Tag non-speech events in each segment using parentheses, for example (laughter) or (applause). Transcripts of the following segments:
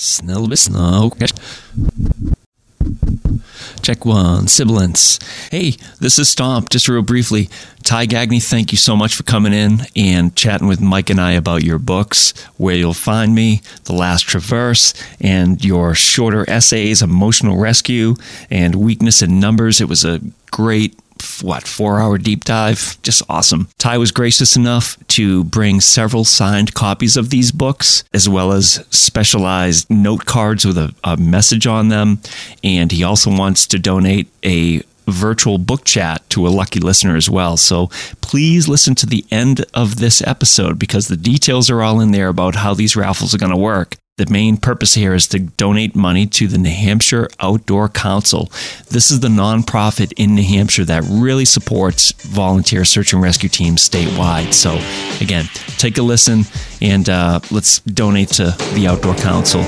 Snell snow. Check one, sibilance. Hey, this is Stomp. Just real briefly, Ty Gagne, thank you so much for coming in and chatting with Mike and I about your books, Where You'll Find Me, The Last Traverse, and your shorter essays, Emotional Rescue, and Weakness in Numbers. It was a great what four hour deep dive just awesome ty was gracious enough to bring several signed copies of these books as well as specialized note cards with a, a message on them and he also wants to donate a virtual book chat to a lucky listener as well. So please listen to the end of this episode because the details are all in there about how these raffles are going to work. The main purpose here is to donate money to the New Hampshire Outdoor Council. This is the nonprofit in New Hampshire that really supports volunteer search and rescue teams statewide. So, again, take a listen and uh, let's donate to the Outdoor Council.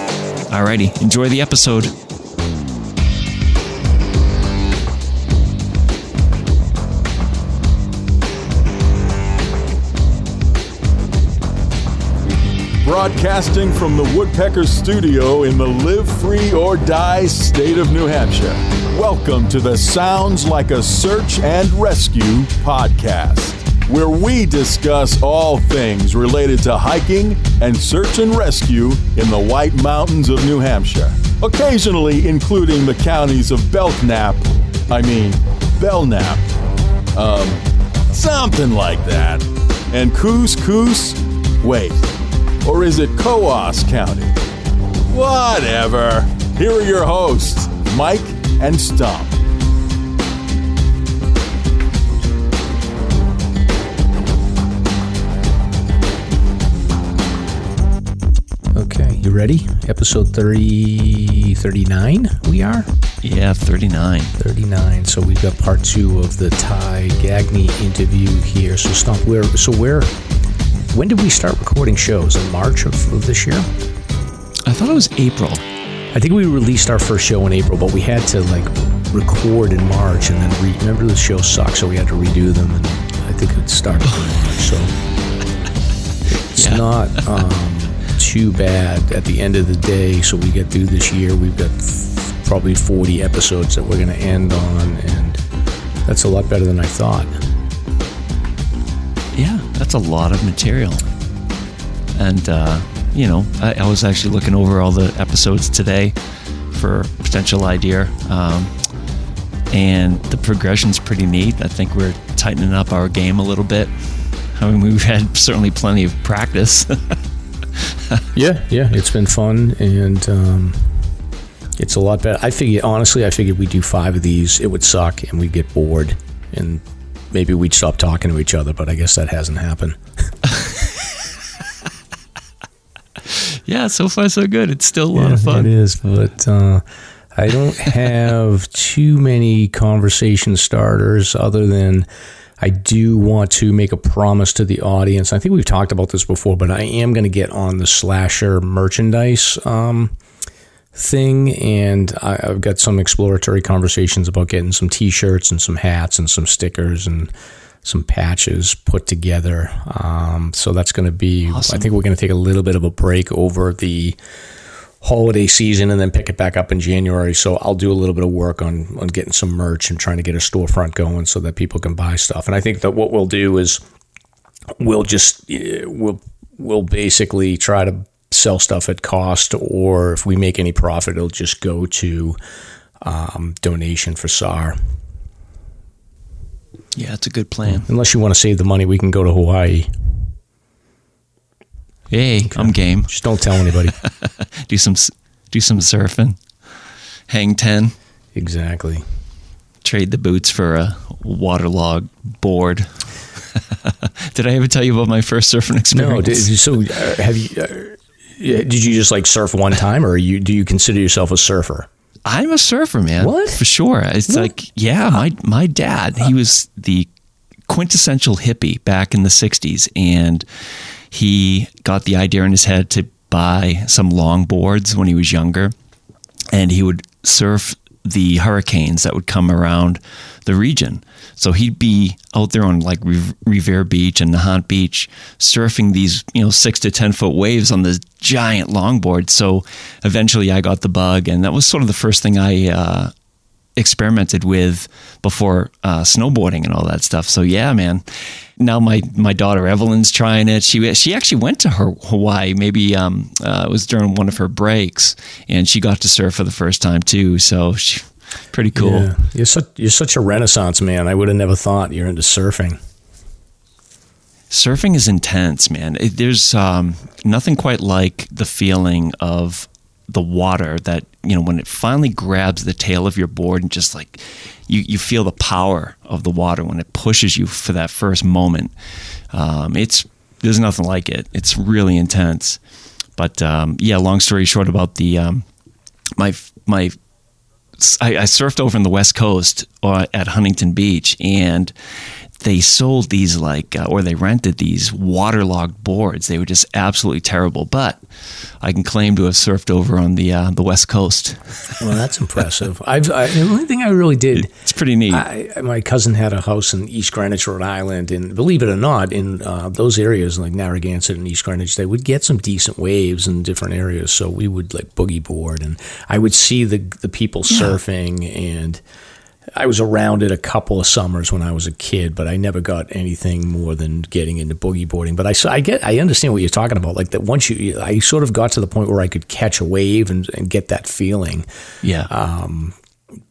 Alrighty, enjoy the episode. Broadcasting from the Woodpecker Studio in the Live Free or Die state of New Hampshire. Welcome to the Sounds Like a Search and Rescue podcast, where we discuss all things related to hiking and search and rescue in the White Mountains of New Hampshire, occasionally including the counties of Belknap, I mean, Belknap, um, something like that, and Coos Coos, wait. Or is it Coos County? Whatever. Here are your hosts, Mike and Stomp. Okay, you ready? Episode 30, 39 we are? Yeah, 39. 39. So we've got part two of the Ty Gagne interview here. So Stomp, where, so where, when did we start recording shows? In March of, of this year? I thought it was April. I think we released our first show in April, but we had to like record in March and then re- remember the show sucked, so we had to redo them, and I think it started in March. (laughs) So it's Yeah. not um, too bad at the end of the day. So we get through this year. We've got f- probably 40 episodes that we're going to end on, and that's a lot better than I thought. Yeah, that's a lot of material. And, uh, you know, I, I was actually looking over all the episodes today for potential idea. Um, and the progression's pretty neat. I think we're tightening up our game a little bit. I mean, we've had certainly plenty of practice. (laughs) Yeah, yeah, it's been fun, and um, it's a lot better. I figured, honestly, I figured we'd do five of these, it would suck, and we'd get bored, and maybe we'd stop talking to each other. But I guess that hasn't happened. (laughs) yeah, so far so good. It's still a lot of fun. It is, but uh, I don't (laughs) have too many conversation starters other than I do want to make a promise to the audience. I think we've talked about this before, but I am going to get on the slasher merchandise um, thing, and I, I've got some exploratory conversations about getting some T-shirts and some hats and some stickers and some patches put together. Um, so that's going to be. Awesome. I think we're going to take a little bit of a break over the holiday season and then pick it back up in January. So I'll do a little bit of work on on getting some merch and trying to get a storefront going so that people can buy stuff. And I think that what we'll do is we'll just eh, we'll we'll basically try to sell stuff at cost, or if we make any profit, it'll just go to um, donation for SAR. Yeah, it's a good plan. Unless you want to save the money, we can go to Hawaii. Hey, I'm game. Just don't tell anybody. (laughs) Do some do some surfing. Hang 10. exactly. trade the boots for a waterlogged board. (laughs) did I ever tell you about my first surfing experience? No, did, so uh, have you? Uh, did you just like surf one time, or you do you consider yourself a surfer? I'm a surfer, man. What? For sure. It's like, yeah, my my dad, he was the quintessential hippie back in the 60s and he got the idea in his head to buy some long boards when he was younger and he would surf the hurricanes that would come around the region. So he'd be out there on like Revere Beach and Nahant Beach, surfing these you know six to ten foot waves on this giant longboard. So eventually, I got the bug, and that was sort of the first thing I uh, experimented with before uh, snowboarding and all that stuff. So yeah, man. Now my my daughter Evelyn's trying it. She she actually went to her Hawaii. Maybe um, uh, it was during one of her breaks, and she got to surf for the first time too. So she, pretty cool. Yeah. You're such you're such a renaissance man. I would have never thought you're into surfing. Surfing is intense, man. It, there's um, nothing quite like the feeling of the water that you know when it finally grabs the tail of your board and just like you, you feel the power of the water when it pushes you for that first moment um, it's there's nothing like it it's really intense but um, yeah long story short about the um, my my I, I, surfed over in the west coast uh, at huntington beach and they sold these like uh, or they rented these waterlogged boards they were just absolutely terrible but I can claim to have surfed over on the uh, the west coast. (laughs) well, that's impressive. I've I, the only thing I really did. It's pretty neat. I, my cousin had a house in East Greenwich, Rhode Island, and believe it or not, in uh, those areas like Narragansett and East Greenwich, they would get some decent waves in different areas. So we would like boogie board, and I would see the the people yeah. surfing and I was around it a couple of summers when I was a kid, but I never got anything more than getting into boogie boarding. But I, I get, I understand what you're talking about. Like that once you, I sort of got to the point where I could catch a wave and, and get that feeling. Yeah. Um,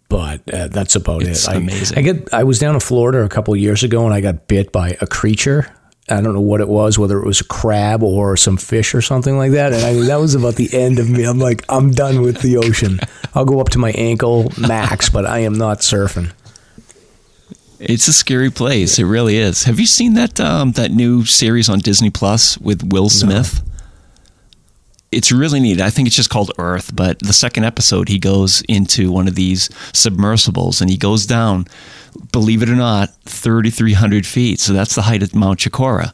but uh, that's about it's it. Amazing. I, I get. I was down in Florida a couple of years ago, and I got bit by a creature I don't know what it was, whether it was a crab or some fish or something like that. And I mean, that was about the end of me. I'm like, I'm done with the ocean. I'll go up to my ankle max, but I am not surfing. It's a scary place. It really is. Have you seen that um, that new series on Disney Plus with Will Smith? No. It's really neat. I think it's just called Earth, but the second episode, he goes into one of these submersibles and he goes down believe it or not, 3,300 feet. So that's the height of Mount Chocorua.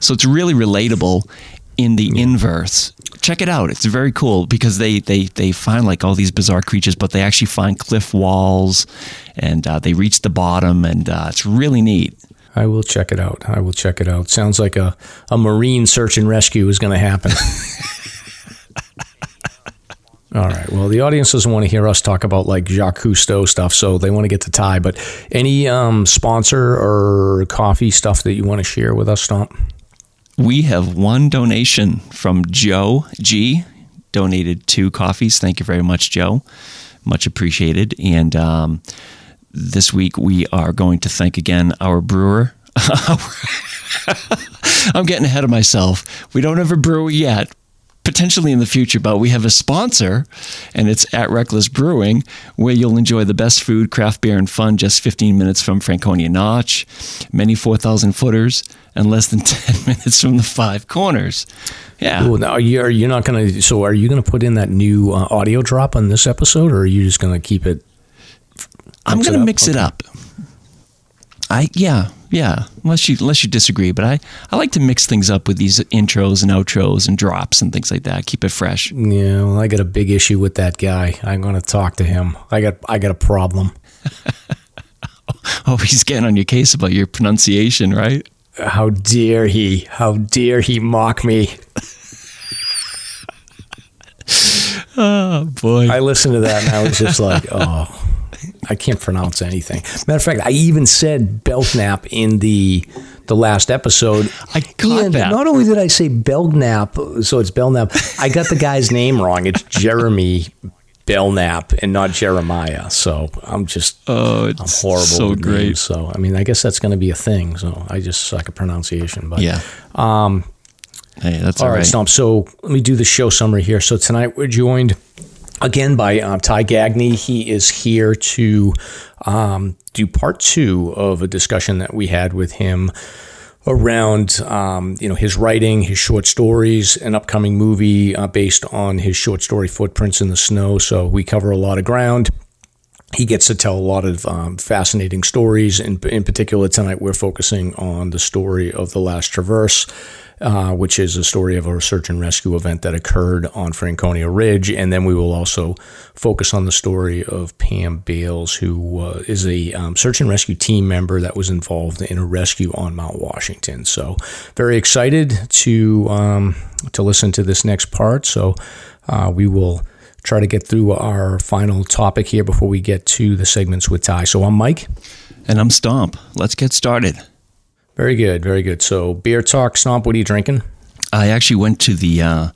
So it's really relatable in the inverse. Check it out. It's very cool because they, they, they find like all these bizarre creatures, but they actually find cliff walls and uh, they reach the bottom, and uh, it's really neat. I will check it out. I will check it out. Sounds like a, a marine search and rescue is going to happen. (laughs) All right. Well, the audience doesn't want to hear us talk about like Jacques Cousteau stuff, so they want to get to Ty. But any um, sponsor or coffee stuff that you want to share with us, Stomp? We have one donation from Joe G. Donated two coffees. Thank you very much, Joe. Much appreciated. And um, this week we are going to thank again our brewer. (laughs) I'm getting ahead of myself. We don't have a brewer yet, potentially in the future, but we have a sponsor, and it's at Rek'-Lis Brewing, where you'll enjoy the best food, craft beer, and fun just 15 minutes from Franconia Notch, many 4,000 footers, and less than (laughs) 10 minutes from the Five Corners. Yeah. Ooh, now are you, are you not going to? So, are you going to put in that new uh, audio drop on this episode, or are you just going to keep it? I'm going to mix okay. it up. I yeah yeah unless you unless you disagree, but I I like to mix things up with these intros and outros and drops and things like that. Keep it fresh. Yeah, well, I got a big issue with that guy. I'm going to talk to him. I got I got a problem. (laughs) oh, he's getting on your case about your pronunciation, right? How dare he? How dare he mock me? (laughs) oh boy! I listened to that and I was just like, (laughs) oh. I can't pronounce anything. Matter of fact, I even said Belknap in the the last episode. I got that. Not only did I say Belknap, so it's Belknap, I got the guy's name wrong. It's Jeremy Belknap and not Jeremiah. So I'm just oh, I'm horrible. So great. Names. So I mean, I guess that's going to be a thing. So I just suck at pronunciation. But yeah. Um, hey, that's all, all right. right. Stomp. So let me do the show summary here. So tonight we're joined again by um, Ty Gagne. He is here to um, do part two of a discussion that we had with him around um, you know his writing, his short stories, an upcoming movie uh, based on his short story Footprints in the Snow. So we cover a lot of ground. He gets to tell a lot of um, fascinating stories. In, in particular, tonight we're focusing on the story of the Last Traverse, uh, which is a story of a search and rescue event that occurred on Franconia Ridge. And then we will also focus on the story of Pam Bales, who uh, is a um, search and rescue team member that was involved in a rescue on Mount Washington. So, very excited to um, to listen to this next part. So, uh, we will try to get through our final topic here before we get to the segments with Ty. So I'm Mike. And I'm Stomp. Let's get started. Very good, very good. So beer talk, Stomp. What are you drinking? I actually went to the uh,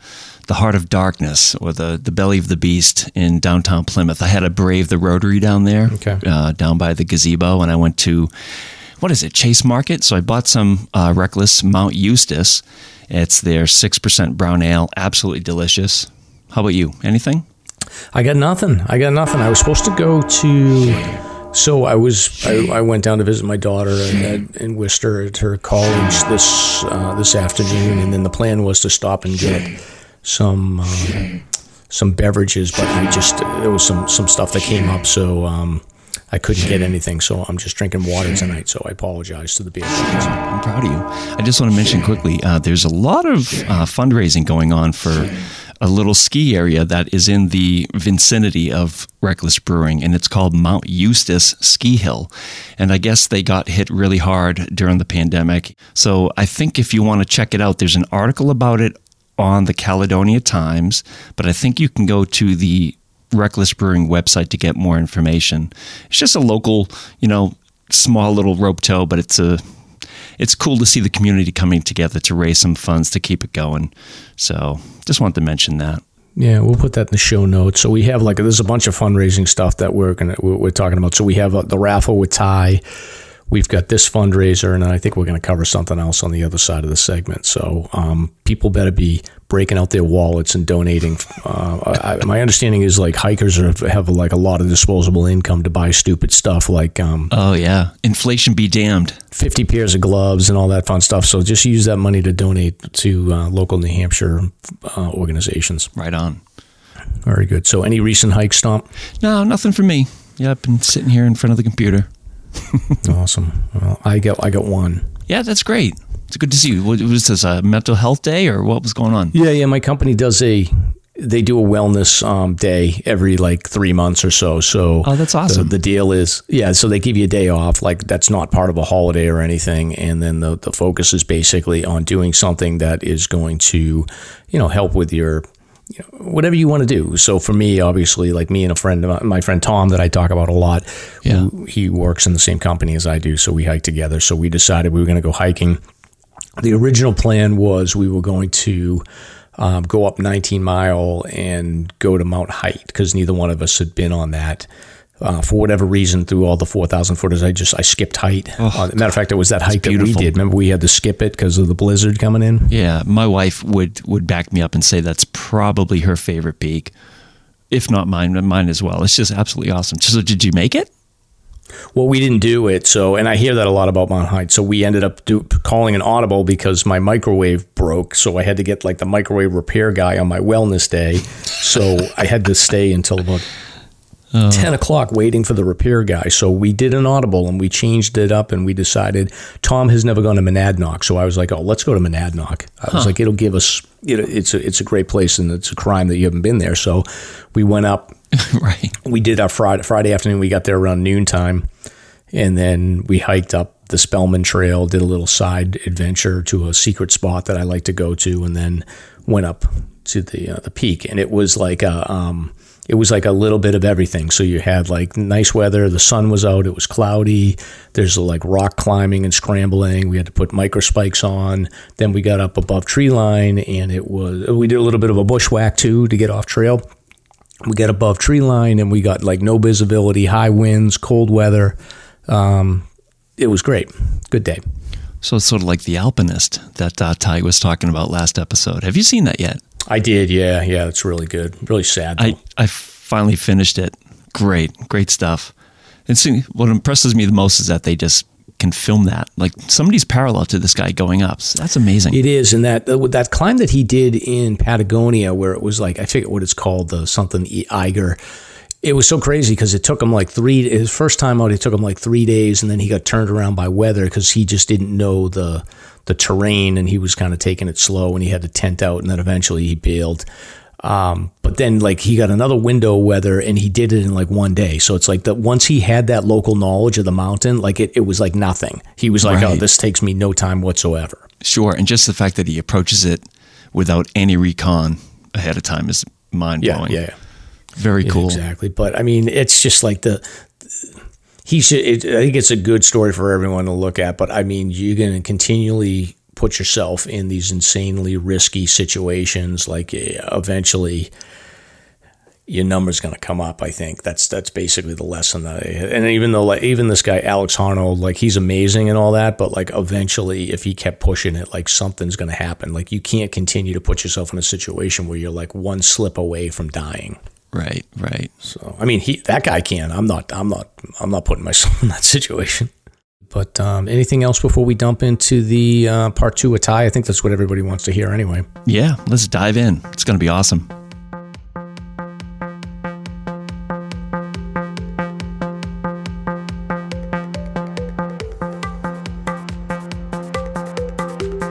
the Heart of Darkness or the the Belly of the Beast in downtown Plymouth. I had to brave the Rotary down there, okay. uh, down by the gazebo, and I went to what is it, Chase Market. So I bought some uh, Rek'-Lis Mount Eustis. It's their six percent brown ale, absolutely delicious. How about you? Anything? I got nothing. I got nothing. I was supposed to go to. So I was. I, I went down to visit my daughter at, in Worcester at her college this uh, this afternoon, and then the plan was to stop and get some uh, some beverages, but I just there was some some stuff that came up, so um, I couldn't get anything. So I'm just drinking water tonight. So I apologize to the beer. I'm proud of you. I just want to mention quickly. Uh, there's a lot of uh, fundraising going on for a little ski area that is in the vicinity of Rek'-Lis Brewing, and it's called Mount Eustis Ski Hill. And I guess they got hit really hard during the pandemic. So I think if you want to check it out, there's an article about it on the Caledonia Times, but I think you can go to the Rek'-Lis Brewing website to get more information. It's just a local, you know, small little rope tow, but it's a it's cool to see the community coming together to raise some funds to keep it going. So just wanted to mention that. Yeah, we'll put that in the show notes. So we have like there's a bunch of fundraising stuff that we're gonna we're talking about. So we have uh, the raffle with Ty. We've got this fundraiser, and I think we're going to cover something else on the other side of the segment. So um, people better be breaking out their wallets and donating. Uh, I, my understanding is like hikers are, have like a lot of disposable income to buy stupid stuff like um, oh yeah, inflation be damned, fifty pairs of gloves and all that fun stuff. So just use that money to donate to uh, local New Hampshire uh, organizations. Right on. Very good. So any recent hike stomp? No, nothing for me. Yeah, I've been sitting here in front of the computer. (laughs) awesome. Well, I got I got one. Yeah, that's great. It's good to see you. Was this a mental health day or what was going on? Yeah, yeah. My company does a they do a wellness um, day every like three months or so. So oh, that's awesome. The, the, deal is yeah, so they give you a day off. Like that's not part of a holiday or anything, and then the the focus is basically on doing something that is going to you know help with your you know, whatever you want to do. So for me, obviously, like me and a friend, my friend Tom, that I talk about a lot, yeah. he works in the same company as I do. So we hike together. So we decided we were going to go hiking. The original plan was we were going to um, go up 19 Mile and go to Mount Hight because neither one of us had been on that uh, for whatever reason, through all the four thousand footers, I just I skipped Hight. Oh, uh, matter of fact, it was that hike that we did. Remember, we had to skip it because of the blizzard coming in. Yeah, my wife would would back me up and say that's probably her favorite peak, if not mine, but mine as well. It's just absolutely awesome. So, did you make it? Well, we didn't do it. So, and I hear that a lot about Mount Hight. So we ended up do, calling an audible because my microwave broke. So I had to get like the microwave repair guy on my wellness day. So I had to stay until about Oh. 10 o'clock waiting for the repair guy. So we did an audible and we changed it up and we decided Tom has never gone to Monadnock. So I was like, oh, let's go to Monadnock. I was like, it'll give us, you know, it's a, it's a great place and it's a crime that you haven't been there. So we went up. (laughs) right. We did our Friday, Friday afternoon. We got there around noontime and then we hiked up the Spellman Trail, did a little side adventure to a secret spot that I like to go to, and then went up to the uh, the peak. And it was like a, um, it was like a little bit of everything. So you had like nice weather, the sun was out, it was cloudy. There's like rock climbing and scrambling. We had to put micro spikes on. Then we got up above tree line and it was we did a little bit of a bushwhack too to get off trail. We got above tree line and we got like no visibility, high winds, cold weather. Um, it was great. Good day. So it's sort of like The Alpinist that uh, Ty was talking about last episode. Have you seen that yet? I did, yeah, yeah. It's really good. Really sad. Though. I I finally finished it. Great, great stuff. And see, what impresses me the most is that they just can film that. Like somebody's parallel to this guy going up. So that's amazing. It is, and that uh, that climb that he did in Patagonia, where it was like I forget what it's called, the something Eiger. it was so crazy because it took him like three. His first time out, it took him like three days, and then he got turned around by weather because he just didn't know the the terrain, and he was kind of taking it slow, and he had to tent out, and then eventually he bailed. Um, but then like he got another window weather and he did it in like one day. So it's like that once he had that local knowledge of the mountain, like it, it was like nothing. He was like, oh, Right. oh, this takes me no time whatsoever. Sure, and just the fact that he approaches it without any recon ahead of time is mind Yeah, blowing. yeah, Very yeah, cool. exactly. But I mean, it's just like the he should. It, I think it's a good story for everyone to look at. But I mean, you're going to continually put yourself in these insanely risky situations. Like eh, eventually, your number's going to come up. I think that's that's basically the lesson that. I, and even though like even this guy Alex Honnold, like he's amazing and all that, but like eventually, if he kept pushing it, like something's going to happen. Like you can't continue to put yourself in a situation where you're like one slip away from dying. Right, right. So I mean, he that guy can. I'm not. I'm not. I'm not putting myself (laughs) in that situation. But um, anything else before we dump into the uh, part two of Ty? I think that's what everybody wants to hear anyway. Yeah, let's dive in. It's going to be awesome.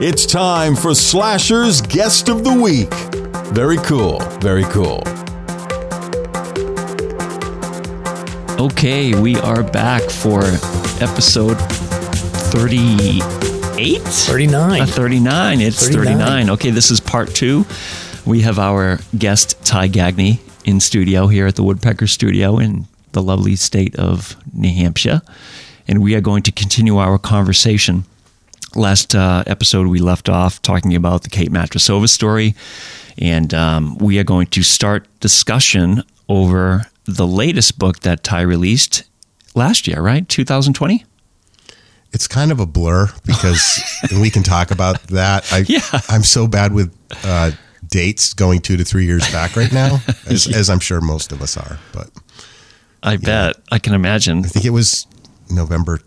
It's time for Slasher's Guest of the Week. Very cool. Very cool. Okay, we are back for episode 38? Thirty nine. Uh, 39. It's 39. 39. Okay, this is part two. We have our guest, Ty Gagney, in studio here at the Woodpecker Studio in the lovely state of New Hampshire. And we are going to continue our conversation. Last uh, episode, we left off talking about the Kate Matrosova story. And um, we are going to start discussion over the latest book that Ty released last year, right? 2020? it's kind of a blur because (laughs) we can talk about that. I, Yeah. I'm so bad with uh, dates going two to three years back right now, (laughs) as, as I'm sure most of us are. But I bet. I can imagine. I think it was November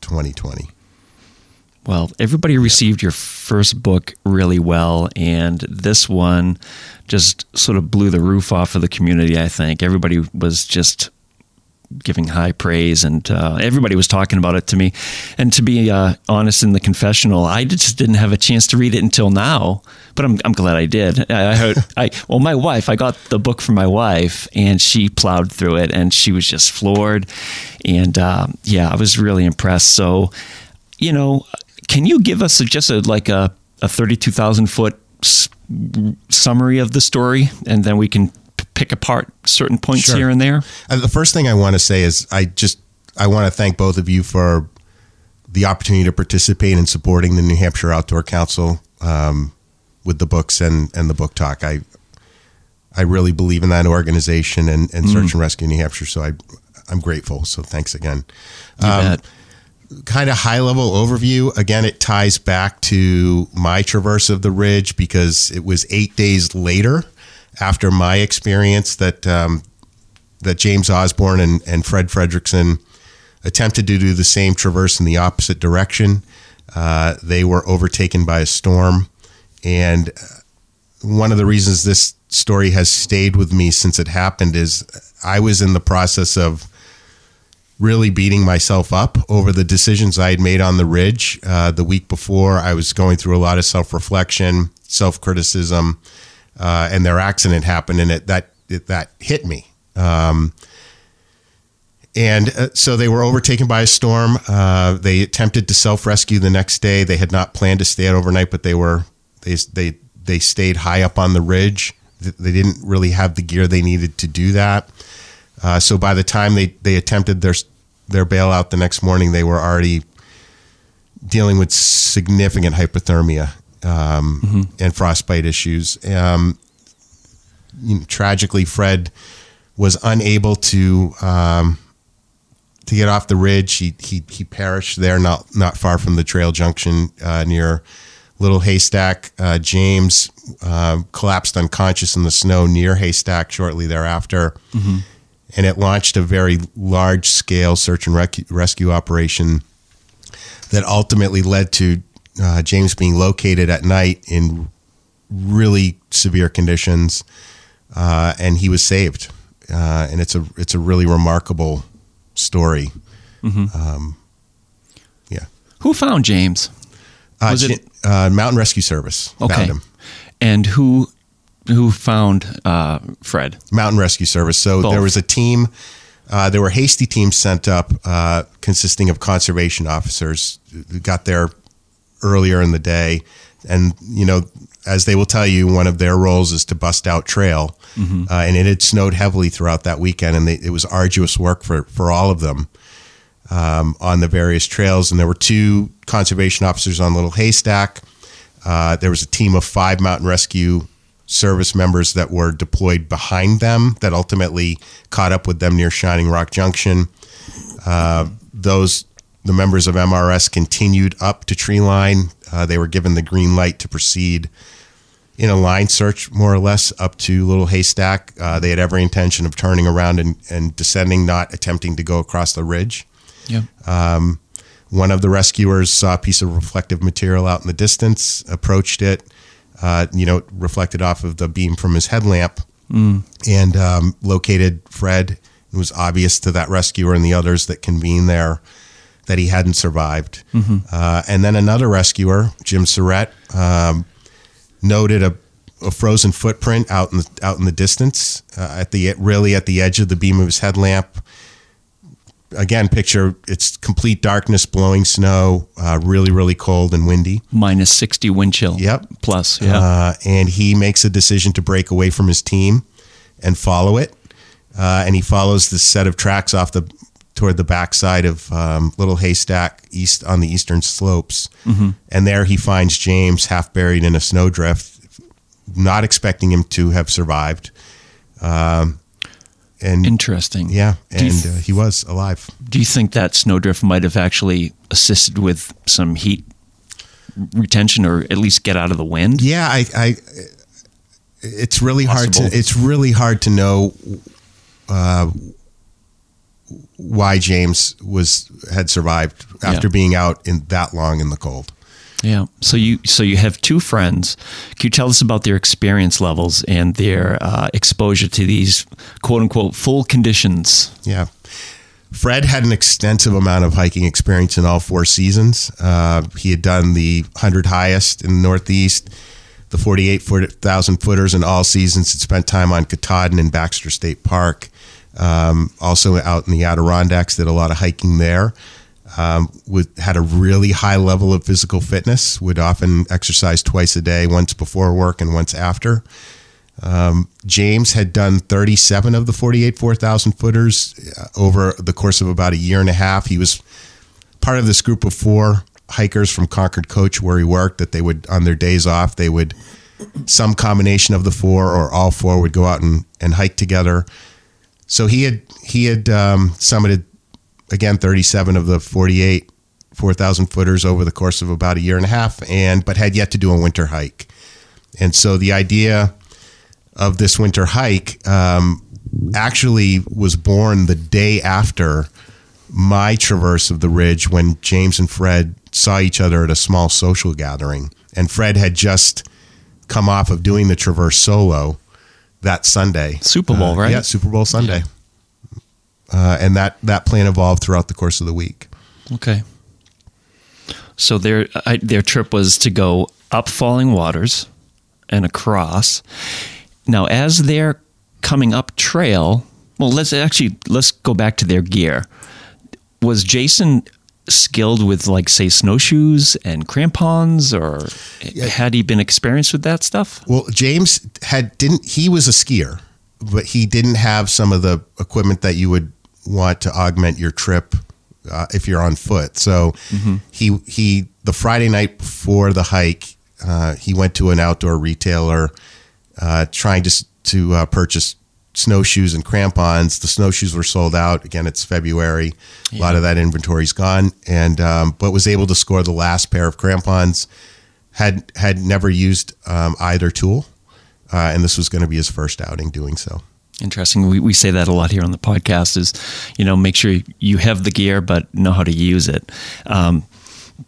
2020. Well, everybody received your first book really well, and this one just sort of blew the roof off of the community. I think everybody was just giving high praise, and uh, everybody was talking about it to me. And to be uh, honest, in the confessional, I just didn't have a chance to read it until now. But I'm, I'm glad I did. I heard, (laughs) I well, my wife. I got the book from my wife, and she plowed through it, and she was just floored. And um, yeah, I was really impressed. So, you know, can you give us a, just a like a, a 32,000 foot s- summary of the story, and then we can p- pick apart certain points Sure. here and there? Uh, the first thing I want to say is I just I want to thank both of you for the opportunity to participate in supporting the New Hampshire Outdoor Council um, with the books and and the book talk. I I really believe in that organization and, and Search and Rescue New Hampshire. So I I'm grateful. So thanks again. You bet. Kind of high level overview. Again, it ties back to my traverse of the ridge because it was eight days later after my experience that um, that James Osborne and, and Fred Fredrickson attempted to do the same traverse in the opposite direction. Uh, they were overtaken by a storm, and uh, one of the reasons this story has stayed with me since it happened is I was in the process of really beating myself up over the decisions I had made on the ridge. Uh, the week before, I was going through a lot of self reflection, self criticism, uh, and their accident happened, and it that it, that hit me. Um, and uh, so they were overtaken by a storm. Uh, they attempted to self rescue the next day. They had not planned to stay out overnight, but they were they they they stayed high up on the ridge. They didn't really have the gear they needed to do that. Uh, so by the time they, they attempted their their bailout the next morning, they were already dealing with significant hypothermia um, and frostbite issues. Um, you know, tragically, Fred was unable to um, to get off the ridge. He, he he perished there, not not far from the trail junction uh, near Little Haystack. Uh, James uh, collapsed unconscious in the snow near Haystack shortly thereafter, and it launched a very large scale search and rec- rescue operation that ultimately led to uh, James being located at night in really severe conditions, uh, and he was saved. uh, and it's a it's a really remarkable story. Um, yeah, Who found James? uh, Was it- Ch- uh, Mountain Rescue Service Okay. found him. And who who found uh, Fred? Mountain Rescue Service. So Both. there was a team. Uh, there were hasty teams sent up, uh, consisting of conservation officers who got there earlier in the day, and you know, as they will tell you, one of their roles is to bust out trail, uh, and it had snowed heavily throughout that weekend, and they, it was arduous work for for all of them um, on the various trails. And there were two conservation officers on Little Haystack. Uh, there was a team of five mountain rescue service members that were deployed behind them that ultimately caught up with them near Shining Rock Junction. Uh, those the members of MRS continued up to tree line. Uh, they were given the green light to proceed in a line search, more or less, up to Little Haystack. Uh, they had every intention of turning around and, and descending, not attempting to go across the ridge. Yeah. One of the rescuers saw a piece of reflective material out in the distance, approached it, uh, you know, reflected off of the beam from his headlamp, and um, located Fred. It was obvious to that rescuer and the others that convened there that he hadn't survived. Uh, and then another rescuer, Jim Surrett, um, noted a, a frozen footprint out in the out in the distance, uh, at the really at the edge of the beam of his headlamp again, picture it's complete darkness, blowing snow, uh, really, really cold and windy. Minus 60 wind chill. Yep. Plus, yeah. Uh, and he makes a decision to break away from his team and follow it. Uh, and he follows the set of tracks off the toward the backside of um, Little Haystack east on the eastern slopes. And there he finds James half buried in a snowdrift, not expecting him to have survived. Um, and Interesting. yeah, and th- uh, he was alive. Do you think that snowdrift might have actually assisted with some heat retention or at least get out of the wind? Yeah, I, I it's really hard to it's really hard to know uh, why James was had survived after Yeah. being out in that long in the cold. Yeah. So you so you have two friends. Can you tell us about their experience levels and their uh, exposure to these quote unquote full conditions? Yeah. Fred had an extensive amount of hiking experience in all four seasons. Uh, he had done the 100 highest in the Northeast, the 48,000 footers in all seasons. Had spent time on Katahdin and Baxter State Park. Um, also out in the Adirondacks, did a lot of hiking there. Um, had a really high level of physical fitness. Would often exercise twice a day, once before work and once after. James had done 37 of the 48 4,000 footers uh, over the course of about a year and a half. He was part of this group of four hikers from Concord Coach where he worked that they would, on their days off, they would, some combination of the four or all four would go out and, and hike together. So he had, he had um, summited again 37 of the 48 4,000 footers over the course of about a year and a half and, but had yet to do a winter hike. And so the idea of this winter hike um, actually was born the day after my traverse of the ridge when James and Fred saw each other at a small social gathering. And Fred had just come off of doing the traverse solo that Sunday. Super Bowl, Uh, right? Yeah, Super Bowl Sunday. Uh, and that, that plan evolved throughout the course of the week. Okay. So their I, their trip was to go up Falling Waters and across. Now, as they're coming up trail, well, let's actually let's go back to their gear. Was Jason skilled with like say snowshoes and crampons, or had he been experienced with that stuff? Well, James had didn't he was a skier, but he didn't have some of the equipment that you would want to augment your trip uh, if you're on foot. So he he the Friday night before the hike, uh, he went to an outdoor retailer uh, trying to to uh, purchase snowshoes and crampons. The snowshoes were sold out. Again, it's February. A lot of that inventory's gone, and um, but was able to score the last pair of crampons. Had had never used um, either tool, uh, and this was going to be his first outing doing so. Interesting. We, we say that a lot here on the podcast is, you know, make sure you have the gear, but know how to use it. Um,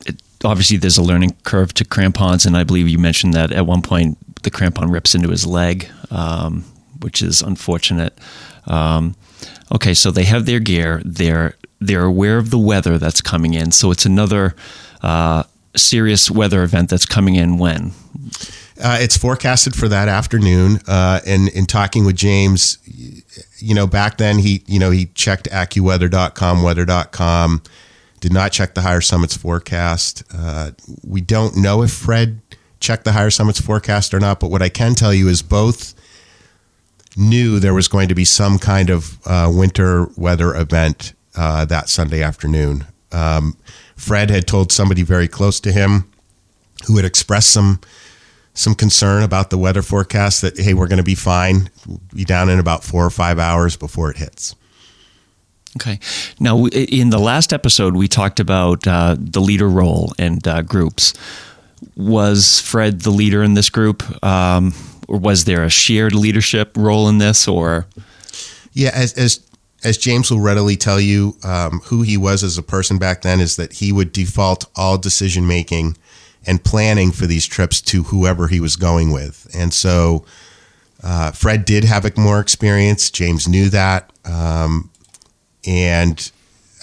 it obviously, there's a learning curve to crampons, and I believe you mentioned that at one point the crampon rips into his leg, um, which is unfortunate. Um, okay, so they have their gear. They're they're aware of the weather that's coming in. So it's another uh, serious weather event that's coming in when. Uh, it's forecasted for that afternoon. Uh, and in talking with James, you know, back then he, you know, he checked AccuWeather.com, weather.com, did not check the higher summits forecast. Uh, we don't know if Fred checked the higher summits forecast or not, but what I can tell you is both knew there was going to be some kind of uh, winter weather event uh, that Sunday afternoon. Um, Fred had told somebody very close to him who had expressed some some concern about the weather forecast that hey we're going to be fine we'll be down in about four or five hours before it hits. Okay. Now in the last episode we talked about uh, the leader role and uh, groups. Was fred the leader in this group? Um, or was there a shared leadership role in this or? Yeah as, as as James will readily tell you, um, who he was as a person back then is that he would default all decision making and planning for these trips to whoever he was going with. And so uh, Fred did have more experience. James knew that. Um, and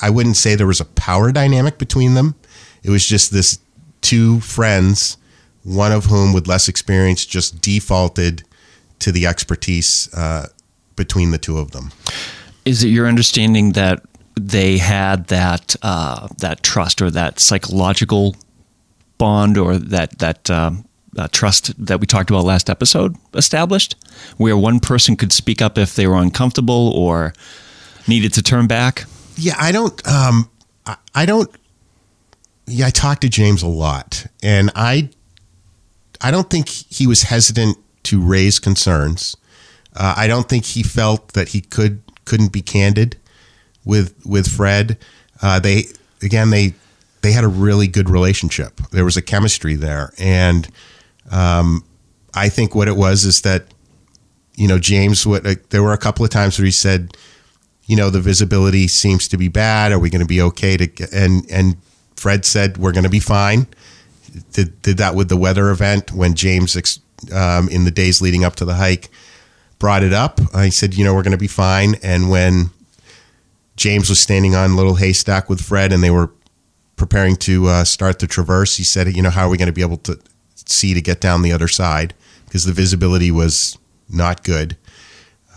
I wouldn't say there was a power dynamic between them. It was just this two friends, one of whom with less experience just defaulted to the expertise uh, between the two of them. Is it your understanding that they had that uh, that trust or that psychological bond or that that um, uh, trust that we talked about last episode established, where one person could speak up if they were uncomfortable or needed to turn back? Yeah, I don't. Um, I, I don't. Yeah, I talked to James a lot, and I, I don't think he was hesitant to raise concerns. Uh, I don't think he felt that he could couldn't be candid with with Fred. Uh, they again they they had a really good relationship. There was a chemistry there, and um, I think what it was is that you know James. Uh, there were a couple of times where he said, you know, the visibility seems to be bad. Are we going to be okay to? Get, and and Fred said we're going to be fine. Did did that with the weather event when James um, in the days leading up to the hike brought it up. I said, you know, we're going to be fine. And when James was standing on Little Haystack with Fred and they were preparing to uh, start the traverse, he said, you know, how are we going to be able to see to get down the other side? Because the visibility was not good.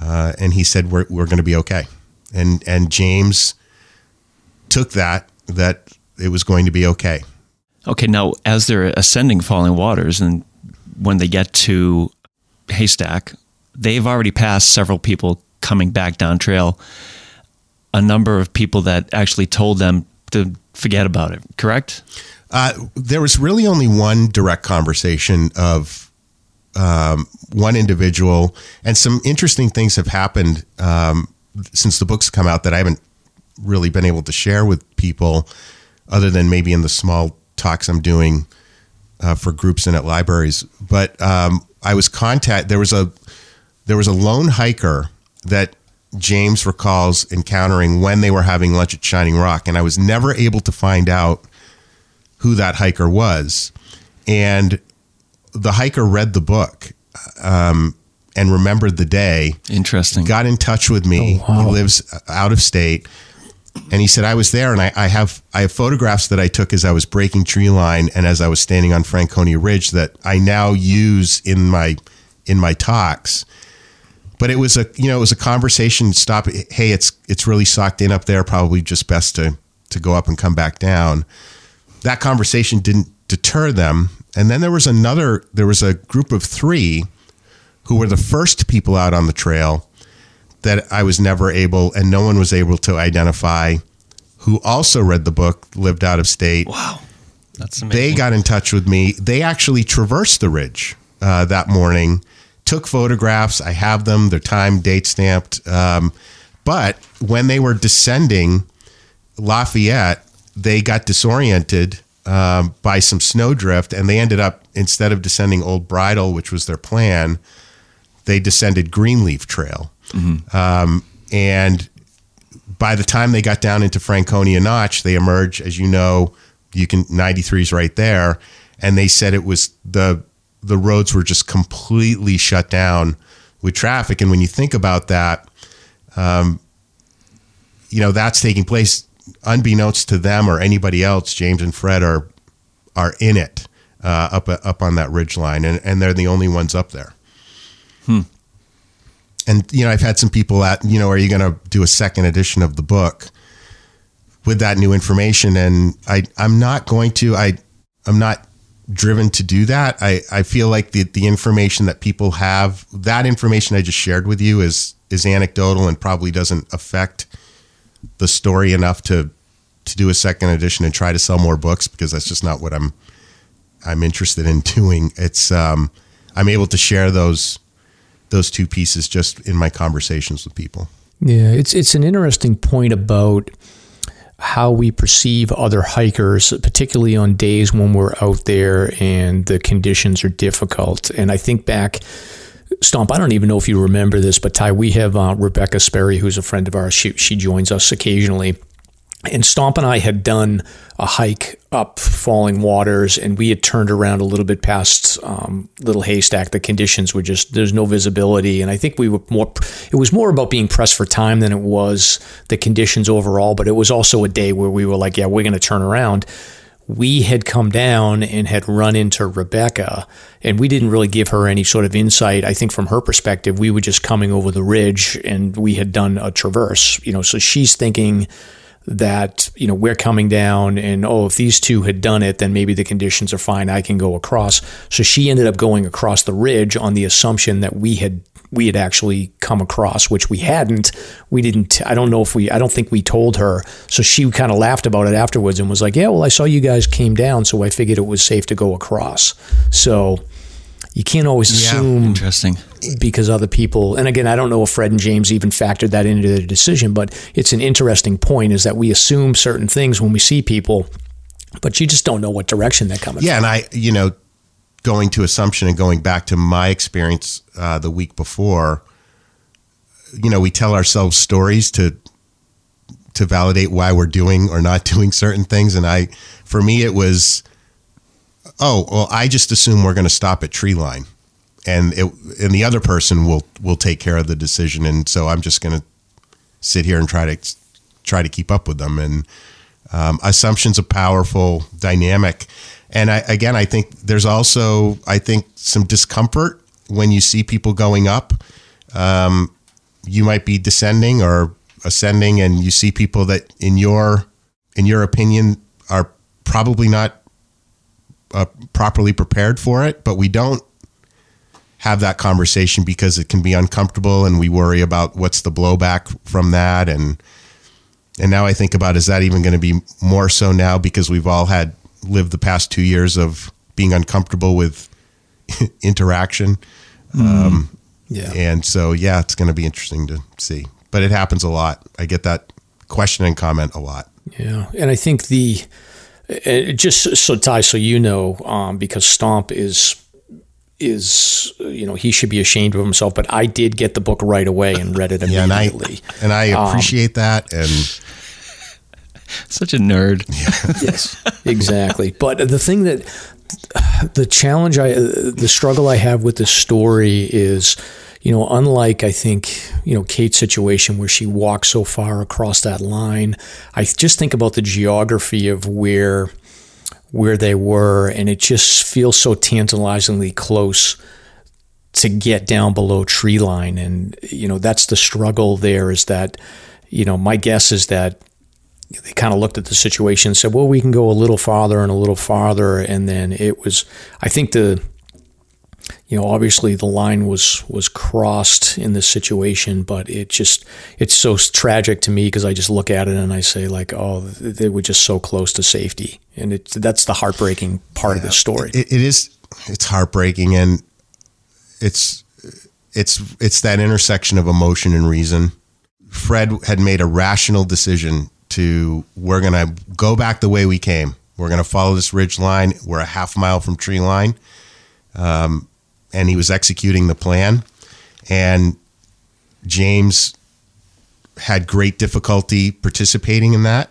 Uh, and he said, we're, we're going to be okay. And, and James took that, that it was going to be okay. Okay. Now, as they're ascending Falling Waters and when they get to Haystack, they've already passed several people coming back down trail. A number of people that actually told them to forget about it. Correct? Uh, there was really only one direct conversation of um, one individual, and some interesting things have happened um, since the book's come out that I haven't really been able to share with people, other than maybe in the small talks I'm doing uh, for groups and at libraries. But um, I was contact. There was a there was a lone hiker that James recalls encountering when they were having lunch at Shining Rock, and I was never able to find out who that hiker was. And the hiker read the book um, and remembered the day. Interesting. Got in touch with me. Oh, wow. He lives out of state. And he said, I was there and I, I, have I have photographs that I took as I was breaking tree line and as I was standing on Franconia Ridge that I now use in my in my talks but it was a you know it was a conversation. Stop. Hey, it's it's really socked in up there. Probably just best to to go up and come back down. That conversation didn't deter them. And then there was another. There was a group of three who were the first people out on the trail that I was never able, and no one was able to identify. Who also read the book, lived out of state. Wow, that's amazing. They got in touch with me. They actually traversed the ridge uh, that morning took photographs. I have them. They're time date stamped. Um, but when they were descending Lafayette, they got disoriented um, by some snowdrift, and they ended up instead of descending Old Bridle, which was their plan, they descended Greenleaf Trail. Mm-hmm. Um, and by the time they got down into Franconia Notch, they emerged, as you know, you can 93s right there, and they said it was the the roads were just completely shut down with traffic. And when you think about that, um, you know, that's taking place unbeknownst to them or anybody else. James and Fred are are in it uh, up up on that ridge line, and, and they're the only ones up there. Hmm. And you know, I've had some people at you know, are you going to do a second edition of the book with that new information? And I I'm not going to. I I'm not driven to do that. I, I feel like the, the information that people have, that information I just shared with you is is anecdotal and probably doesn't affect the story enough to to do a second edition and try to sell more books because that's just not what I'm I'm interested in (laughs) doing. It's um, I'm able to share those those two pieces just in my conversations with people. Yeah, it's it's an interesting point about how we perceive other hikers, particularly on days when we're out there and the conditions are difficult. And I think back, Stomp, I don't even know if you remember this, but Ty, we have uh, Rebecca Sperry, who's a friend of ours. She, she joins us occasionally and Stomp and I had done a hike up Falling Waters, and we had turned around a little bit past um, Little Haystack. The conditions were just there's no visibility, and I think we were more. It was more about being pressed for time than it was the conditions overall. But it was also a day where we were like, yeah, we're going to turn around. We had come down and had run into Rebecca, and we didn't really give her any sort of insight. I think from her perspective, we were just coming over the ridge, and we had done a traverse. You know, so she's thinking that you know we're coming down and oh if these two had done it then maybe the conditions are fine. I can go across. So she ended up going across the ridge on the assumption that we had we had actually come across which we hadn't. We didn't I don't know if we I don't think we told her. So she kind of laughed about it afterwards and was like yeah well I saw you guys came down so I figured it was safe to go across. So you can't always yeah, assume interesting because other people and again i don't know if fred and james even factored that into their decision but it's an interesting point is that we assume certain things when we see people but you just don't know what direction they're coming yeah from. and i you know going to assumption and going back to my experience uh, the week before you know we tell ourselves stories to to validate why we're doing or not (laughs) doing certain things and i for me it was oh, well, I just assume we're going to stop at tree line, and it, and the other person will will take care of the decision, and so I'm just going to sit here and try to try to keep up with them. And um, assumptions are powerful dynamic, and I, again, I think there's also I think some discomfort when you see people going up. Um, you might be descending or ascending, and you see people that in your in your opinion are probably not uh, properly prepared for it, but we don't have that conversation because it can be uncomfortable and we worry about what's the blowback from that. And and now I think about is that even going to be more so now because we've all had lived the past 2 years of being uncomfortable with (laughs) interaction? Mm. um, yeah. and so yeah it's going to be interesting to see but it happens a lot. I get that question and comment a lot. Yeah and I think the just so Ty, so you know, um, because Stomp is is you know he should be ashamed of himself. But I did get the book right away and read it immediately, (laughs) yeah, and, I, and I appreciate um, that. And (laughs) such a nerd. (laughs) yes, exactly. But the thing that the challenge I, the struggle I have with this story is you know, unlike I think, you know, Kate's situation where she walked so far across that line, I just think about the geography of where where they were and it just feels so tantalizingly close to get down below tree line and you know, that's the struggle there is that you know, my guess is that they kind of looked at the situation and said, well, we can go a little farther and a little farther. And then it was, I think the, you know, obviously the line was was crossed in this situation, but it just it's so tragic to me because I just look at it and I say like, oh, they were just so close to safety, and it that's the heartbreaking part yeah, of the story. It, it is it's heartbreaking, and it's it's it's that intersection of emotion and reason. Fred had made a rational decision to we're going to go back the way we came. We're going to follow this ridge line. We're a half mile from tree line. Um, and he was executing the plan. And James had great difficulty participating in that.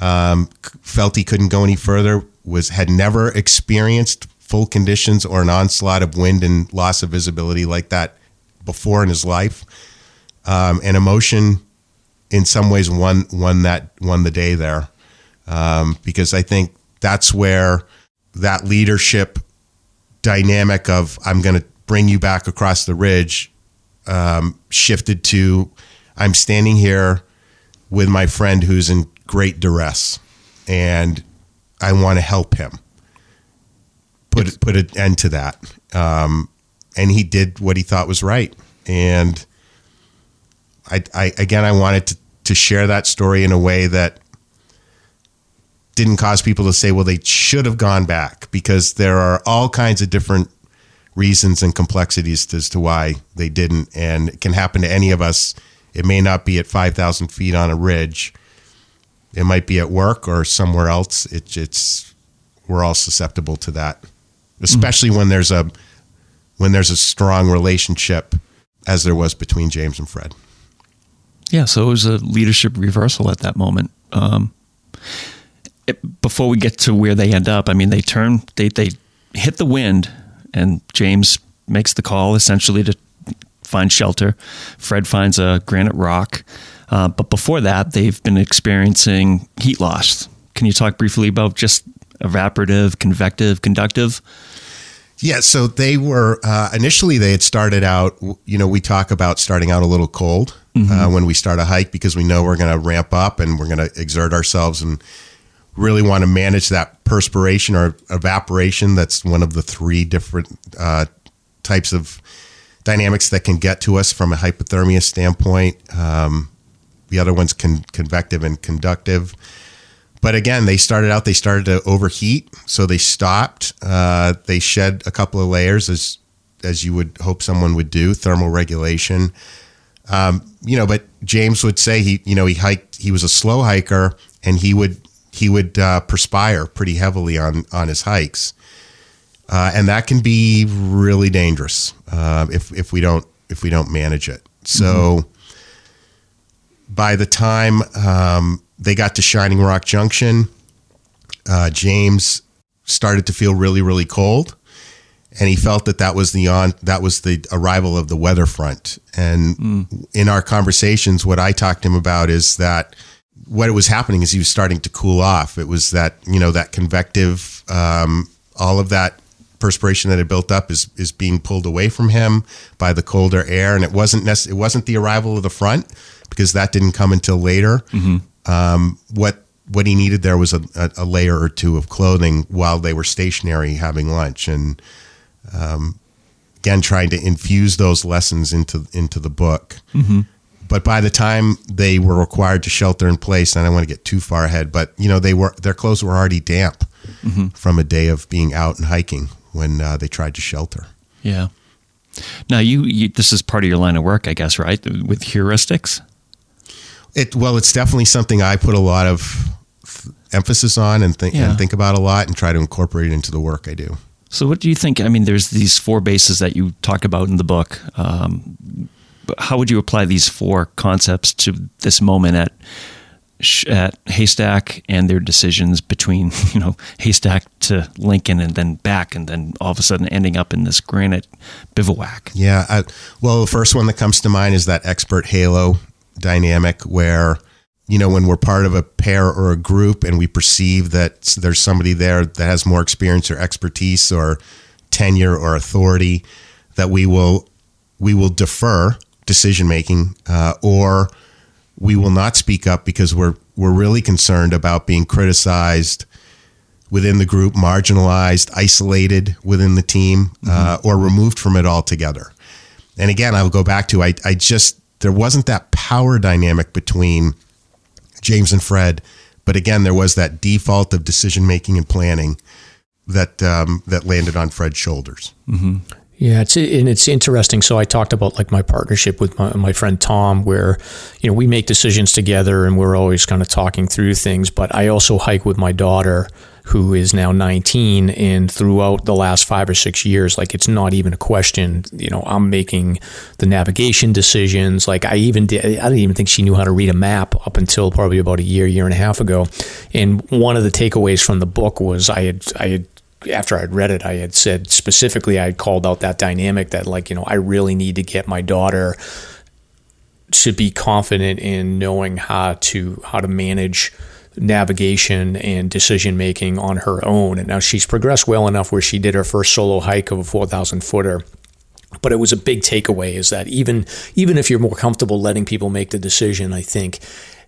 Um, felt he couldn't go any further. Was had never experienced full conditions or an onslaught of wind and loss of visibility like that before in his life. um, and emotion in some ways won won that won the day there um, because I think that's where that leadership dynamic of I'm going to bring you back across the ridge um, shifted to I'm standing here with my friend who's in great duress and I want to help him. Put put an end to that. Um, and he did what he thought was right. And I, I again I wanted to to share that story in a way that didn't cause people to say, well, they should have gone back because there are all kinds of different reasons and complexities as to why they didn't. And it can happen to any of us. It may not be at 5,000 feet on a ridge. It might be at work or somewhere else. It, it's, we're all susceptible to that, especially mm-hmm. when there's a, when there's a strong relationship as there was between James and Fred. Yeah, so it was a leadership reversal at that moment. Um, it, before we get to where they end up, I mean, they turn, they they hit the wind, and James makes the call essentially to find shelter. Fred finds a granite rock, uh, but before that, they've been experiencing heat loss. Can you talk briefly about just evaporative, convective, conductive? Yeah, so they were uh, initially they had started out. You know, we talk about starting out a little cold mm-hmm. uh, when we start a hike because we know we're going to ramp up and we're going to exert ourselves and really want to manage that perspiration or evaporation. That's one of the three different uh, types of dynamics that can get to us from a hypothermia standpoint. Um, the other one's con- convective and conductive. But again, they started out, they started to overheat. So they stopped. Uh, they shed a couple of layers as, as you would hope someone would do, thermal regulation. Um, you know, but James would say he, you know, he hiked, he was a slow hiker and he would, he would uh, perspire pretty heavily on, on his hikes. Uh, and that can be really dangerous uh, if, if we don't, if we don't manage it. So mm-hmm. by the time, um, they got to Shining Rock Junction. Uh, James started to feel really, really cold, and he felt that that was the on that was the arrival of the weather front. And mm. in our conversations, what I talked to him about is that what it was happening is he was starting to cool off. It was that you know that convective, um, all of that perspiration that had built up is is being pulled away from him by the colder air, and it wasn't nec- it wasn't the arrival of the front because that didn't come until later. Mm-hmm. Um, what what he needed there was a, a, layer or two of clothing while they were stationary having lunch, and um, again trying to infuse those lessons into into the book. Mm-hmm. But by the time they were required to shelter in place, and I don't want to get too far ahead, but you know they were their clothes were already damp mm-hmm. from a day of being out and hiking when uh, they tried to shelter. Yeah. Now you, you, this is part of your line of work, I guess, right? With heuristics. It well, it's definitely something I put a lot of emphasis on and think yeah. and think about a lot and try to incorporate it into the work I do. So, what do you think? I mean, there's these four bases that you talk about in the book. Um, how would you apply these four concepts to this moment at at Haystack and their decisions between (laughs) you know Haystack to Lincoln and then back and then all of a sudden ending up in this granite bivouac? Yeah, I, well, the first one that comes to mind is that expert halo dynamic where you know when we're part of a pair or a group and we perceive that there's somebody there that has more experience or expertise or tenure or authority that we will we will defer decision making uh, or we will not speak up because we're we're really concerned about being criticized within the group, marginalized, isolated within the team, uh, mm-hmm. or removed from it altogether. And again, I'll go back to I, I just there wasn't that power dynamic between James and Fred, but again, there was that default of decision making and planning that um, that landed on Fred's shoulders. Mm-hmm. Yeah, it's and it's interesting. So I talked about like my partnership with my, my friend Tom, where you know we make decisions together and we're always kind of talking through things. But I also hike with my daughter, who is now 19 and throughout the last five or six years like it's not even a question you know i'm making the navigation decisions like i even did i didn't even think she knew how to read a map up until probably about a year year and a half ago and one of the takeaways from the book was i had i had after I'd read it, I had said specifically, I had called out that dynamic that, like, you know, I really need to get my daughter to be confident in knowing how to how to manage navigation and decision making on her own. And now she's progressed well enough where she did her first solo hike of a 4,000 footer. But it was a big takeaway is that even even if you're more comfortable letting people make the decision, I think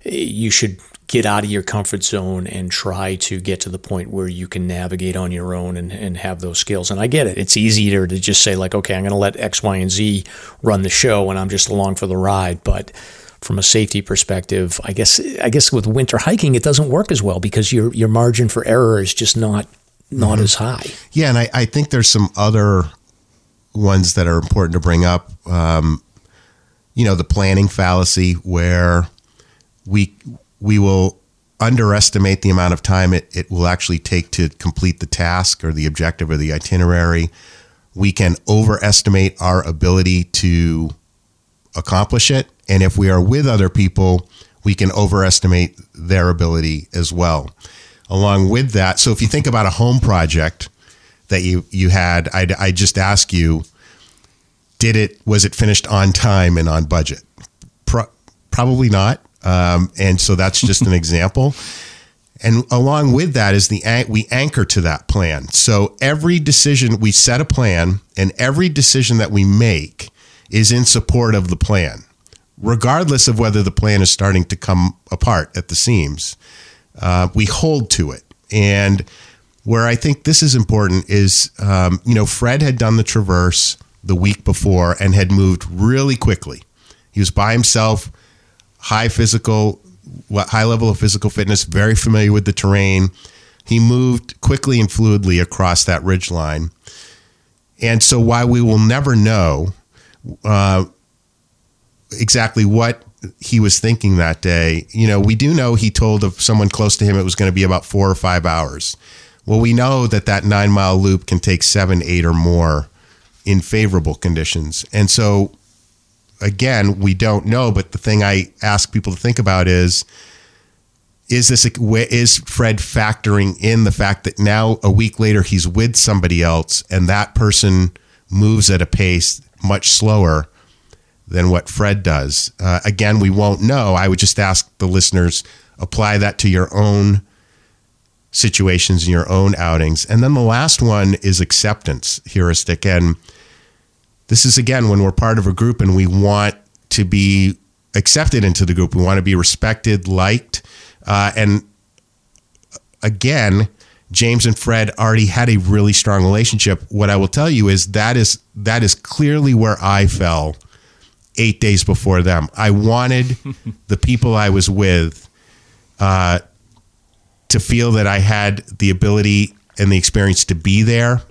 eh, you should get out of your comfort zone and try to get to the point where you can navigate on your own and, and have those skills. And I get it. It's easier to just say, like, okay, I'm going to let X, Y, and Z run the show and I'm just along for the ride. But from a safety perspective, I guess I guess with winter hiking it doesn't work as well because your your margin for error is just not not mm-hmm. as high. Yeah, and I, I think there's some other ones that are important to bring up. Um, you know, the planning fallacy where we we will underestimate the amount of time it, it will actually take to complete the task or the objective or the itinerary. We can overestimate our ability to accomplish it. And if we are with other people, we can overestimate their ability as well. Along with that, so if you think about a home project that you, you had, I'd, i just ask you, did it, was it finished on time and on budget? Pro- probably not. Um, and so that's just an (laughs) example. And along with that is the we anchor to that plan. So every decision we set a plan, and every decision that we make is in support of the plan, regardless of whether the plan is starting to come apart at the seams. Uh, we hold to it, and where I think this is important is, um, you know, Fred had done the traverse the week before and had moved really quickly. He was by himself high physical, what high level of physical fitness, very familiar with the terrain. He moved quickly and fluidly across that ridge line. And so, while we will never know uh, exactly what he was thinking that day, you know, we do know he told of someone close to him it was going to be about four or five hours. Well, we know that that nine mile loop can take seven, eight, or more in favorable conditions. And so again, we don't know. But the thing I ask people to think about is, is this is Fred factoring in the fact that now a week later he's with somebody else and that person moves at a pace much slower than what Fred does? Uh, again, we won't know. I would just ask the listeners apply that to your own situations and your own outings. And then the last one is acceptance heuristic. And this is again when we're part of a group and we want to be accepted into the group. We want to be respected, liked, uh, and again, James and Fred already had a really strong relationship. What I will tell you is that is that is clearly where I fell eight days before them. I wanted (laughs) the people I was with uh, to feel that I had the ability and the experience to be there,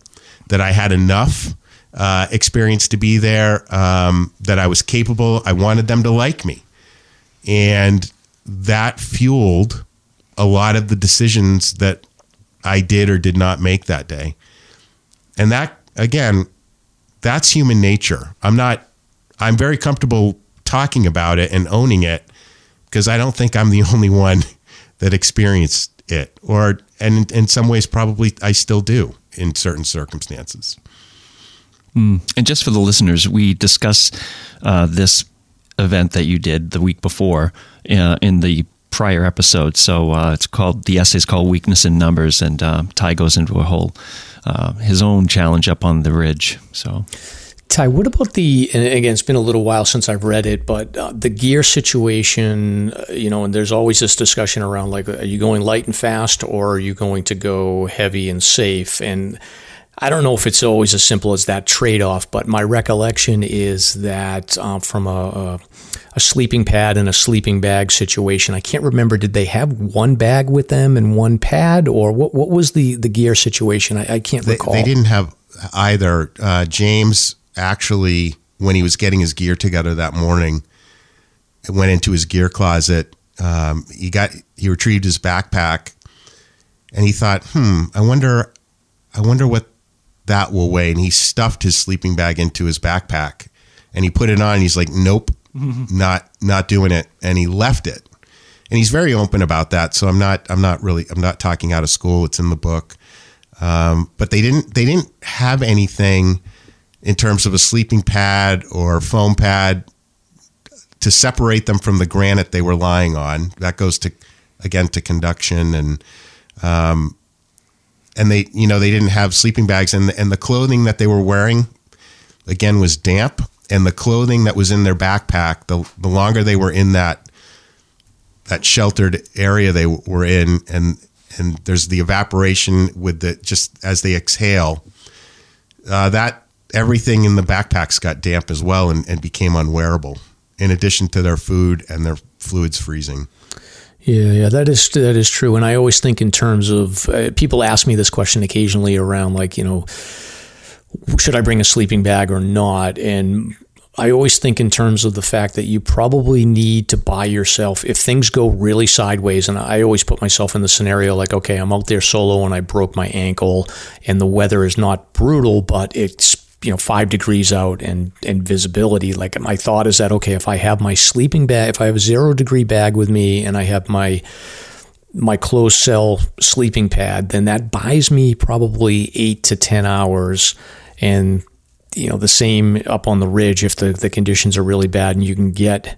that I had enough, uh, experience to be there, um, that I was capable. I wanted them to like me. And that fueled a lot of the decisions that I did or did not make that day. And that, again, that's human nature. I'm not, I'm very comfortable talking about it and owning it because I don't think I'm the (laughs) only one that experienced it. Or, and in some ways, probably I still do in certain circumstances. Mm. And just for the listeners, we discuss uh, this event that you did the week before uh, in the prior episode. So uh, it's called the essay is called "Weakness in Numbers," and uh, Ty goes into a whole uh, his own challenge up on the ridge. So. Ty, what about the, and again, it's been a little while since I've read it, but uh, the gear situation, uh, you know, and there's always this discussion around like, are you going light and fast or are you going to go heavy and safe? And I don't know if it's always as simple as that trade off, but my recollection is that uh, from a, a, a, sleeping pad and a sleeping bag situation, I can't remember, did they have one bag with them and one pad, or what, what was the, the gear situation? I, I can't they, recall. They didn't have either. Uh, James actually, when he was getting his gear together that morning, went into his gear closet. Um, he got he retrieved his backpack, and he thought, "Hmm, I wonder, I wonder what that will weigh. And he stuffed his sleeping bag into his backpack and he put it on. he's like, nope, (laughs) not, not doing it. And he left it. And he's very open about that. So I'm not, I'm not really, I'm not talking out of school. It's in the book. Um, but they didn't, they didn't have anything in terms of a sleeping pad or foam pad to to separate them from the granite they were lying on. That goes to again to conduction and um, and they you know they didn't have sleeping bags. And and the clothing that they were wearing again was damp. And the clothing that was in their backpack the the longer they were in that that sheltered area they were in and and there's the evaporation with the just as they exhale uh, that everything in the backpacks got damp as well and, and became unwearable in addition to their food and their fluids freezing yeah, yeah, that is that is true. And I always think in terms of uh, people ask me this question occasionally around like you know, should I bring a sleeping bag or not? And I always think in terms of the fact that you probably need to buy yourself if things go really sideways. And I always put myself in the scenario like, okay, I'm out there solo and I broke my ankle, and the weather is not brutal, but it's you know five degrees out and and visibility like my thought is that okay if i have my sleeping bag if i have a zero degree bag with me and i have my my closed cell sleeping pad then that buys me probably eight to ten hours. And you know the same up on the ridge if the, the conditions are really bad and you can get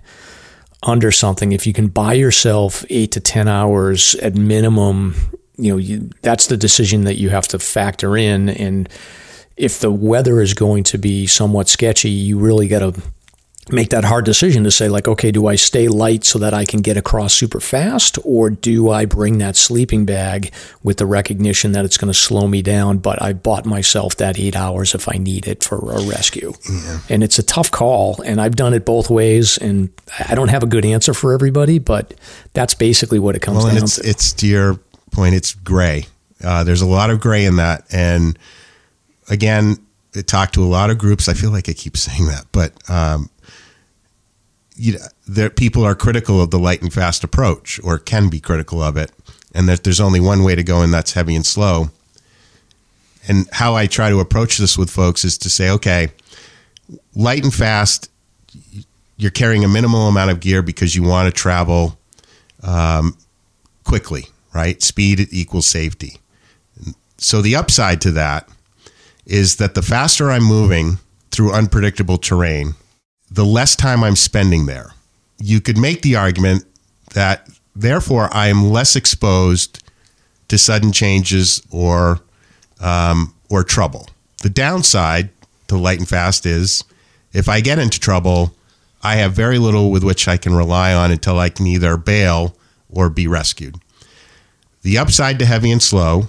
under something if you can buy yourself eight to ten hours at minimum you know you, that's the decision that you have to factor in. And if the weather is going to be somewhat sketchy, you really got to make that hard decision to say like okay do i stay light so that i can get across super fast or do i bring that sleeping bag with the recognition that it's going to slow me down but i bought myself that eight hours if i need it for a rescue? Yeah. and it's a tough call and i've done it both ways and i don't have a good answer for everybody but that's basically what it comes well, down it's, to. it's to your point it's gray. Uh, there's a lot of gray in that and again, I talked to a lot of groups. I feel like I keep (laughs) saying that, but um, you know, people are critical of the light and fast approach, or can be critical of it, and that there's only one way to go, and that's heavy and slow. And how I try to approach this with folks is to say, okay, light and fast, you're carrying a minimal amount of gear because you want to travel um, quickly, right? Speed equals safety. So the upside to that is that the faster I'm moving through unpredictable terrain, the less time I'm spending there. You could make the argument that therefore I am less exposed to sudden changes or um, or trouble. The downside to light and fast is if I get into trouble, I have very little with which I can rely on until I can either bail or be rescued. The upside to heavy and slow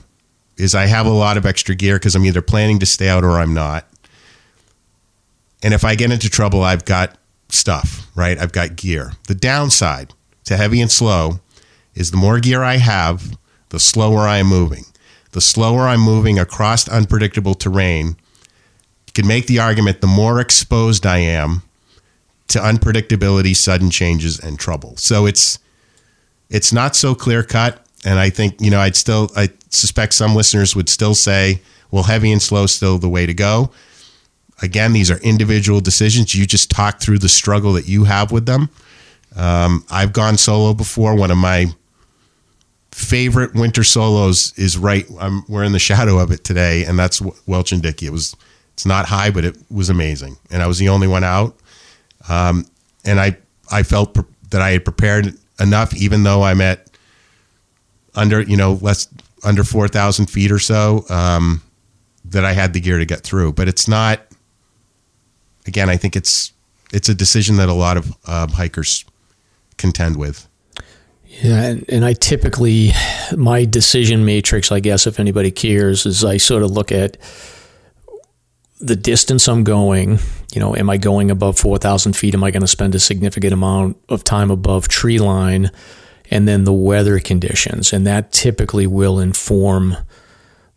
is I have a lot of extra gear because I'm either planning to stay out or I'm not. And if I get into trouble, I've got stuff, right? I've got gear. The downside to heavy and slow is the more gear I have, the slower I am moving. The slower I'm moving across unpredictable terrain, you can make the argument the more exposed I am to unpredictability, sudden changes, and trouble. So it's it's not so clear cut. And I think, you know, I'd still I suspect some listeners would still say, well, heavy and slow still the way to go. Again, these are individual decisions. You just talk through the struggle that you have with them. Um, I've gone solo before. One of my favorite winter solos is right. I'm, we're in the shadow of it today, and that's Welch and Dickey. It was it's not high, but it was amazing, and I was the only one out. Um, and I I felt pre- that I had prepared enough, even though I'm at under you know less under 4,000 feet or so um, that I had the gear to get through. But it's not, again, I think it's, it's a decision that a lot of um, hikers contend with. Yeah, and, and I typically, my decision matrix, I guess, if anybody cares, is I sort of look at the distance I'm going. You know, am I going above 4,000 feet? Am I going to spend a significant amount of time above tree line? And then the weather conditions. And that typically will inform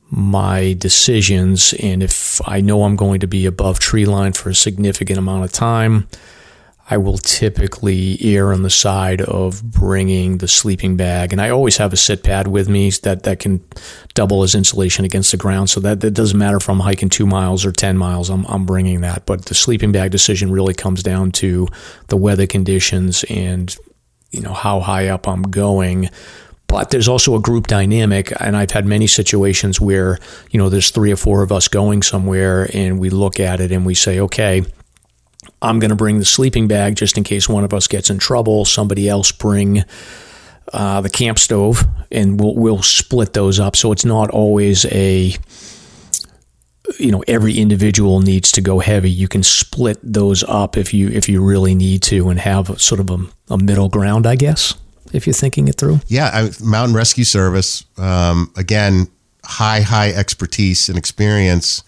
my decisions. And if I know I'm going to be above tree line for a significant amount of time, I will typically err on the side of bringing the sleeping bag. And I always have a sit pad with me that, that can double as insulation against the ground. So that, that doesn't matter if I'm hiking two miles or 10 miles, I'm, I'm bringing that. But the sleeping bag decision really comes down to the weather conditions and you know how high up I'm going. But there's also a group dynamic, and I've had many situations where you know there's three or four of us going somewhere, and we look at it and we say, okay. I'm going to bring the sleeping bag just in case one of us gets in trouble. Somebody else bring uh, the camp stove, and we'll we'll split those up. So it's not always a you know every individual needs to go heavy. You can split those up if you if you really need to, and have sort of a, a middle ground, I guess. If you're thinking it through, yeah, I, Mountain Rescue Service um, again, high high expertise and experience.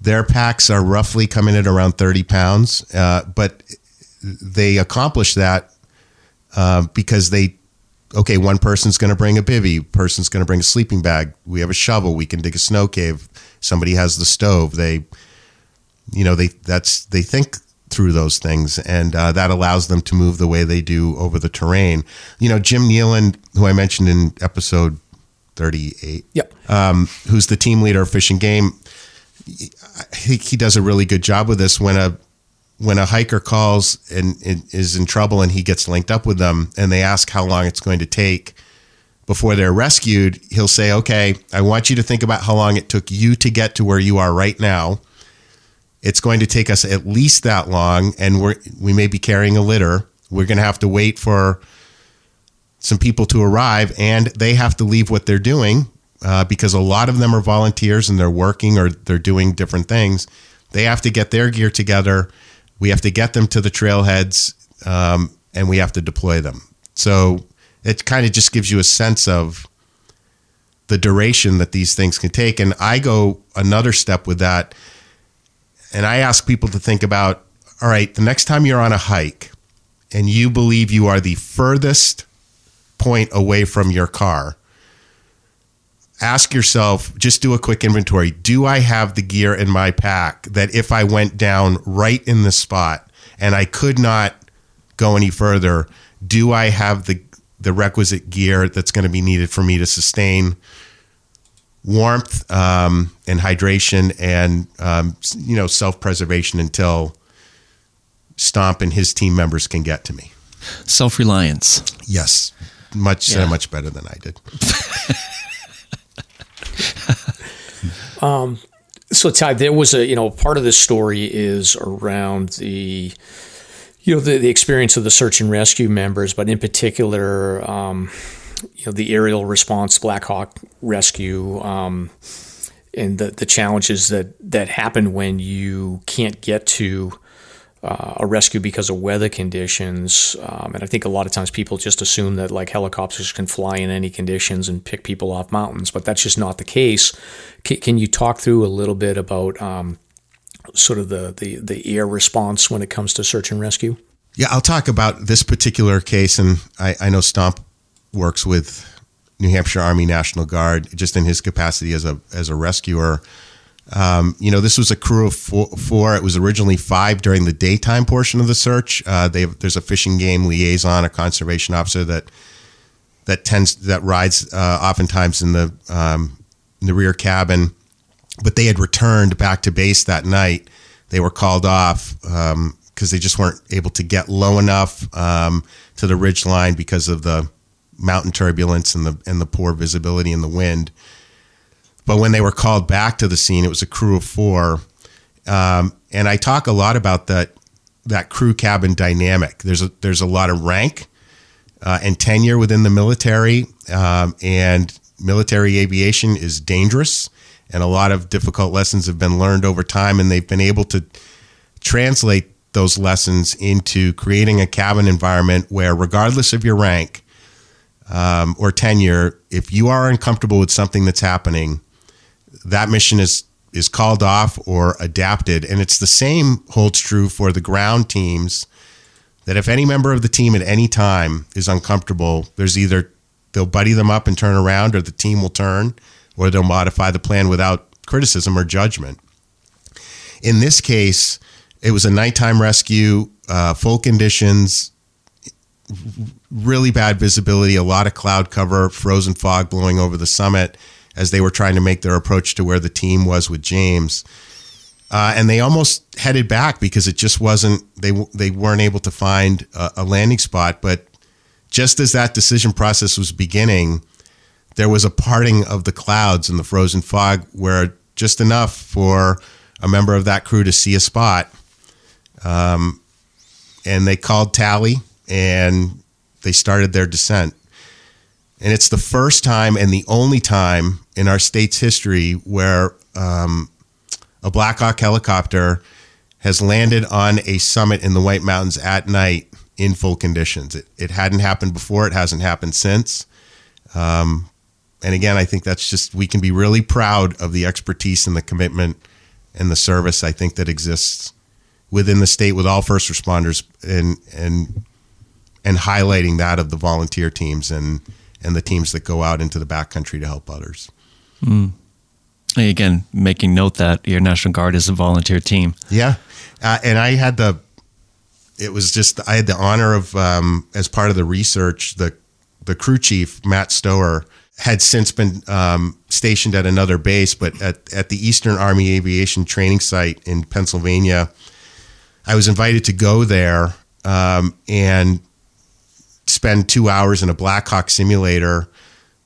Their packs are roughly coming at around 30 pounds, uh, but they accomplish that uh, because they okay, one person's going to bring a bivy, person's going to bring a sleeping bag. We have a shovel, we can dig a snow cave. Somebody has the stove. They, you know, they that's they think through those things, and uh, that allows them to move the way they do over the terrain. You know, Jim Kneeland, who I mentioned in episode thirty-eight, yep, um, who's the team leader of Fish and Game. He, he does a really good job with this when a when a hiker calls and, and, is in trouble and he gets linked up with them and they ask how long it's going to take before they're rescued, he'll say, Okay, I want you to think about how long it took you to get to where you are right now. It's going to take us at least that long, and we're, we may be carrying a litter. We're going to have to wait for some people to arrive, and they have to leave what they're doing uh, because a lot of them are volunteers and they're working or they're doing different things. They have to get their gear together we have to get them to the trailheads um, and we have to deploy them. So it kind of just gives you a sense of the duration that these things can take. And I go another step with that. And I ask people to think about all right, the next time you're on a hike and you believe you are the furthest point away from your car, ask yourself just do a quick inventory do i have the gear in my pack that if i went down right in the spot and i could not go any further do i have the the requisite gear that's going to be needed for me to sustain warmth um, and hydration and um, you know self-preservation until stomp and his team members can get to me. Self-reliance. Yes. Much yeah. uh, much better than i did. (laughs) Um, so Ty, there was a you know part of this story is around the you know the, the experience of the search and rescue members, but in particular, um, you know the aerial response Black Hawk rescue. Um, and the, the challenges that, that happen when you can't get to uh, a rescue because of weather conditions. Um, and I think a lot of times people just assume that like helicopters can fly in any conditions and pick people off mountains, but that's just not the case. C- can you talk through a little bit about um, sort of the, the, the air response when it comes to search and rescue? Yeah, I'll talk about this particular case, and I, I know Stomp works with New Hampshire Army National Guard just in his capacity as a as a rescuer. Um, you know, this was a crew of four, four, It was originally five during the daytime portion of the search. Uh, they, there's a fishing game liaison, a conservation officer that that tends that rides uh, oftentimes in the um, in the rear cabin. But they had returned back to base that night. They were called off because um, they just weren't able to get low enough um, to the ridge line because of the mountain turbulence and the and the poor visibility and the wind. But when they were called back to the scene, it was a crew of four. Um, and I talk a lot about that that crew cabin dynamic. There's a there's a lot of rank uh, and tenure within the military, um, and military aviation is dangerous. And a lot of difficult lessons have been learned over time, and they've been able to translate those lessons into creating a cabin environment where, regardless of your rank um, or tenure, if you are uncomfortable with something that's happening, that mission is is called off or adapted. And it's the same holds true for the ground teams that if any member of the team at any time is uncomfortable, there's either they'll buddy them up and turn around, or the team will turn, or they'll modify the plan without criticism or judgment. In this case, it was a nighttime rescue, uh, full conditions, really bad visibility, a lot of cloud cover, frozen fog blowing over the summit as they were trying to make their approach to where the team was with James. Uh, and they almost headed back because it just wasn't they they weren't able to find a, a, landing spot. But just as that decision process was beginning, there was a parting of the clouds and the frozen fog, where just enough for a member of that crew to see a spot Um, and they called tally and they started their descent. And it's the first time and the only time in our state's history where um, a Black Hawk helicopter has landed on a summit in the White Mountains at night in full conditions. It, it hadn't happened before, it hasn't happened since. Um, and again, I think that's just, we can be really proud of the expertise and the commitment and the service I think that exists within the state with all first responders and, and, and highlighting that of the volunteer teams and, and the teams that go out into the backcountry to help others. Mm. Again, making note that your National Guard is a volunteer team. Yeah. Uh, and I had the, it was just, I had the honor of, um, as part of the research, the, the crew chief, Matt Stower, had since been um, stationed at another base, but at, at the Eastern Army Aviation Training Site in Pennsylvania, I was invited to go there um, and spend two hours in a Black Hawk simulator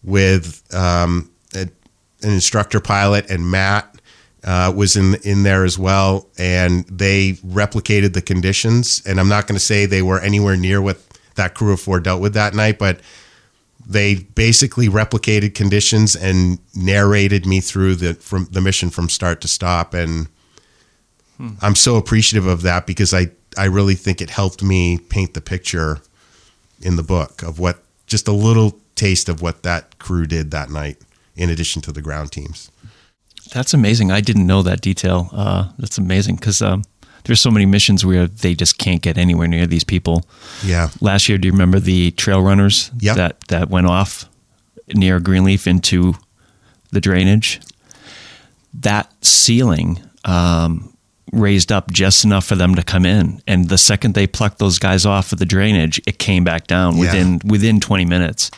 with um, a, an instructor pilot, and Matt uh, was in in there as well, and they replicated the conditions. And I'm not going to say they were anywhere near what that crew of four dealt with that night, but they basically replicated conditions and narrated me through the from the mission from start to stop and hmm. I'm so appreciative of that because I I really think it helped me paint the picture in the book of what just a little taste of what that crew did that night in addition to the ground teams. That's amazing. I didn't know that detail. Uh, that's amazing because um, there's so many missions where they just can't get anywhere near these people. Yeah. Last year, do you remember the trail runners yep. that that went off near Greenleaf into the drainage? That ceiling um, raised up just enough for them to come in, and the second they plucked those guys off of the drainage, it came back down yeah. within within 20 minutes.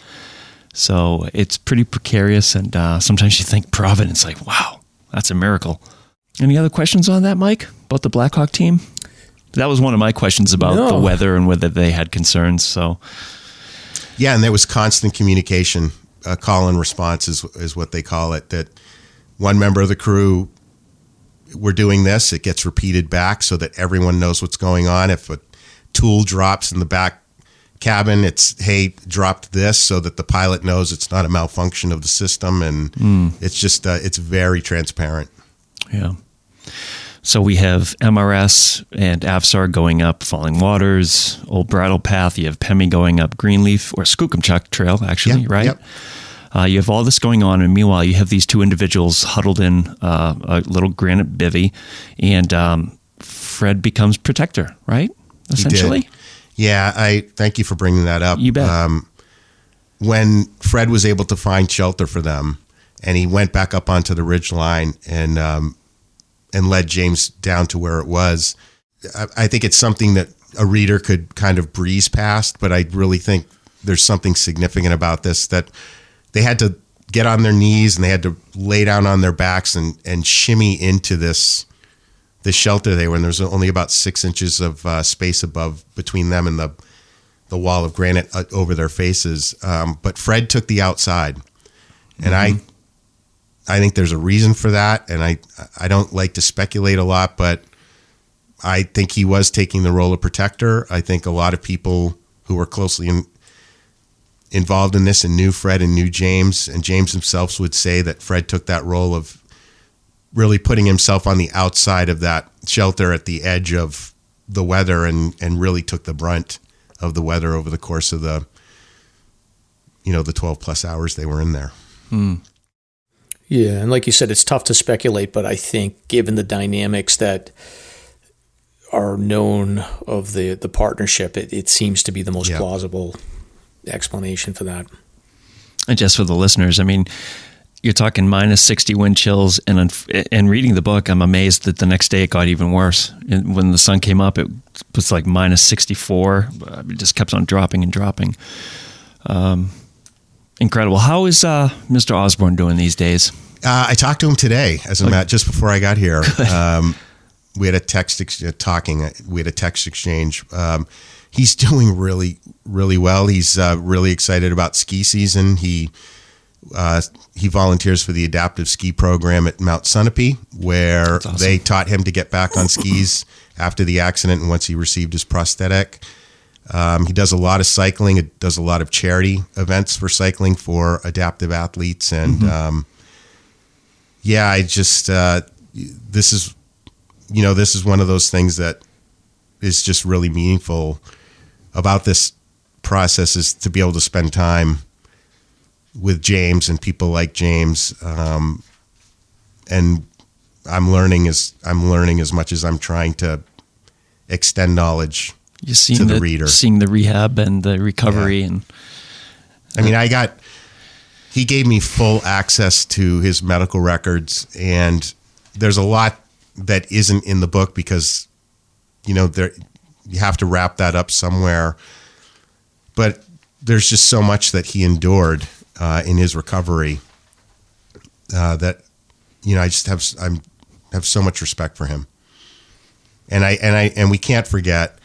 So it's pretty precarious, and uh, sometimes you think Providence, like, wow, that's a miracle. Any other questions on that, Mike, about the Blackhawk team? That was one of my questions about no. the weather and whether they had concerns. So, yeah, and there was constant communication, uh, call and response is is what they call it. That one member of the crew, we're doing this. It gets repeated back so that everyone knows what's going on. If a tool drops in the back cabin, it's hey, dropped this so that the pilot knows it's not a malfunction of the system, and mm. it's just uh, it's very transparent. Yeah. So we have MRS and AVSAR going up Falling Waters, Old Bridle Path. You have PEMI going up Greenleaf or Skookumchuck Trail, actually, yep, right? Yep. Uh, you have all this going on, and meanwhile, you have these two individuals huddled in uh, a little granite bivy, and um, Fred becomes protector, right? Essentially. Yeah, I thank you for bringing that up. You bet. Um, when Fred was able to find shelter for them, and he went back up onto the ridge line and um, and led James down to where it was. I, I think it's something that a reader could kind of breeze past, but I really think there's something significant about this that they had to get on their knees and they had to lay down on their backs and, and shimmy into this this shelter they were in. There's only about six inches of uh, space above between them and the the wall of granite uh, over their faces. Um, but Fred took the outside, and mm-hmm. I I think there's a reason for that, and I I don't like to speculate a lot, but I think he was taking the role of protector. I think a lot of people who were closely in, involved in this and knew Fred and knew James, and James himself would say that Fred took that role of really putting himself on the outside of that shelter at the edge of the weather and and really took the brunt of the weather over the course of the you know the 12 plus hours they were in there. Hmm. Yeah, and like you said, it's tough to speculate, but I think given the dynamics that are known of the the partnership, it, it seems to be the most yeah. plausible explanation for that. And just for the listeners, I mean, you're talking minus 60 wind chills, and and reading the book, I'm amazed that the next day it got even worse. And when the sun came up, it was like minus 64. It just kept on dropping and dropping. Um, Incredible. How is uh, Mr. Osborne doing these days? Uh, I talked to him today, as a okay. matter, just before I got here. (laughs) Um, we had a text ex- uh, talking. Uh, we had a text exchange. Um, he's (laughs) doing really, really well. He's uh, really excited about ski season. He Uh, he volunteers for the adaptive ski program at Mount Sunapee, where awesome. they taught him to get back on skis (laughs) after the accident and once he received his prosthetic. Um, he does a lot of cycling. It does a lot of charity events for cycling for adaptive athletes, and um, yeah, I just uh, this is you know this is one of those things that is just really meaningful about this process is to be able to spend time with James and people like James, um, and I'm learning as I'm learning as much as I'm trying to extend knowledge You seeing to the the, reader. seeing the rehab and the recovery, and I mean, I got he gave me full access to his medical records, and there's a lot that isn't in the book because you know there you have to wrap that up somewhere. But there's just so much that he endured uh, in his recovery uh, that you know I just have I'm have so much respect for him, and I and I and we can't forget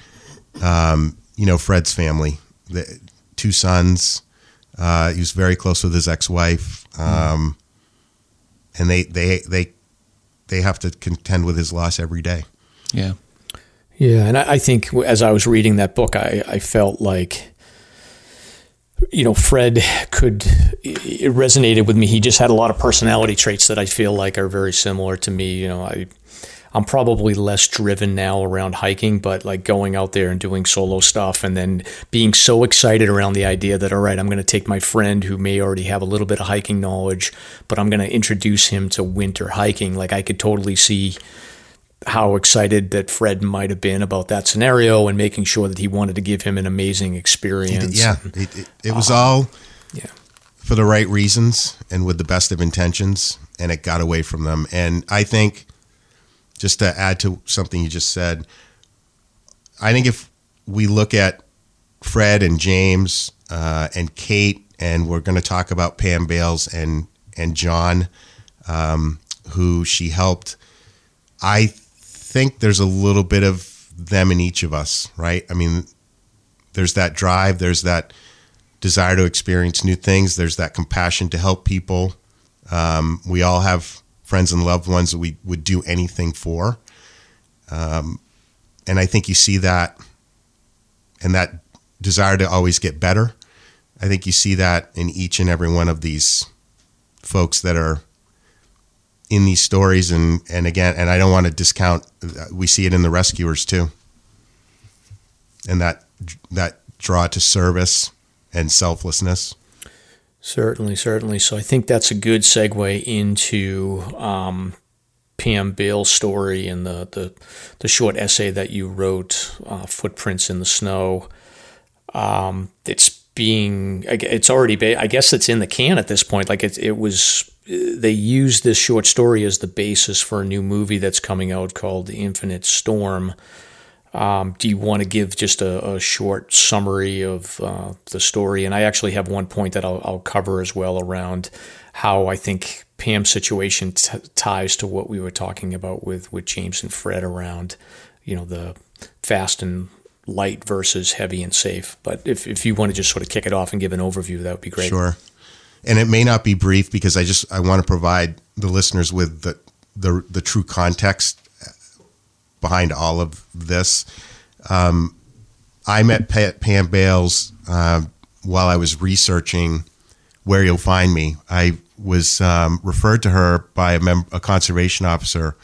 um, you know Fred's family, the two sons. Uh, he was very close with his ex-wife, um, and they they they they have to contend with his loss every day. yeah, Yeah, and I, I think as I was reading that book, I, I felt like, you know, Fred could, it resonated with me. He just had a lot of personality traits that I feel like are very similar to me. You know, I, I'm probably less driven now around hiking, but like going out there and doing solo stuff and then being so excited around the idea that, all right, I'm going to take my friend who may already have a little bit of hiking knowledge, but I'm going to introduce him to winter hiking. Like I could totally see how excited that Fred might have been about that scenario and making sure that he wanted to give him an amazing experience. Yeah, it, it, it was all Yeah. for the right reasons and with the best of intentions, and it got away from them. And I think, just to add to something you just said, I think if we look at Fred and James uh, and Kate, and we're going to talk about Pam Bales and and John, um, who she helped. I think there's a little bit of them in each of us, right? I mean, there's that drive, there's that desire to experience new things, there's that compassion to help people. Um, we all have friends and loved ones that we would do anything for. Um, and I think you see that and that desire to always get better. I think you see that in each and every one of these folks that are in these stories and and again and I don't want to discount we see it in the rescuers too and that that draw to service and selflessness Certainly, certainly. So I think that's a good segue into um, Pam Bale's story and the, the, the short essay that you wrote, uh, Footprints in the Snow. Um, it's being, it's already, ba- I guess it's in the can at this point. Like it, it was, they used this short story as the basis for a new movie that's coming out called The Infinite Storm. Um, do you want to give just a, a short summary of uh, the story? And I actually have one point that I'll, I'll cover as well around how I think Pam's situation t- ties to what we were talking about with with James and Fred around, you know, the fast and light versus heavy and safe. But if if you want to just sort of kick it off and give an overview, that would be great. Sure. And it may not be brief because I just I want to provide the listeners with the the, the true context behind all of this. Um, I met Pa- Pam Bales uh, while I was researching where you'll find me. I was um, referred to her by a, mem- a conservation officer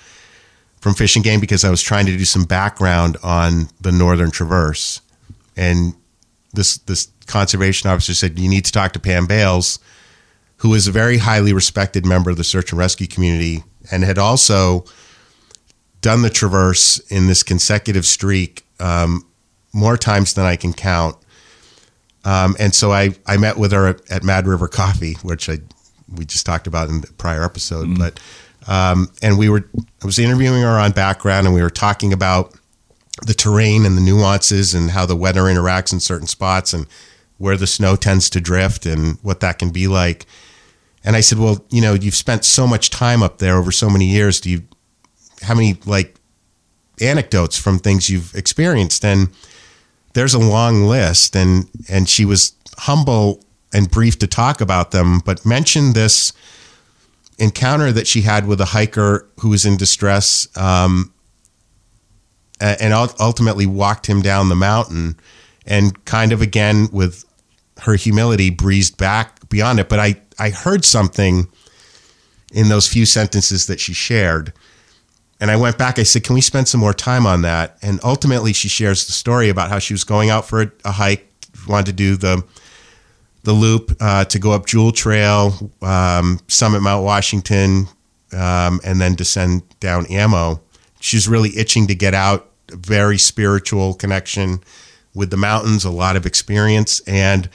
from Fish and Game because I was trying to do some background on the Northern Traverse, and this this conservation officer said you need to talk to Pam Bales, who is a very highly respected member of the search and rescue community, and had also done the Traverse in this consecutive streak um, more times than I can count. Um, and so I, I met with her at, at Mad River Coffee, which I we just talked about in the prior episode. But um, and we were I was interviewing her on background, and we were talking about the terrain and the nuances and how the weather interacts in certain spots and where the snow tends to drift and what that can be like. And I said, well, you know, you've spent so much time up there over so many years. Do you how many like anecdotes from things you've experienced? And there's a long list. And and she was humble and brief to talk about them, but mentioned this encounter that she had with a hiker who was in distress um, and ultimately walked him down the mountain and kind of again with her humility breezed back beyond it. But I, I heard something in those few sentences that she shared. And I went back, I said, Can we spend some more time on that? And ultimately, she shares the story about how she was going out for a, a hike, wanted to do the the loop uh, to go up Jewell Trail, um, summit Mount Washington, um, and then descend down Ammo. She's really itching to get out. Very spiritual connection with the mountains, a lot of experience, and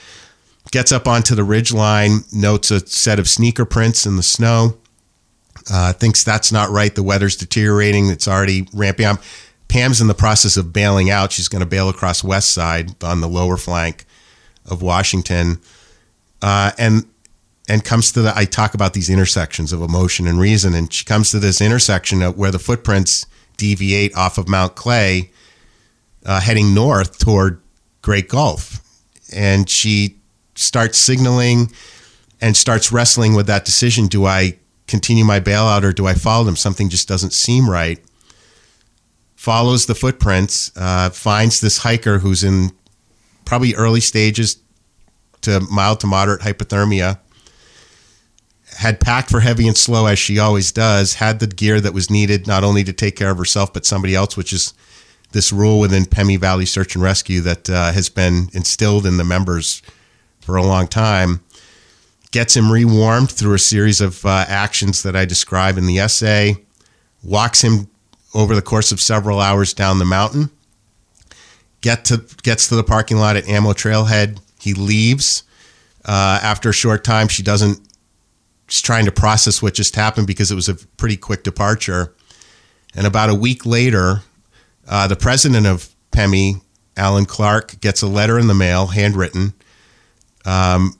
gets up onto the ridge line, notes a set of sneaker prints in the snow, uh, thinks that's not right. The weather's deteriorating. It's already ramping up. Pam's in the process of bailing out. She's going to bail across West Side on the lower flank of Washington uh, and and comes to the. I talk about these intersections of emotion and reason, and she comes to this intersection where the footprints deviate off of Mount Clay, uh, heading north toward Great Gulf, and she starts signaling and starts wrestling with that decision: Do I continue my bailout or do I follow them? Something just doesn't seem right. Follows the footprints, uh, finds this hiker who's in probably early stages to mild to moderate hypothermia. Had packed for heavy and slow as she always does. Had the gear that was needed not only to take care of herself but somebody else, which is this rule within Pemi Valley Search and Rescue that uh, has been instilled in the members for a long time. Gets him rewarmed through a series of uh, actions that I describe in the essay. Walks him over the course of several hours down the mountain. Get to gets to the parking lot at Ammo Trailhead he leaves uh, after a short time. She doesn't. She's trying to process what just happened because it was a pretty quick departure. And about a week later, uh, the president of PEMI, Alan Clark, gets a letter in the mail, handwritten, um,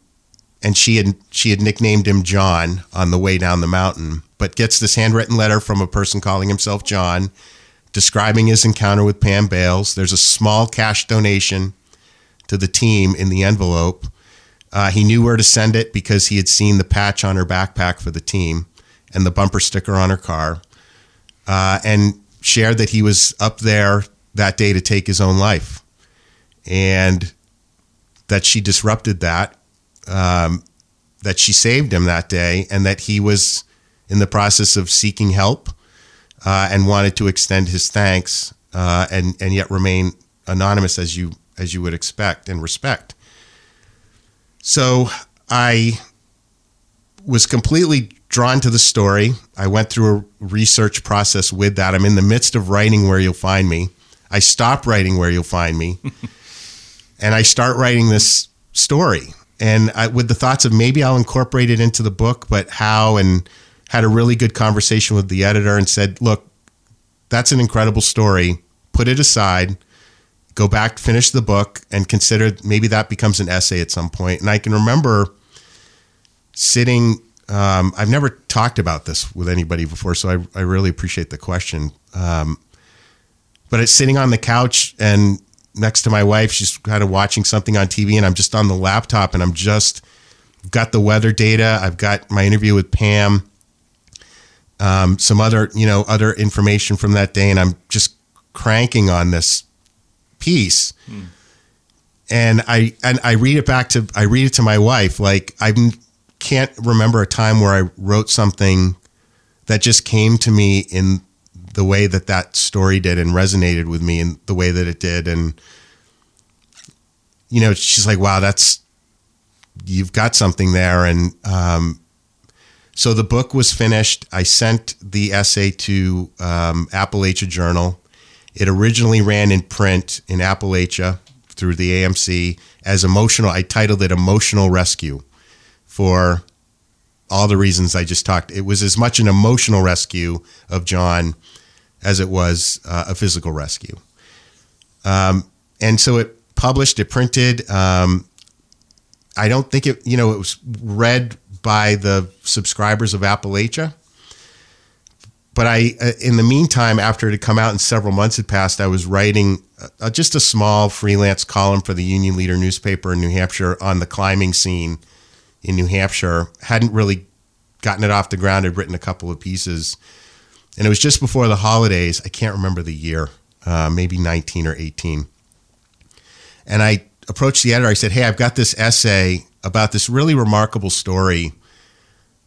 and she had she had nicknamed him John on the way down the mountain. But gets this handwritten letter from a person calling himself John, describing his encounter with Pam Bales. There's a small cash donation to the team in the envelope. Uh, he knew where to send it because he had seen the patch on her backpack for the team and the bumper sticker on her car, uh, and shared that he was up there that day to take his own life, and that she disrupted that, um, that she saved him that day, and that he was in the process of seeking help uh, and wanted to extend his thanks uh, and and yet remain anonymous as you as you would expect and respect. So I was completely drawn to the story. I went through a research process with that. I'm in the midst of writing Where You'll Find Me. I stop writing Where You'll Find Me (laughs) and I start writing this story. And I, with the thoughts of maybe I'll incorporate it into the book, but how, and had a really good conversation with the editor and said, look, that's an incredible story. Put it aside go back, finish the book, and consider maybe that becomes an essay at some point. And I can remember sitting. Um, I've never talked about this with anybody before, so I, I really appreciate the question. Um, but it's sitting on the couch and next to my wife, she's kind of watching something on TV, and I'm just on the laptop and I'm just got the weather data. I've got my interview with Pam, um, some other you know other information from that day, and I'm just cranking on this piece. Hmm. And I and I read it back to I read it to my wife like I can't remember a time where I wrote something that just came to me in the way that that story did and resonated with me and the way that it did and you know she's like wow that's you've got something there and um, so the book was finished i sent the essay to um, appalachia journal it originally ran in print in Appalachia through the AMC as emotional. I titled it Emotional Rescue for all the reasons I just talked. It was as much an emotional rescue of John as it was uh, a physical rescue. Um, and so it published, it printed. Um, I don't think it, you know, it was read by the subscribers of Appalachia but I, uh, in the meantime, after it had come out and several months had passed, I was writing uh, just a small freelance column for the Union Leader newspaper in New Hampshire on the climbing scene in New Hampshire. Hadn't really gotten it off the ground. Had written a couple of pieces, and it was just before the holidays. I can't remember the year, uh, maybe 19 or 18. And I approached the editor. I said, "Hey, I've got this essay about this really remarkable story."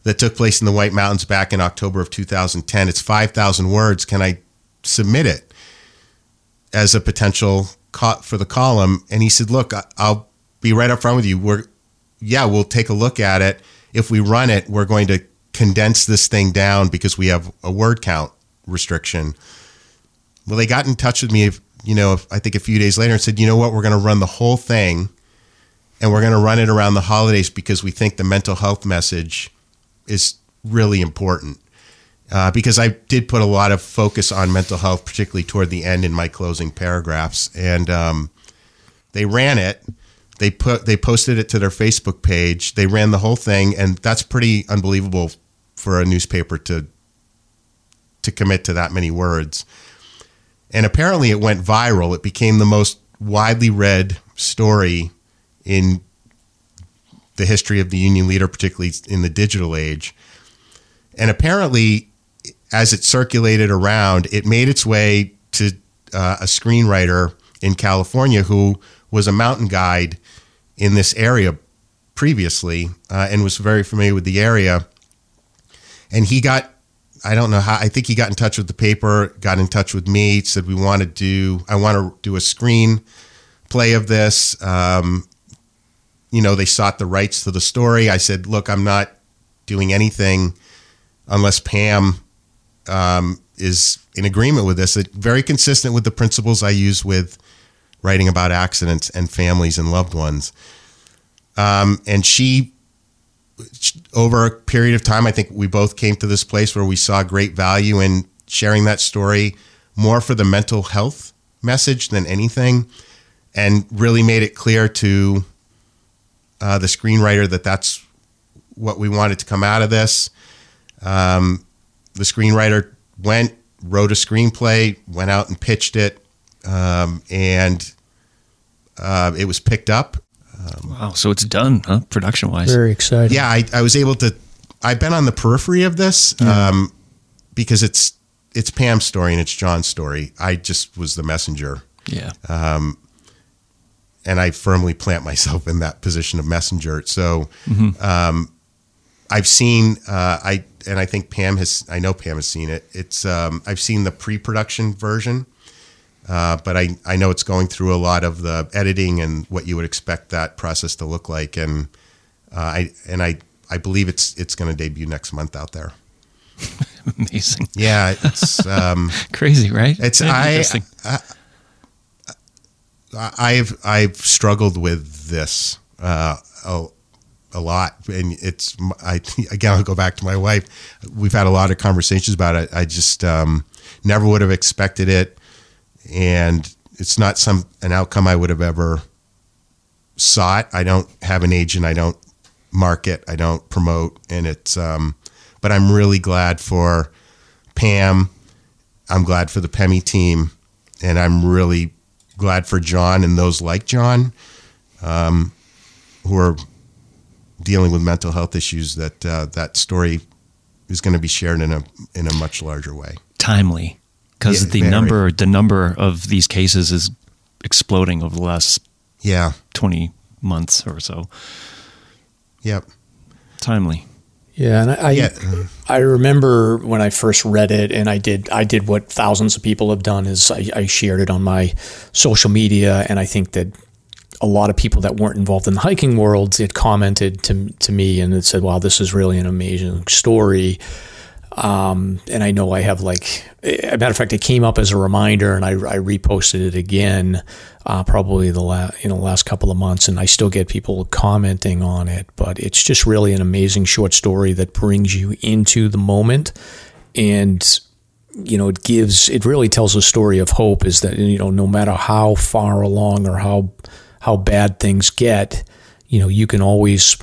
that took place in the White Mountains back in October of 2010. It's 5,000 words. Can I submit it as a potential co- for the column? And he said, Look, I'll be right up front with you. We're, yeah, we'll take a look at it. If we run it, we're going to condense this thing down because we have a word count restriction. Well, they got in touch with me, you know, I think a few days later and said, you know what, we're going to run the whole thing and we're going to run it around the holidays because we think the mental health message is really important. Uh, because I did put a lot of focus on mental health, particularly toward the end in my closing paragraphs, and um, they ran it. They put they posted it to their Facebook page. They ran the whole thing, and that's pretty unbelievable for a newspaper to to commit to that many words. And apparently, it went viral. It became the most widely read story in the history of the union leader, particularly in the digital age. And apparently, as it circulated around, it made its way to uh, a screenwriter in California who was a mountain guide in this area previously uh, and was very familiar with the area. And he got, I don't know how, I think he got in touch with the paper, got in touch with me, said, We want to do, I want to do a screen play of this. Um, you know, they sought the rights to the story. I said, look, I'm not doing anything unless Pam um, is in agreement with this. It, very consistent with the principles I use with writing about accidents and families and loved ones. Um, and she, over a period of time, I think we both came to this place where we saw great value in sharing that story more for the mental health message than anything, and really made it clear to uh, the screenwriter that that's what we wanted to come out of this. Um, the screenwriter went, wrote a screenplay, went out and pitched it, um, and uh, it was picked up. Um, wow! So it's done, huh? Production wise. Very exciting. Yeah, I, I, was able to. I've been on the periphery of this um, because it's it's Pam's story and it's John's story. I just was the messenger. Yeah. Um, and I firmly plant myself in that position of messenger. So mm-hmm. um, I've seen uh, I and I think Pam has I know Pam has seen it. It's um, I've seen the pre-production version, uh, but I I know it's going through a lot of the editing and what you would expect that process to look like, and uh, I and I I believe it's it's going to debut next month out there. (laughs) Amazing. Yeah, it's um, (laughs) crazy, right? It's I, I I've I've struggled with this uh, a, a lot, and it's I (laughs) again I'll go back to my wife. We've had a lot of conversations about it. I just um, never would have expected it, and it's not some an outcome I would have ever sought. I don't have an agent. I don't market. I don't promote, and it's. Um, but I'm really glad for Pam. I'm glad for the Pemi team, and I'm really glad for John and those like John um, who are dealing with mental health issues that uh, that story is going to be shared in a in a much larger way. Timely, because yeah, the very. number the number of these cases is exploding over the last yeah twenty months or so. Yep, timely. Yeah, and I, I, yeah. I remember when I first read it, and I did I did what thousands of people have done is I, I shared it on my social media, and I think that a lot of people that weren't involved in the hiking world had commented to to me and it said, "Wow, this is really an amazing story." Um, and I know I have like, a matter of fact, it came up as a reminder, and I, I reposted it again, uh, probably the last you know last couple of months, and I still get people commenting on it. But it's just really an amazing short story that brings you into the moment, and you know it gives it really tells a story of hope. Is that you know no matter how far along or how how bad things get, you know you can always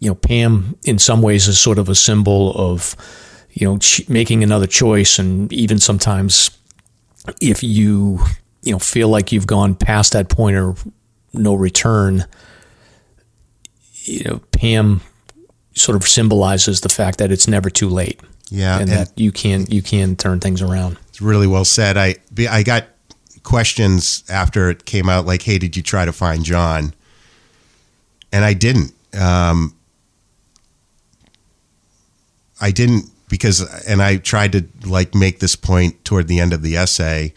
you know, Pam in some ways is sort of a symbol of, you know, ch- making another choice, and even sometimes if you you know feel like you've gone past that point or no return, you know, Pam sort of symbolizes the fact that it's never too late. Yeah, and, and- that you can you can turn things around. It's really well said. I I got questions after it came out, like, "Hey, did you try to find John?" And I didn't. Um, I didn't because, and I tried to like make this point toward the end of the essay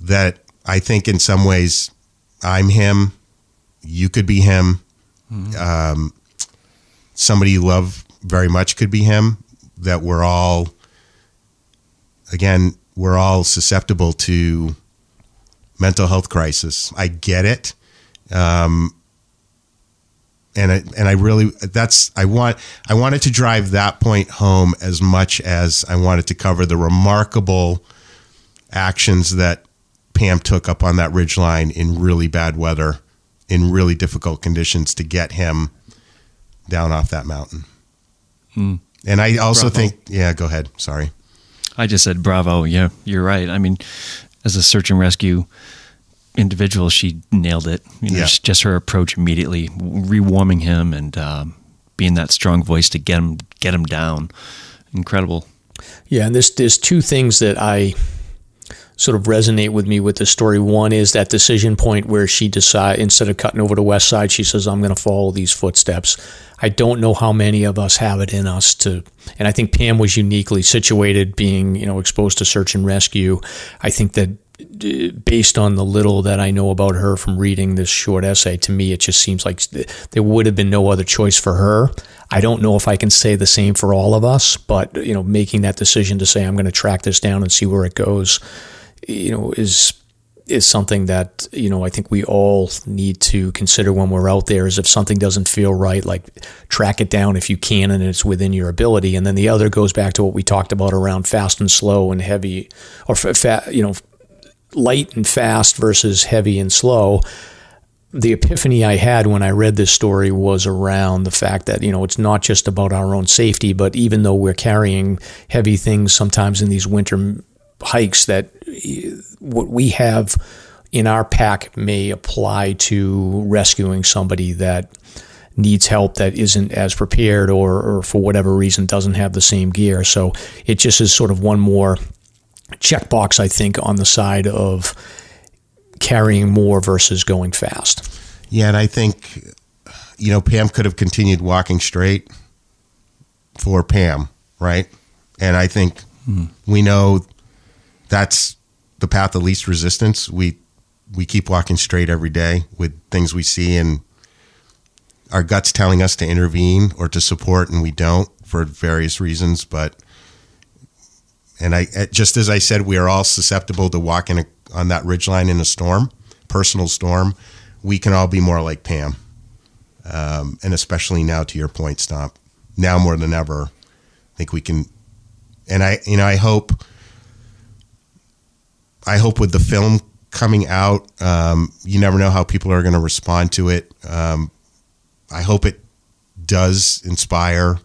that I think in some ways I'm him, you could be him, um, somebody you love very much could be him. That we're all again, we're all susceptible to mental health crisis. I get it. Um, and I, and I really that's I want I wanted to drive that point home as much as I wanted to cover the remarkable actions that Pam took up on that ridge line in really bad weather in really difficult conditions to get him down off that mountain. Hmm. And I also Bravo. think yeah, go ahead. Sorry. I just said bravo. Yeah, you're right. I mean, as a search and rescue individual, she nailed it. You know, Yeah. just- just her approach immediately, rewarming him and um, being that strong voice to get him get him down. Incredible. Yeah, and there's there's two things that I sort of resonate with me with the story. One is that decision point where she decide instead of cutting over to West Side, she says, "I'm going to follow these footsteps." I don't know how many of us have it in us to, and I think Pam was uniquely situated, being you know exposed to search and rescue. I think that based on the little that I know about her from reading this short essay, to me, it just seems like there would have been no other choice for her. I don't know if I can say the same for all of us, but you know, making that decision to say I'm going to track this down and see where it goes, you know, is is something that you know I think we all need to consider when we're out there. Is if something doesn't feel right, like track it down if you can and it's within your ability. And then the other goes back to what we talked about around fast and slow and heavy, or fa- you know, light and fast versus heavy and slow. The epiphany I had when I read this story was around the fact that, you know, it's not just about our own safety, but even though we're carrying heavy things sometimes in these winter hikes, that eh, what we have in our pack may apply to rescuing somebody that needs help that isn't as prepared or, or for whatever reason doesn't have the same gear. So it just is sort of one more checkbox, I think, on the side of carrying more versus going fast. Yeah, and I think you know Pam could have continued walking straight for Pam, right? And I think hmm. we know that's the path of least resistance. We we keep walking straight every day with things we see and our guts telling us to intervene or to support and we don't for various reasons, but and I eh, just as I said, we are all susceptible to walking on that ridgeline in a storm, personal storm. We can all be more like Pam, um, and especially now, to your point, Stomp. Now more than ever, I think we can. And I, you know, I hope, I hope with the film coming out, um, you never know how people are going to respond to it. Um, I hope it does inspire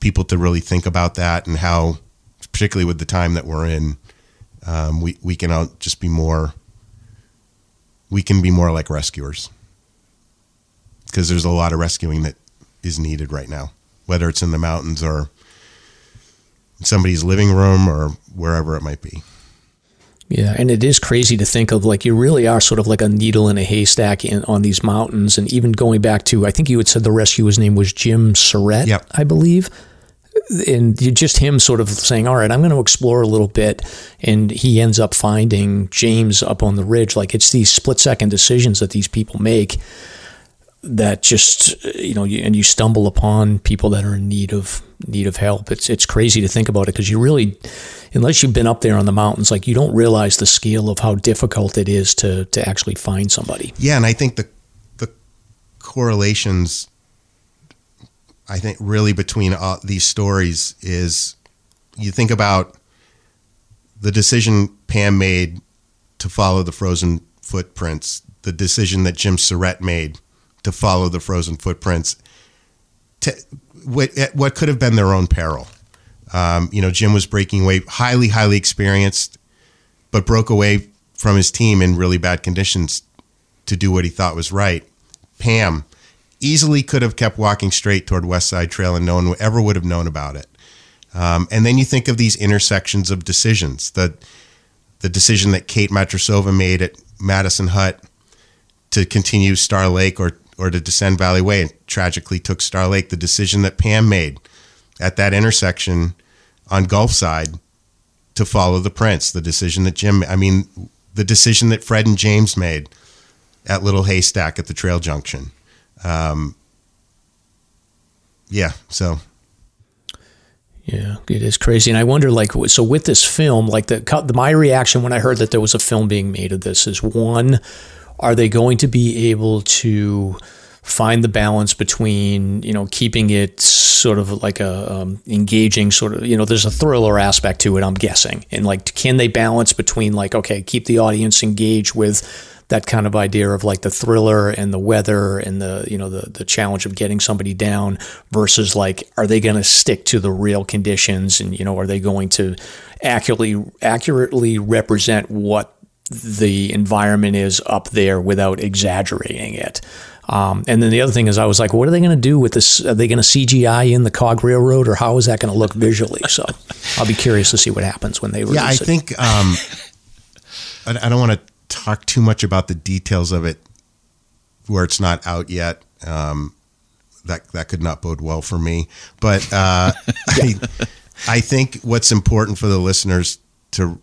people to really think about that and how, particularly with the time that we're in, um, we we can all just be more. We can be more like rescuers because there's a lot of rescuing that is needed right now, whether it's in the mountains or somebody's living room or wherever it might be. Yeah, and it is crazy to think of like you really are sort of like a needle in a haystack in, on these mountains, and even going back to I think you had said the rescuer's name was Jim Surrett, Yep. I believe, and just him sort of saying, "All right, I'm going to explore a little bit," and he ends up finding James up on the ridge. Like it's these split second decisions that these people make that just you know, and you stumble upon people that are in need of need of help. It's it's crazy to think about it because you really, unless you've been up there on the mountains, like you don't realize the scale of how difficult it is to to actually find somebody. Yeah, and I think the the correlations, I think, really between all these stories is you think about the decision Pam made to follow the frozen footprints, the decision that Jim Surrett made to follow the frozen footprints, to what, what could have been their own peril. Um, you know, Jim was breaking away, highly, highly experienced, but broke away from his team in really bad conditions to do what he thought was right. Pam easily could have kept walking straight toward Westside Trail and no one ever would have known about it. Um, and then you think of these intersections of decisions. The the decision that Kate Matrosova made at Madison Hut to continue Star Lake or or to descend Valley Way and tragically took Star Lake. The decision that Pam made at that intersection on Gulfside to follow the prints. The decision that Jim, I mean, the decision that Fred and James made at Little Haystack at the Trail Junction. Um, yeah, so. Yeah, it is crazy, and I wonder, like, so with this film, like the my reaction when I heard that there was a film being made of this is one, are they going to be able to find the balance between you know keeping it sort of like a um, engaging sort of you know there's a thriller aspect to it i'm guessing. And like can they balance between like okay keep the audience engaged with that kind of idea of like the thriller and the weather and the you know the the challenge of getting somebody down versus like are they going to stick to the real conditions and you know are they going to accurately accurately represent what the environment is up there without exaggerating it. Um, and then the other thing is, I was like, what are they going to do with this? Are they going to CGI in the cog railroad, or how is that going to look visually? So I'll be curious to see what happens when they release yeah, I it. think um, (laughs) I, I, don't want to talk too much about the details of it where it's not out yet. Um, that that could not bode well for me. But uh, (laughs) I, I think what's important for the listeners to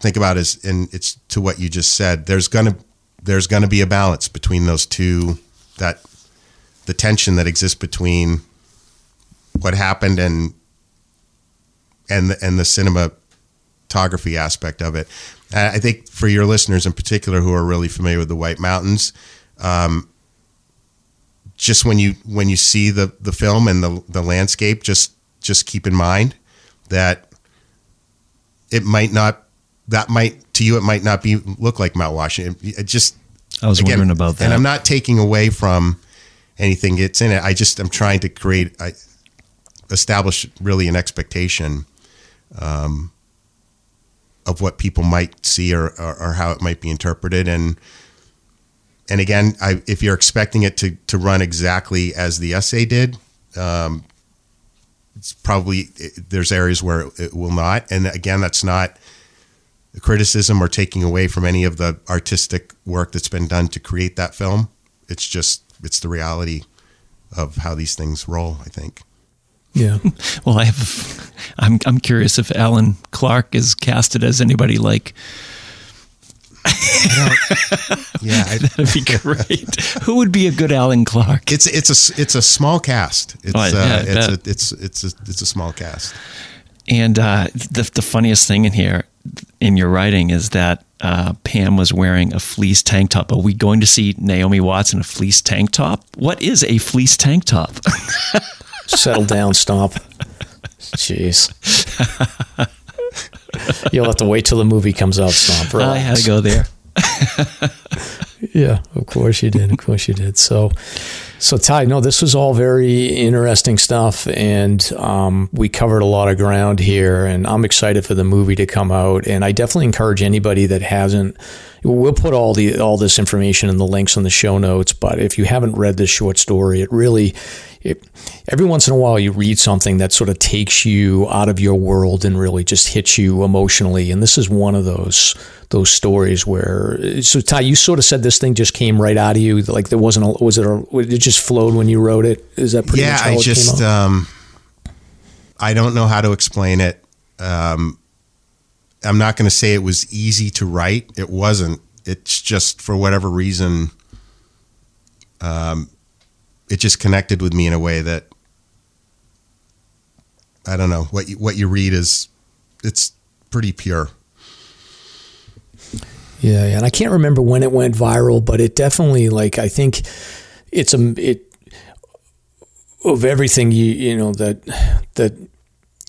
think about is, and it's to what you just said. There's gonna there's gonna be a balance between those two. That the tension that exists between what happened and and the, and the cinematography aspect of it. I think for your listeners in particular who are really familiar with the White Mountains, um, just when you when you see the the film and the the landscape, just just keep in mind that it might not that might to you it might not be look like Mount Washington. It just I was again, wondering about that, and I'm not taking away from anything that's in it. I just I'm trying to create, I establish really an expectation um, of what people might see or, or, or how it might be interpreted, and and again, I, if you're expecting it to to run exactly as the essay did. Um, it's probably there's areas where it will not, and again, that's not criticism or taking away from any of the artistic work that's been done to create that film. It's just it's the reality of how these things roll. I think. Yeah. (laughs) well, I have. I'm I'm curious if Alan Clark is casted as anybody like. (laughs) yeah, that'd be great. (laughs) Who would be a good Alan Clark? It's it's a it's a small cast. It's oh, yeah, uh, it's a it's it's a it's a small cast. And uh, the the funniest thing in here in your writing is that uh, Pam was wearing a fleece tank top. Are we going to see Naomi Watts in a fleece tank top? What is a fleece tank top? Settle down, stomp. Jeez. (laughs) You'll have to wait till the movie comes out, stomp. Relax. I had to go there. (laughs) yeah, of course you did. Of course you did. So, so Ty, no, this was all very interesting stuff, and um, we covered a lot of ground here. And I'm excited for the movie to come out. And I definitely encourage anybody that hasn't. We'll put all the all this information in the links in the show notes. But if you haven't read this short story, it really it, every once in a while you read something that sort of takes you out of your world and really just hits you emotionally. And this is one of those those stories where so Ty, you sort of said this thing just came right out of you, like there wasn't a, was it a, it just flowed when you wrote it? Is that pretty yeah? Much I just um, I don't know how to explain it. Um, I'm not going to say it was easy to write. It wasn't. It's just for whatever reason. Um, it just connected with me in a way that I don't know what you, what you read is it's pretty pure. Yeah, and I can't remember when it went viral, but it definitely like I think it's a it of everything you you know that that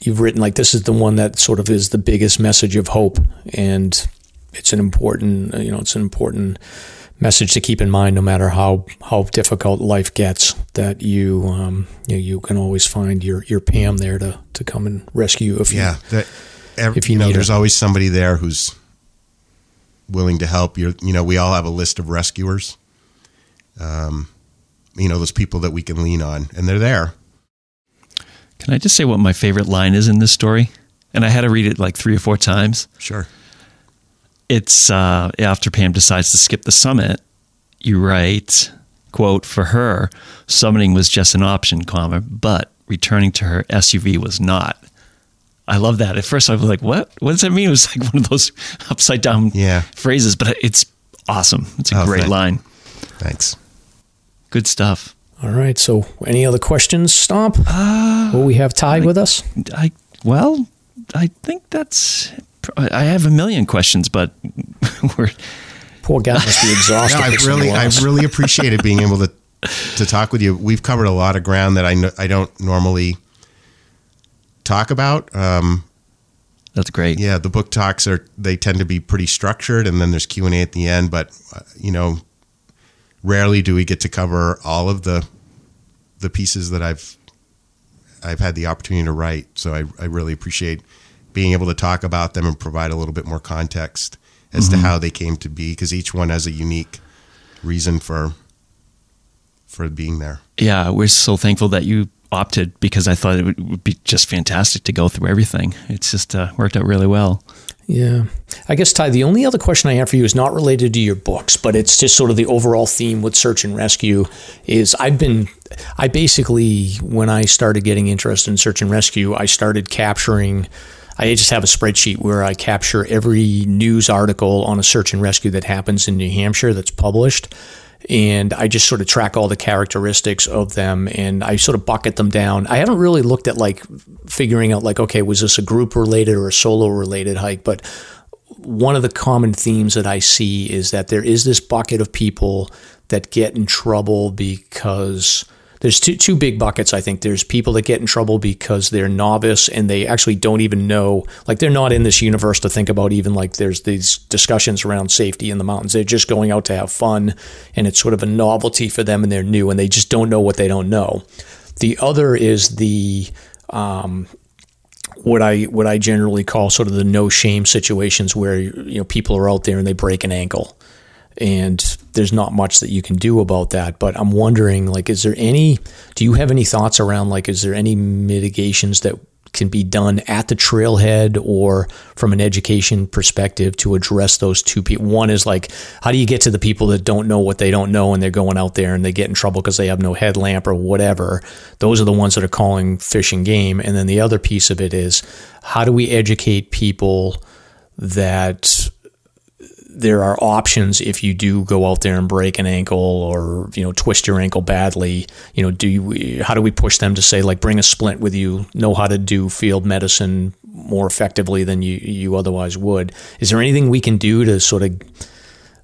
you've written like this is the one that sort of is the biggest message of hope and it's an important you know it's an important message to keep in mind, no matter how how difficult life gets, that you um, you, know, you can always find your your Pam there to to come and rescue you if Yeah, you that, every, if you you know, there's her. always somebody there who's willing to help. You you know, we all have a list of rescuers. Um, you know, those people that we can lean on, and they're there. Can I just say what my favorite line is in this story? And I had to read it like three or four times. Sure. It's uh, after Pam decides to skip the summit. You write, "quote For her, summiting was just an option, comma, but returning to her SUV was not." I love that. At first, I was like, "What? What does that mean?" It was like (laughs) one of those upside down Yeah. phrases, but it's awesome. It's a Oh, great thank- line. Thanks. Good stuff. All right. So, any other questions? Stomp. Uh, Will we have Ty with us? I well, I think that's. I have a million questions, but (laughs) we're Poor guy must be (laughs) No, exhausted. I really, to I us. really appreciated being able to to talk with you. We've covered a lot of ground that I know, I don't normally talk about. Um, that's great. yeah, the book talks are they tend to be pretty structured, and then there's Q and A at the end. But uh, you know, rarely do we get to cover all of the the pieces that I've I've had the opportunity to write. So I, I really appreciate being able to talk about them and provide a little bit more context as to how they came to be, because each one has a unique reason for for being there. Yeah, we're so thankful that you opted because I thought it would, would be just fantastic to go through everything. It's just uh, worked out really well. Yeah. I guess, Ty, the only other question I have for you is not related to your books, but it's just sort of the overall theme with search and rescue is I've been, I basically, when I started getting interested in search and rescue, I started capturing, I just have a spreadsheet where I capture every news article on a search and rescue that happens in New Hampshire that's published and I just sort of track all the characteristics of them and I sort of bucket them down. I haven't really looked at like figuring out like okay, was this a group related or a solo related hike, but one of the common themes that I see is that there is this bucket of people that get in trouble because there's two two big buckets I think. There's people that get in trouble because they're novice and they actually don't even know like they're not in this universe to think about even like there's these discussions around safety in the mountains. They're just going out to have fun and it's sort of a novelty for them and they're new and they just don't know what they don't know. The other is the um, what I what I generally call sort of the no shame situations where you know people are out there and they break an ankle and there's not much that you can do about that but I'm wondering like is there any do you have any thoughts around like is there any mitigations that can be done at the trailhead or from an education perspective to address those two people one is like how do you get to the people that don't know what they don't know and they're going out there and they get in trouble because they have no headlamp or whatever? Those are the ones that are calling fish and game. And then the other piece of it is how do we educate people that there are options if you do go out there and break an ankle or you know twist your ankle badly. You know do you how do we push them to say like bring a splint with you know how to do field medicine more effectively than you you otherwise would? Is there anything we can do to sort of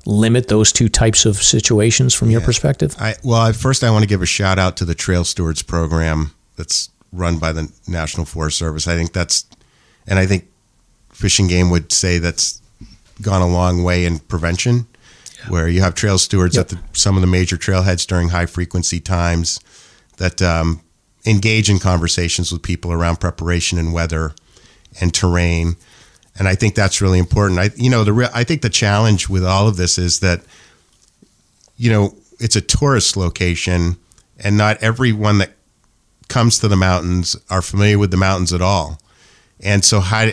limit those two types of situations from your perspective? I well, I, first I want to give a shout out to the Trail Stewards program that's run by the National Forest Service. I think that's, and I think Fish and Game would say that's gone a long way in prevention, where you have trail stewards at the, some of the major trailheads during high frequency times that um, engage in conversations with people around preparation and weather and terrain. And I think that's really important. I, you know, the real, I think the challenge with all of this is that you know, it's a tourist location, and not everyone that comes to the mountains are familiar with the mountains at all. And so, how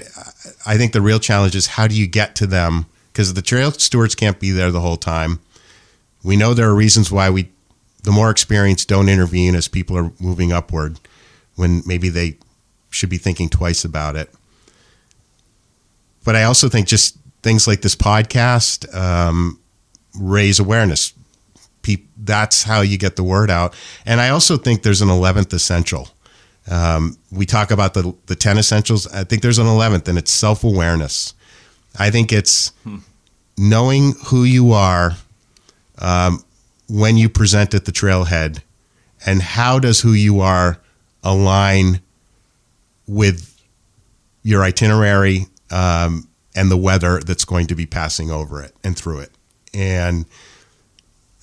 I think the real challenge is how do you get to them? Because the trail stewards can't be there the whole time. We know there are reasons why we, the more experienced, don't intervene as people are moving upward, when maybe they should be thinking twice about it. But I also think just things like this podcast um, raise awareness peop- that's how you get the word out. And I also think there's an 11th essential. Um, we talk about the, the 10 essentials. I think there's an 11th, and it's self awareness. I think it's knowing who you are um, when you present at the trailhead, and how does who you are align with your itinerary um, and the weather that's going to be passing over it and through it. And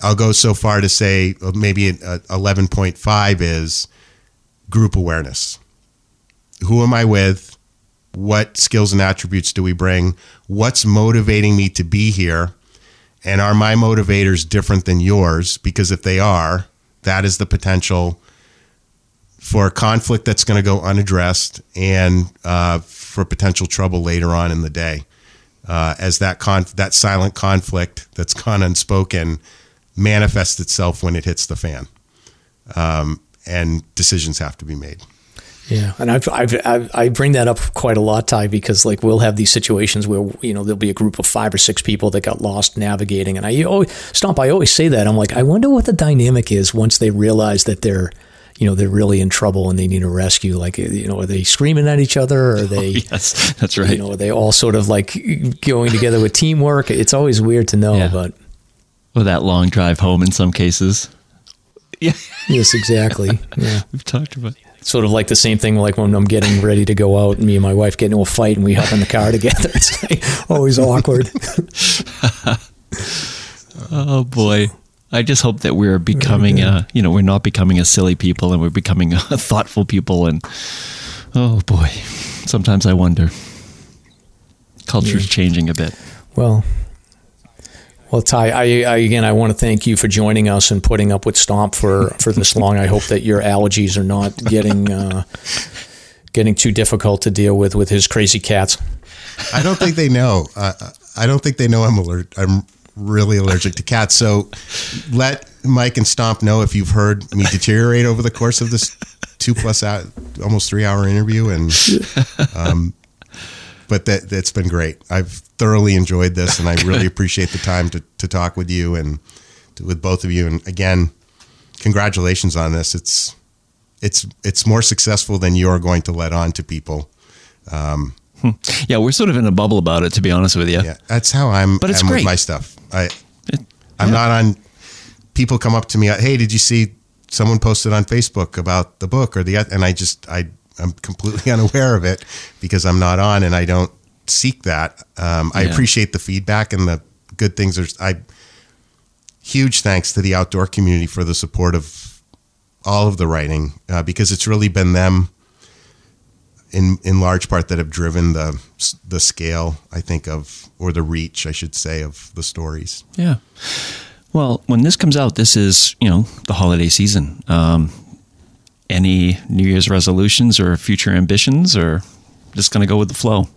I'll go so far to say uh, maybe uh, 11.5 is group awareness. Who am I with? What skills and attributes do we bring? What's motivating me to be here? And are my motivators different than yours? Because if they are, that is the potential for conflict that's going to go unaddressed and uh, for potential trouble later on in the day. Uh, as that con- that silent conflict that's gone unspoken manifests itself when it hits the fan, um, and decisions have to be made. Yeah, and I've, I've, I've, i bring that up quite a lot, Ty, because like we'll have these situations where you know there'll be a group of five or six people that got lost navigating, and I always stomp. I always say that I'm like, I wonder what the dynamic is once they realize that they're, you know, they're really in trouble and they need a rescue. Like, you know, are they screaming at each other? Or are they? (laughs) Oh, yes, that's right. You know, are they all sort of like going together with teamwork? It's always weird to know, yeah. but. Or that long drive home in some cases. (laughs) Yeah. Yes, exactly. Yeah. (laughs) We've talked about it. sort of like the same thing like when I'm getting ready to go out and me and my wife get into a fight and we hop in the car together. (laughs) It's like always awkward. oh boy. I just hope that we're becoming a, uh, you know, we're not becoming a silly people and we're becoming a thoughtful people and oh boy. Sometimes I wonder. Culture's yeah. changing a bit. Well, well, Ty, I, I, again, I want to thank you for joining us and putting up with Stomp for, for this long. I hope that your allergies are not getting uh, getting too difficult to deal with with his crazy cats. I don't think they know. I don't think they know I'm allergic. I'm really allergic to cats. So let Mike and Stomp know if you've heard me deteriorate over the course of this two plus almost three hour interview, and um, but that that's been great. I've thoroughly enjoyed this, and I really appreciate the time to to talk with you and to, with both of you. And again, congratulations on this. It's it's it's more successful than you are going to let on to people. Um, hmm. yeah, we're sort of in a bubble about it, to be honest with you. Yeah, that's how I'm. But it's I'm great. with my stuff. I it, I'm yeah. not on. People come up to me, hey, did you see someone posted on Facebook about the book or the and I just I I'm completely (laughs) unaware of it because I'm not on and I don't seek that. Um, I appreciate the feedback and the good things. There's I huge thanks to the outdoor community for the support of all of the writing uh, because it's really been them in in large part that have driven the the scale I think of or the reach I should say of the stories. Yeah. Well, when this comes out, this is you know the holiday season. Um, any New Year's resolutions or future ambitions, or just going to go with the flow?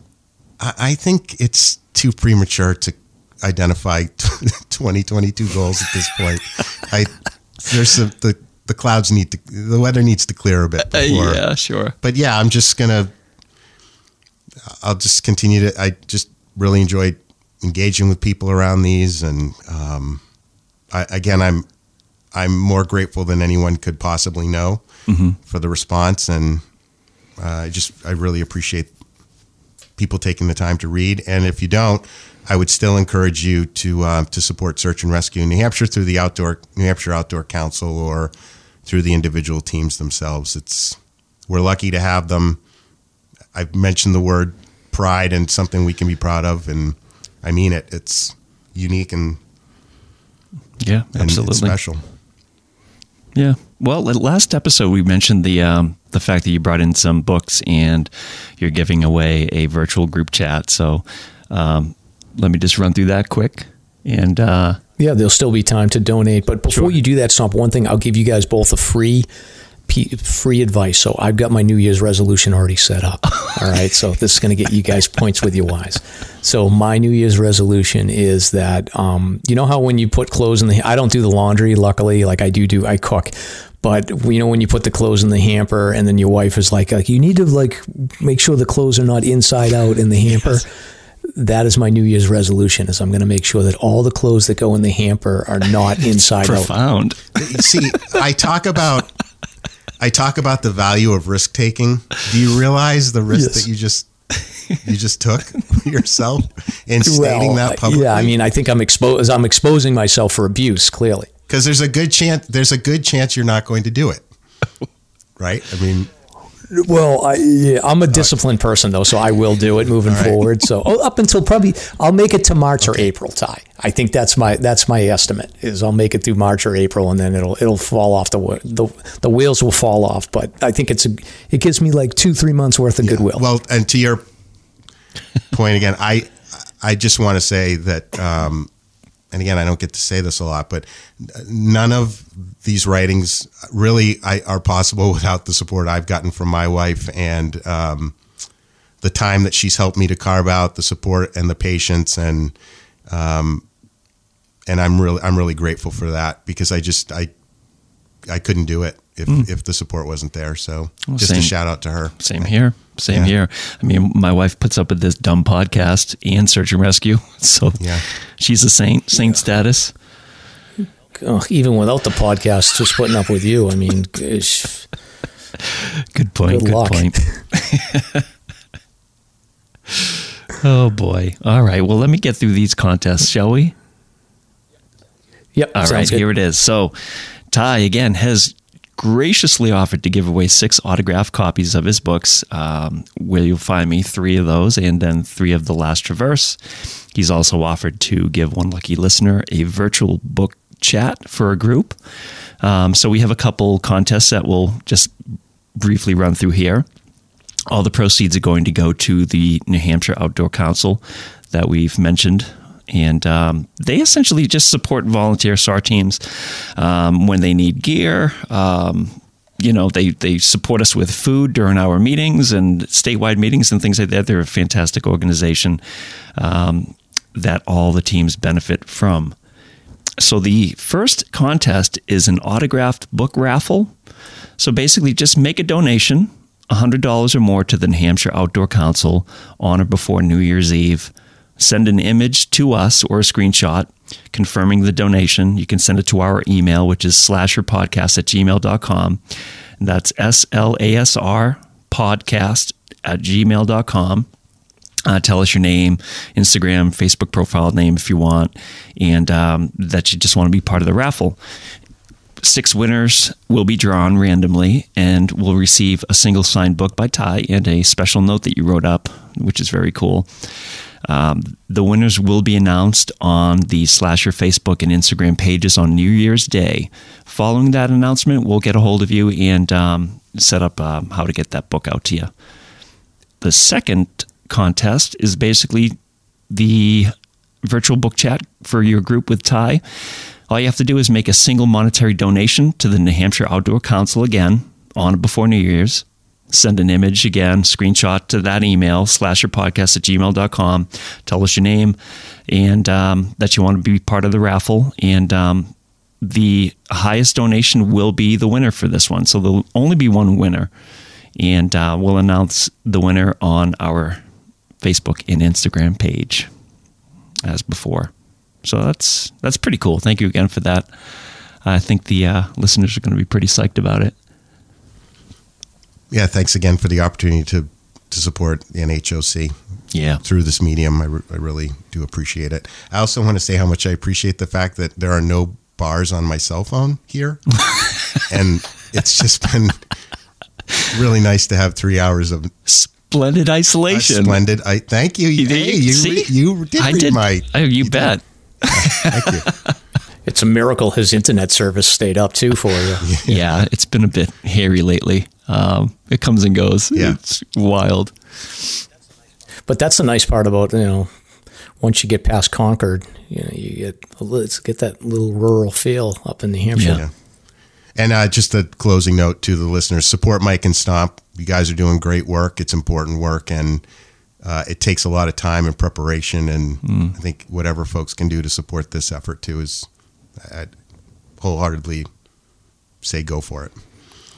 I think it's too premature to identify (laughs) 2022 goals at this point. I there's some, the the clouds need to the weather needs to clear a bit uh, before. Uh, yeah, sure. But yeah, I'm just gonna. I'll just continue to. I just really enjoy engaging with people around these, and um, I, again, I'm I'm more grateful than anyone could possibly know mm-hmm. for the response, and uh, I just I really appreciate people taking the time to read. And if you don't, I would still encourage you to uh, to support search and rescue in New Hampshire through the outdoor New Hampshire Outdoor Council or through the individual teams themselves. It's we're lucky to have them. I've mentioned the word pride and something we can be proud of, and I mean it. It's unique and yeah, absolutely and special. Yeah. Well, last episode we mentioned the um, the fact that you brought in some books and you're giving away a virtual group chat. So um, let me just run through that quick. And uh, yeah, there'll still be time to donate. But before sure. you do that, Stomp, one thing I'll give you guys both a free free advice. So I've got my New Year's resolution already set up. (laughs) All right. So this is going to get you guys points with your wise. So my New Year's resolution is that, um, you know how when you put clothes in the, I don't do the laundry, luckily, like I do do, I cook. But you know when you put the clothes in the hamper, and then your wife is like, like you need to like make sure the clothes are not inside out in the hamper. Yes that is my New Year's resolution: is I'm going to make sure that all the clothes that go in the hamper are not (laughs) inside profound. out. Profound. See, I talk about I talk about the value of risk taking. Do you realize the risk yes. that you just you just took yourself in stating that publicly? Yeah, I mean, I think I'm exposed. I'm exposing myself for abuse. Clearly, because there's a good chance. There's a good chance you're not going to do it. (laughs) Right? I mean, Well, I, yeah, I'm a disciplined person though, so I will do it moving forward. So oh, up until probably I'll make it to March or April. Ty, I think that's my that's my estimate is I'll make it through March or April, and then it'll it'll fall off the the the wheels will fall off. But I think it's a it gives me like two three months worth of goodwill. Well, and to your point again, I I just want to say that, um, and again, I don't get to say this a lot, but none of these writings really are possible (laughs) without the support I've gotten from my wife and um, the time that she's helped me to carve out, the support and the patience, and um, and I'm really I'm really grateful for that because I just I I couldn't do it if mm. if the support wasn't there. So Well, just same. a shout out to her. Same here. Same Yeah. here. I mean, my wife puts up with this dumb podcast and search and rescue. (laughs) So Yeah. she's a saint, saint status. Oh, even without the podcast, just putting up with you. I mean, gosh. Good point. Good Good, luck. point. (laughs) oh boy. All right. Well, let me get through these contests, shall we? yep. All right. good. here it is. So, Ty again has graciously offered to give away six autographed copies of his books. Um, where you'll find me three of those, and then three of the Last Traverse. He's also offered to give one lucky listener a virtual book chat for a group. Um, so we have a couple contests that we'll just briefly run through here. All the proceeds are going to go to the New Hampshire Outdoor Council that we've mentioned. And um, they essentially just support volunteer SAR teams um, when they need gear. Um, you know, they, they support us with food during our meetings and statewide meetings and things like that. They're a fantastic organization um, that all the teams benefit from. So the first contest is an autographed book raffle. So basically, just make a donation, $100 or more, to the New Hampshire Outdoor Council on or before New Year's Eve. Send an image to us or a screenshot confirming the donation. You can send it to our email, which is slasherpodcast at gmail.com. That's S L A S R podcast at gmail.com. Uh, tell us your name, Instagram, Facebook profile name if you want, and um, that you just want to be part of the raffle. Six winners will be drawn randomly and will receive a single signed book by Ty and a special note that you wrote up, which is very cool. Um, the winners will be announced on the Slasher Facebook and Instagram pages on New Year's Day. Following that announcement, we'll get a hold of you and um, set up um, how to get that book out to you. The second contest is basically the virtual book chat for your group with Ty. All you have to do is make a single monetary donation to the New Hampshire Outdoor Council again on before New Year's. Send an image again, screenshot to that email, slasherpodcast at gmail.com. Tell us your name and um, that you want to be part of the raffle. And um, the highest donation will be the winner for this one. So there'll only be one winner. And uh, we'll announce the winner on our Facebook and Instagram page as before. So that's that's pretty cool. Thank you again for that. I think the uh, listeners are going to be pretty psyched about it. Yeah, thanks again for the opportunity to to support the NHOC Yeah. through this medium. I, re- I really do appreciate it. I also want to say how much I appreciate the fact that there are no bars on my cell phone here, (laughs) and it's just been really nice to have three hours of Splendid isolation. Uh, splendid. I thank you. You- hey, you- you, see? re- you did I read did. my. Oh, you, bet. (laughs) Thank you. It's a miracle his internet service stayed up too for you. (laughs) Yeah. it's been a bit hairy lately. Um, it comes and goes. Yeah. It's wild. But that's the nice part about you know, once you get past Concord, you know, you get a li- it's get that little rural feel up in New Hampshire. Yeah. Yeah. And uh, just a closing note to the listeners: support Mike and Stomp. You guys are doing great work. It's important work, and uh, it takes a lot of time and preparation. And I think whatever folks can do to support this effort too is, I'd wholeheartedly say go for it.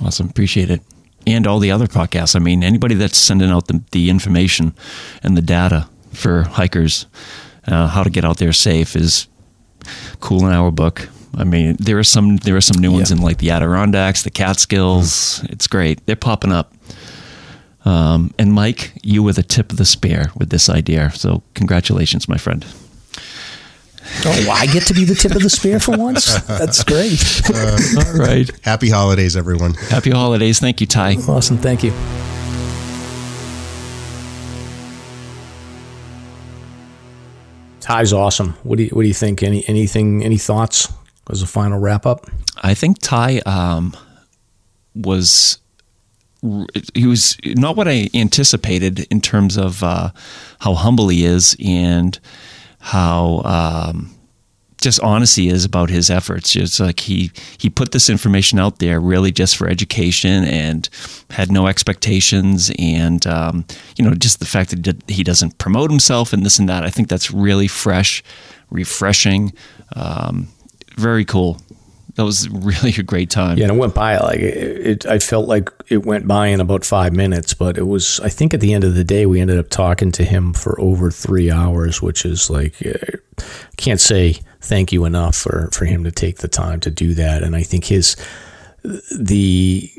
Awesome. Appreciate it. And all the other podcasts. I mean, anybody that's sending out the, the information and the data for hikers, uh, how to get out there safe is cool in our book. I mean, there are some there are some new ones Yeah. in like the Adirondacks, the Catskills. It's great. They're popping up. Um, and Mike, you were the tip of the spear with this idea. So congratulations, my friend. Oh, I get to be the tip of the spear for once. That's great. All right. (laughs) Happy holidays, everyone. Happy holidays. Thank you, Ty. Awesome. Thank you. Ty's awesome. What do you What do you think? Any anything? Any thoughts as a final wrap up? I think Ty um, was he was not what I anticipated in terms of uh, how humble he is and how um, just honest he is about his efforts. It's like he he put this information out there really just for education and had no expectations and um, you know just the fact that he doesn't promote himself and this and that. I think that's really fresh, refreshing, um, very cool that was really a great time. Yeah, and it went by like it, it, I felt like it went by in about five minutes, but it was. I think at the end of the day, we ended up talking to him for over three hours, which is like uh, can't say thank you enough for for him to take the time to do that. And I think his the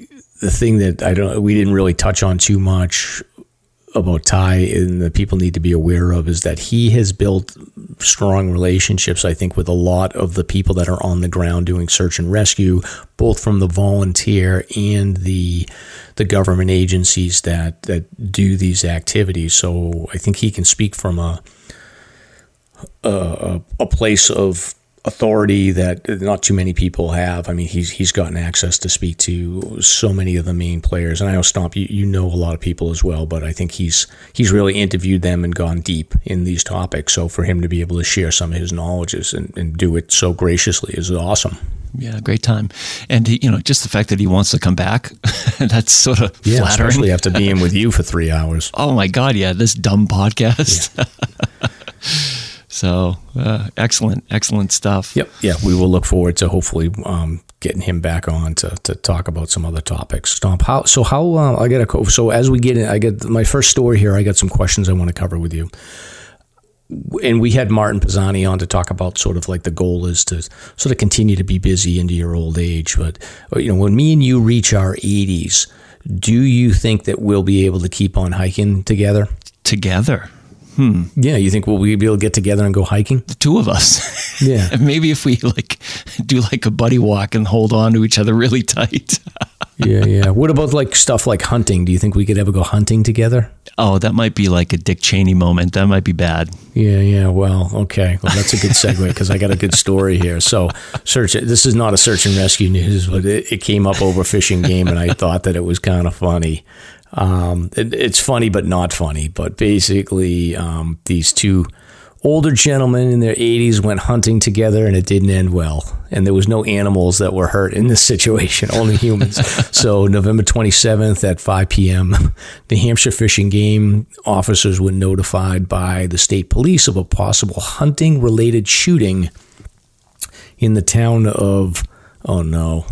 the thing that I don't we didn't really touch on too much about Ty and the people need to be aware of is that he has built strong relationships, I think, with a lot of the people that are on the ground doing search and rescue, both from the volunteer and the the government agencies that that do these activities. So I think he can speak from a a, a place of authority that not too many people have. I mean, he's he's gotten access to speak to so many of the main players, and I know Stomp, you, you know a lot of people as well, but I think he's he's really interviewed them and gone deep in these topics. So for him to be able to share some of his knowledges and, and do it so graciously is awesome. Yeah, great time, and he, you know, just the fact that he wants to come back, (laughs) that's sort of yeah, flattering. especially after being with you for three hours. (laughs) Oh my God, yeah, this dumb podcast. Yeah. (laughs) So uh, excellent, excellent stuff. Yep. Yeah, we will look forward to hopefully um, getting him back on to, to talk about some other topics. Stomp. How so? How uh, I got a so as we get in, I get my first story here. I got some questions I want to cover with you. And we had Martin Pisani on to talk about sort of like the goal is to sort of continue to be busy into your old age. But you know, when me and you reach our 80s, do you think that we'll be able to keep on hiking together? Together. Hmm. Yeah, you think we'll be able to get together and go hiking? The two of us. Yeah. (laughs) Maybe if we like do like a buddy walk and hold on to each other really tight. (laughs) yeah, yeah. What about like stuff like hunting? Do you think we could ever go hunting together? Oh, that might be like a Dick Cheney moment. That might be bad. Yeah, yeah. Well, okay. Well, that's a good segue because I got a good story here. So, search. This is not a search and rescue news, but it, it came up over Fish and Game, and I thought that it was kind of funny. Um, it, it's funny, but not funny. But basically, um, these two older gentlemen in their 80s went hunting together and it didn't end well. And there was no animals that were hurt in this (laughs) situation, only humans. (laughs) so, November 27th at 5 p.m., (laughs) New Hampshire Fish and Game officers were notified by the state police of a possible hunting related shooting in the town of, oh no,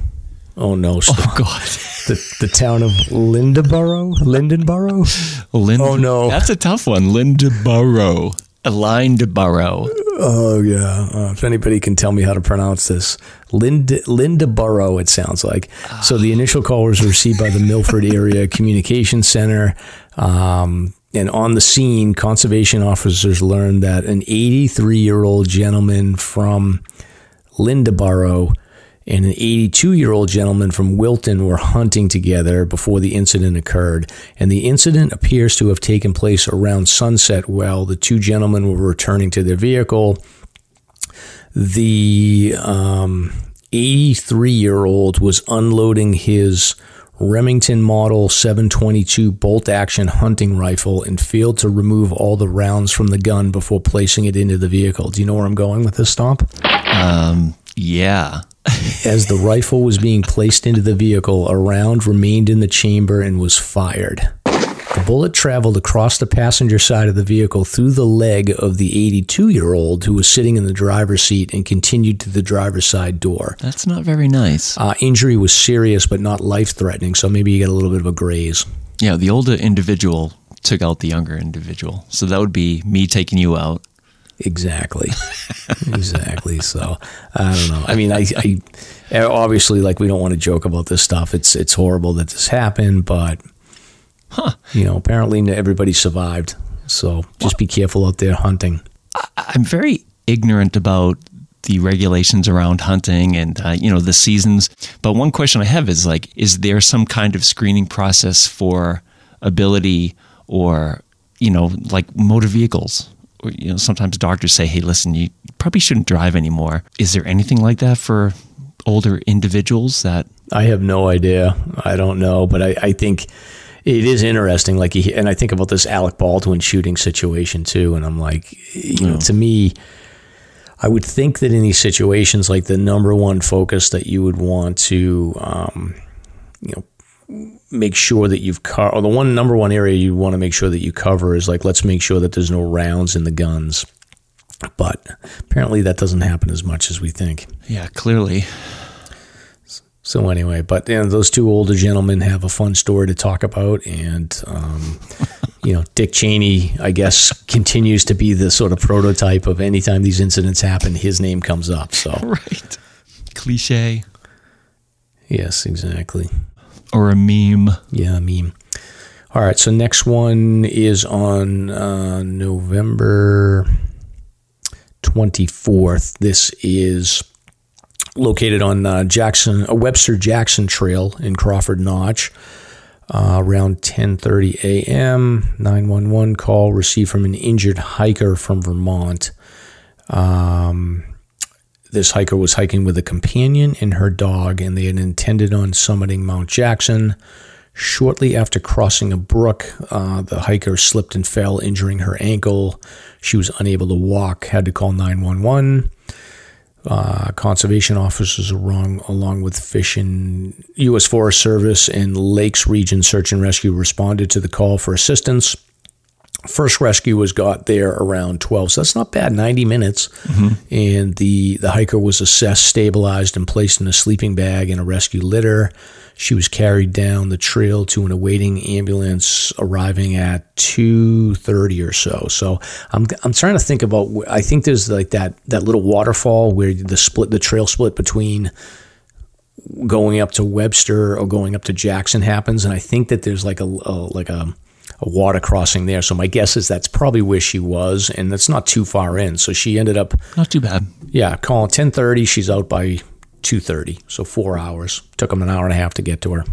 Oh no! Stop. Oh god! The the town of Lindenborough, Lindenborough. Lind- oh no! That's a tough one. Lindenborough, Lindenborough. Oh yeah! Uh, if anybody can tell me how to pronounce this, Lind Lindenborough. It sounds like. So the initial call was received by the Milford Area (laughs) Communication Center. Um, and on the scene, conservation officers learned that an 83 year old gentleman from Lindenborough and an 82 year old gentleman from Wilton were hunting together before the incident occurred. And the incident appears to have taken place around sunset while the two gentlemen were returning to their vehicle. The 83 um, year old was unloading his Remington Model 722 bolt action hunting rifle and failed to remove all the rounds from the gun before placing it into the vehicle. Do you know where I'm going with this stomp? Um, yeah. As the rifle was being placed into the vehicle, a round remained in the chamber and was fired. The bullet traveled across the passenger side of the vehicle through the leg of the 82 year old who was sitting in the driver's seat and continued to the driver's side door. That's not very nice. Uh, injury was serious but not life threatening, so maybe you get a little bit of a graze. Yeah, the older individual took out the younger individual. So that would be me taking you out Exactly. (laughs) exactly. So I don't know. I mean, I, I obviously like we don't want to joke about this stuff. It's it's horrible that this happened, but huh. you know, apparently everybody survived. So just be careful out there hunting. I'm very ignorant about the regulations around hunting and uh, you know the seasons. But one question I have is like, is there some kind of screening process for ability or you know like motor vehicles? Or, you know, sometimes doctors say, "Hey, listen, you probably shouldn't drive anymore." Is there anything like that for older individuals that? I have no idea. I don't know, but I, I think it is interesting. Like, he, and I think about this Alec Baldwin shooting situation too, and I'm like, you know, to me, I would think that in these situations, like the number one focus that you would want to, um, you know, make sure that you've covered, or the one number one area you want to make sure that you cover is like, let's make sure that there's no rounds in the guns. But apparently that doesn't happen as much as we think. Yeah, clearly. So anyway, but you know, those two older gentlemen have a fun story to talk about, and um, (laughs) you know, Dick Cheney, I guess, continues to be the sort of prototype of anytime these incidents happen, his name comes up. So (laughs) Right. Cliche yes, exactly. Or a meme. Yeah, meme. All right, so next one is on uh, November 24th. This is located on uh, Jackson, uh, Webster Jackson Trail in Crawford Notch. Uh, around 10:30 a.m., 911 call received from an injured hiker from Vermont. Um, this hiker was hiking with a companion and her dog, and they had intended on summiting Mount Jackson. Shortly after crossing a brook, uh, the hiker slipped and fell, injuring her ankle. She was unable to walk, had to call 911. Uh, conservation officers along, along with Fish and U.S. Forest Service and Lakes Region Search and Rescue responded to the call for assistance. First rescue was got there around 12, so that's not bad, 90 minutes. Mm-hmm. And the, the hiker was assessed, stabilized, and placed in a sleeping bag in a rescue litter. She was carried down the trail to an awaiting ambulance arriving at 2:30 or so. So I'm I'm trying to think about I think there's like that that little waterfall where the split the trail split between going up to Webster or going up to Jackson happens and I think that there's like a, a like a a water crossing there. So my guess is that's probably where she was and that's not too far in. So she ended up Not too bad. yeah, calling 10:30, she's out by 2:30. So 4 hours. Took them an hour and a half to get to her.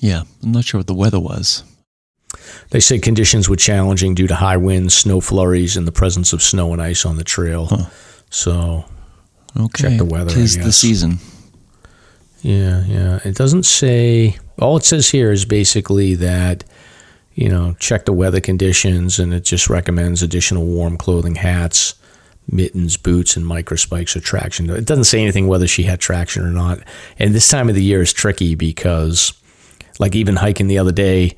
Yeah, I'm not sure what the weather was. They said conditions were challenging due to high winds, snow flurries, and the presence of snow and ice on the trail. So, Okay, Check the weather, Tis the season. yeah, yeah. It doesn't say, all it says here is basically that, you know, check the weather conditions, and it just recommends additional warm clothing, hats, mittens, boots, and microspikes or traction. It doesn't say anything whether she had traction or not. And this time of the year is tricky because, like, even hiking the other day,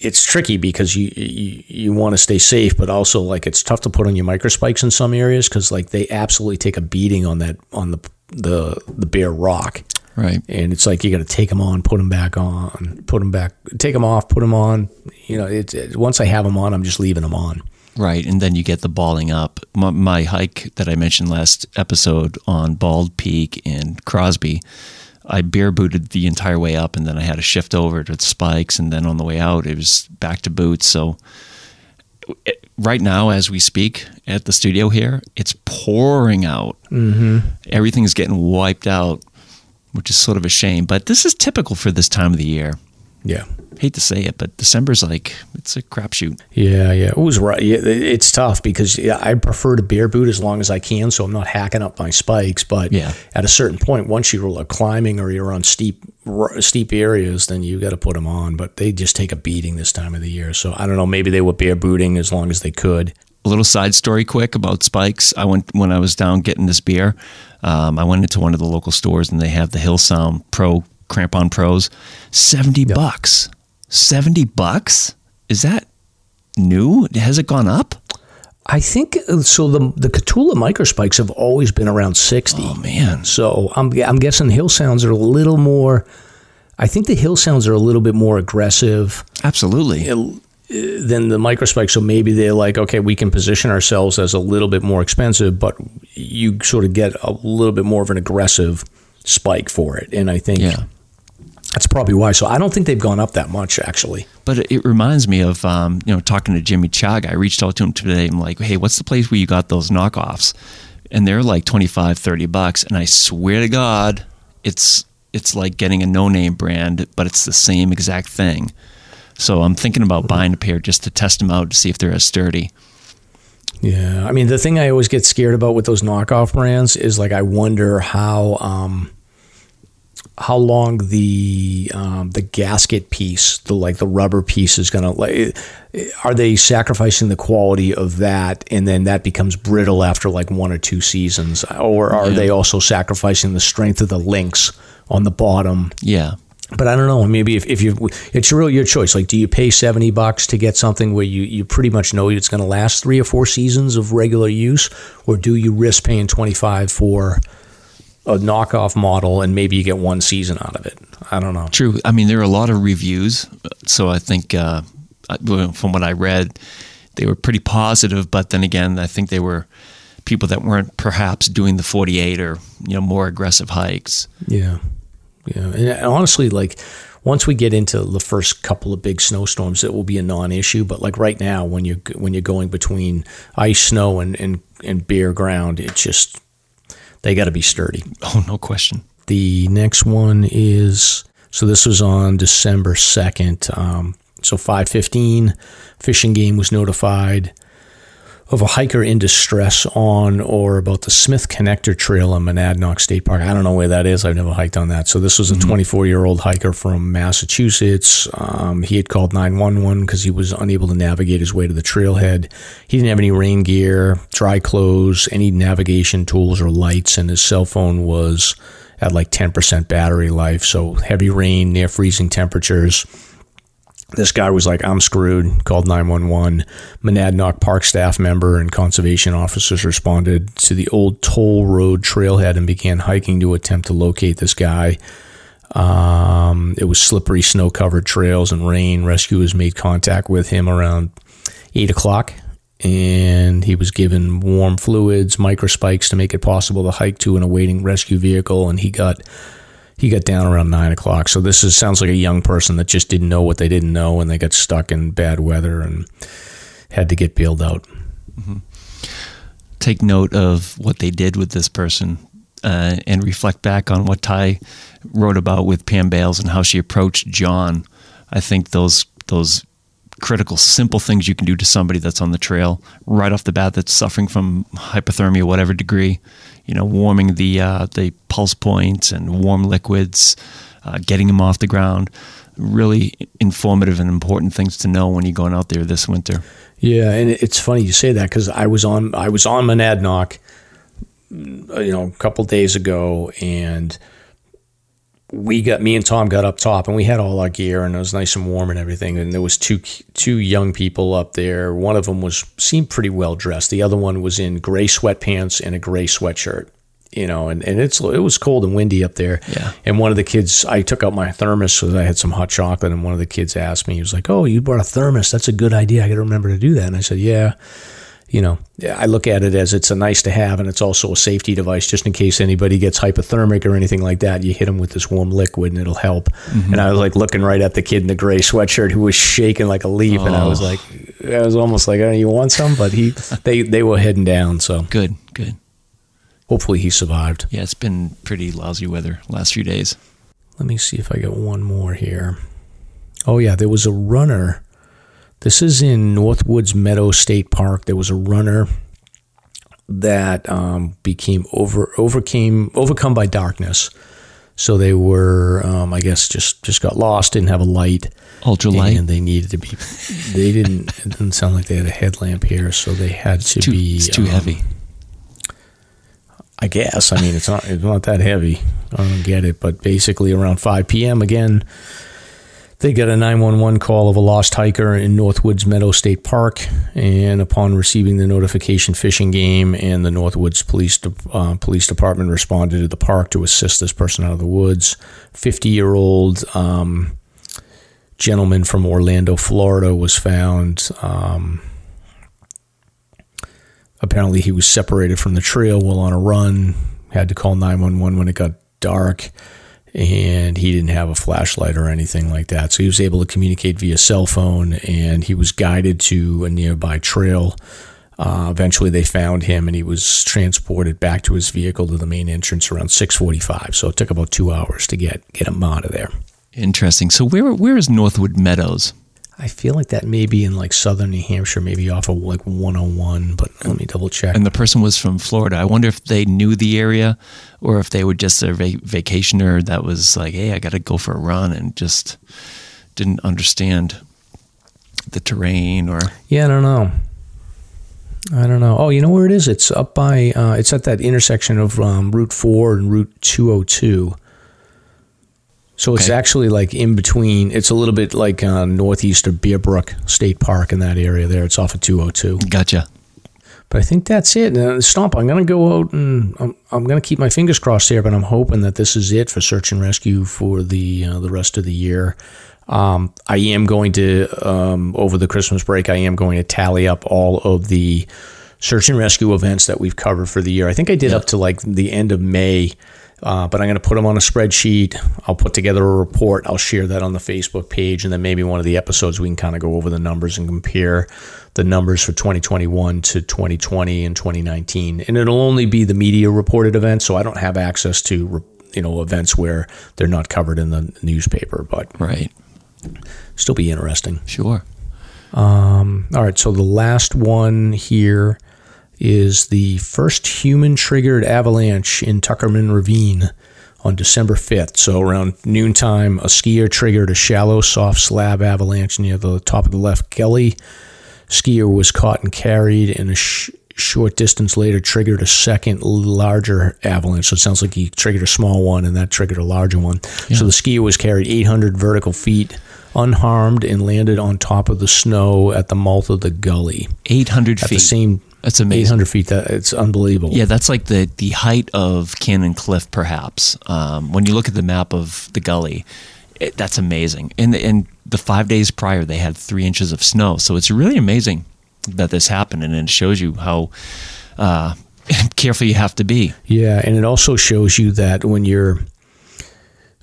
it's tricky because you you, you want to stay safe, but also like it's tough to put on your microspikes in some areas because like they absolutely take a beating on that on the the the bare rock, Right. and it's like you got to take them on, put them back on, put them back, take them off, put them on. You know, it's it, once I have them on, I'm just leaving them on. Right, and then you get the balling up. My, my hike that I mentioned last episode on Bald Peak and Crosby, I bare booted the entire way up, and then I had to shift over to spikes, and then on the way out, it was back to boots. So, it- right now, as we speak at the studio here, it's pouring out. Mm-hmm. Everything's getting wiped out, which is sort of a shame. But this is typical for this time of the year. Yeah. Hate to say it, but December's like it's a crapshoot. Yeah, yeah, it was right. Yeah, it's tough because yeah, I prefer to bare boot as long as I can, so I'm not hacking up my spikes. But Yeah. at a certain point, once you're climbing or you're on steep r- steep areas, then you got to put them on. But they just take a beating this time of the year. So I don't know. Maybe they were bare booting as long as they could. A little side story quick about spikes. I went when I was down getting this beer. Um, I went into one of the local stores and they have the Hill Hillsound Pro Crampon Pros, seventy bucks. Seventy bucks? Is that new? Has it gone up? I think uh, so. The the Kahtoola microspikes have always been around sixty. Oh man, So I'm I'm guessing Hillsounds are a little more. I think the Hillsounds are a little bit more aggressive. absolutely. Than the microspike. So maybe they're like, okay, we can position ourselves as a little bit more expensive, but you sort of get a little bit more of an aggressive spike for it. And I think Yeah. that's probably why. So I don't think they've gone up that much actually. But it, reminds me of um, you know talking to Jimmy Chag. I reached out to him today. I'm like, hey, what's the place where you got those knockoffs? And they're like 25, 30 bucks. And I swear to God, it's it's like getting a no name brand, but it's the same exact thing. So I'm thinking about buying a pair just to test them out to see if they're as sturdy. Yeah, I mean the thing I always get scared about with those knockoff brands is like I wonder how um, how long the um, the gasket piece, the like the rubber piece, is gonna like. Are they sacrificing the quality of that, and then that becomes brittle after like one or two seasons, or are Yeah. they also sacrificing the strength of the links on the bottom? Yeah. But I don't know. Maybe if, if you, it's really your choice. Like, do you pay seventy bucks to get something where you, you pretty much know it's going to last three or four seasons of regular use, or do you risk paying twenty five for a knockoff model and maybe you get one season out of it? I don't know. True. I mean, there are a lot of reviews, so I think uh, from what I read, they were pretty positive. But then again, I think they were people that weren't perhaps doing the 48 or you know more aggressive hikes. Yeah, yeah. And honestly, like once we get into the first couple of big snowstorms, it will be a non-issue. But like right now, when you when you're going between ice, snow, and and, and bare ground, it just they got to be sturdy. Oh, no question. The next one is so this was on December second. Um, so five fifteen, Fish and Game was notified of a hiker in distress on or about the Smith Connector Trail in Monadnock State Park. I don't know where that is. I've never hiked on that. So this was a 24 year old hiker from Massachusetts. Um, he had called 911 because he was unable to navigate his way to the trailhead. He didn't have any rain gear, dry clothes, any navigation tools or lights, and his cell phone was at like 10% battery life. So heavy rain, near freezing temperatures this guy was like, I'm screwed, called 911. Monadnock Park staff member and conservation officers responded to the old toll road trailhead and began hiking to attempt to locate this guy. Um, it was slippery, snow covered trails and rain. Rescuers made contact with him around 8 o'clock and he was given warm fluids, microspikes to make it possible to hike to an awaiting rescue vehicle. And he got he got down around nine o'clock. So this is sounds like a young person that just didn't know what they didn't know, and they got stuck in bad weather and had to get bailed out. Take note of what they did with this person uh, and reflect back on what Ty wrote about with Pam Bales and how she approached John. I think those those critical, simple things you can do to somebody that's on the trail right off the bat that's suffering from hypothermia, whatever degree. You know, warming the uh, the pulse points and warm liquids, uh, getting them off the ground. Really informative and important things to know when you're going out there this winter. Yeah, and it's funny you say that because I was on I was on Monadnock, you know, a couple days ago, and we got me and Tom got up top, and we had all our gear, and it was nice and warm and everything. And there was two two young people up there. One of them was seemed pretty well dressed. The other one was in gray sweatpants and a gray sweatshirt. You know, and, and it's it was cold and windy up there. Yeah. And one of the kids, I took out my thermos because I had some hot chocolate, and one of the kids asked me, he was like, "Oh, you brought a thermos? That's a good idea. I got to remember to do that." And I said, "Yeah." You know, I look at it as it's a nice to have, and it's also a safety device just in case anybody gets hypothermic or anything like that. You hit them with this warm liquid, and it'll help. Mm-hmm. And I was like looking right at the kid in the gray sweatshirt who was shaking like a leaf, and I was oh. like, I was almost like, "Oh, you want some?" But he, (laughs) they, they were heading down, so Good, good. hopefully he survived. Yeah, it's been pretty lousy weather last few days. Let me see if I get one more here. Oh yeah, there was a runner. This is in Northwood Meadows State Park. There was a runner that um, became over overcame overcome by darkness. So they were, um, I guess, just just got lost, didn't have a light, Ultralight. and they needed to be. They didn't. It didn't sound like they had a headlamp here, so they had to too, be. it's too um, heavy. I guess. I mean, it's not it's not that heavy. I don't get it, but basically around 5 p.m. again, they got a 911 call of a lost hiker in Northwood Meadows State Park, and upon receiving the notification, Fish and Game and the Northwoods Police De- uh, Police Department responded to the park to assist this person out of the woods. 50 year old um, gentleman from Orlando, Florida, was found. Um, apparently he was separated from the trail while on a run had to call 911 when it got dark and he didn't have a flashlight or anything like that. So he was able to communicate via cell phone, and he was guided to a nearby trail. Uh, eventually, they found him, and he was transported back to his vehicle to the main entrance around 6:45. So it took about two hours to get get him out of there. Interesting. So where where is Northwood Meadows? I feel like that may be in like southern New Hampshire, maybe off of like 101, but let me double check. And the person was from Florida. I wonder if they knew the area or if they were just a va- vacationer that was like, hey, I got to go for a run and just didn't understand the terrain or. Yeah, I don't know. I don't know. Oh, you know where it is? It's up by, uh, it's at that intersection of um, Route 4 and Route 202. So it's actually like in between. It's a little bit like uh, northeast of Bear Brook State Park in that area there. It's off of 202. Gotcha. But I think that's it. Stomp, I'm going to go out and I'm, I'm going to keep my fingers crossed here, but I'm hoping that this is it for search and rescue for the uh, the rest of the year. Um, I am going to, um, over the Christmas break, I am going to tally up all of the search and rescue events that we've covered for the year. I think I did up to like the end of May, uh, but I'm going to put them on a spreadsheet. I'll put together a report. I'll share that on the Facebook page, and then maybe one of the episodes we can kind of go over the numbers and compare the numbers for 2021 to 2020 and 2019. And it'll only be the media reported events, so I don't have access to you know events where they're not covered in the newspaper, but Right. still be interesting. Sure. All right, so the last one here is the first human triggered avalanche in Tuckerman Ravine on December 5th. So around noontime, a skier triggered a shallow, soft slab avalanche near the top of the left gully. Skier was caught and carried, and a sh- short distance later triggered a second larger avalanche. So it sounds like he triggered a small one, and that triggered a larger one. So the skier was carried 800 vertical feet unharmed and landed on top of the snow at the mouth of the gully. 800 At feet. the same That's amazing. 800 feet. That it's unbelievable. Yeah, that's like the, the height of Cannon Cliff, perhaps. Um, when you look at the map of the gully, it, that's amazing. And, and the five days prior, they had three inches of snow. So it's really amazing that this happened. And it shows you how uh, (laughs) careful you have to be. Yeah, and it also shows you that when you're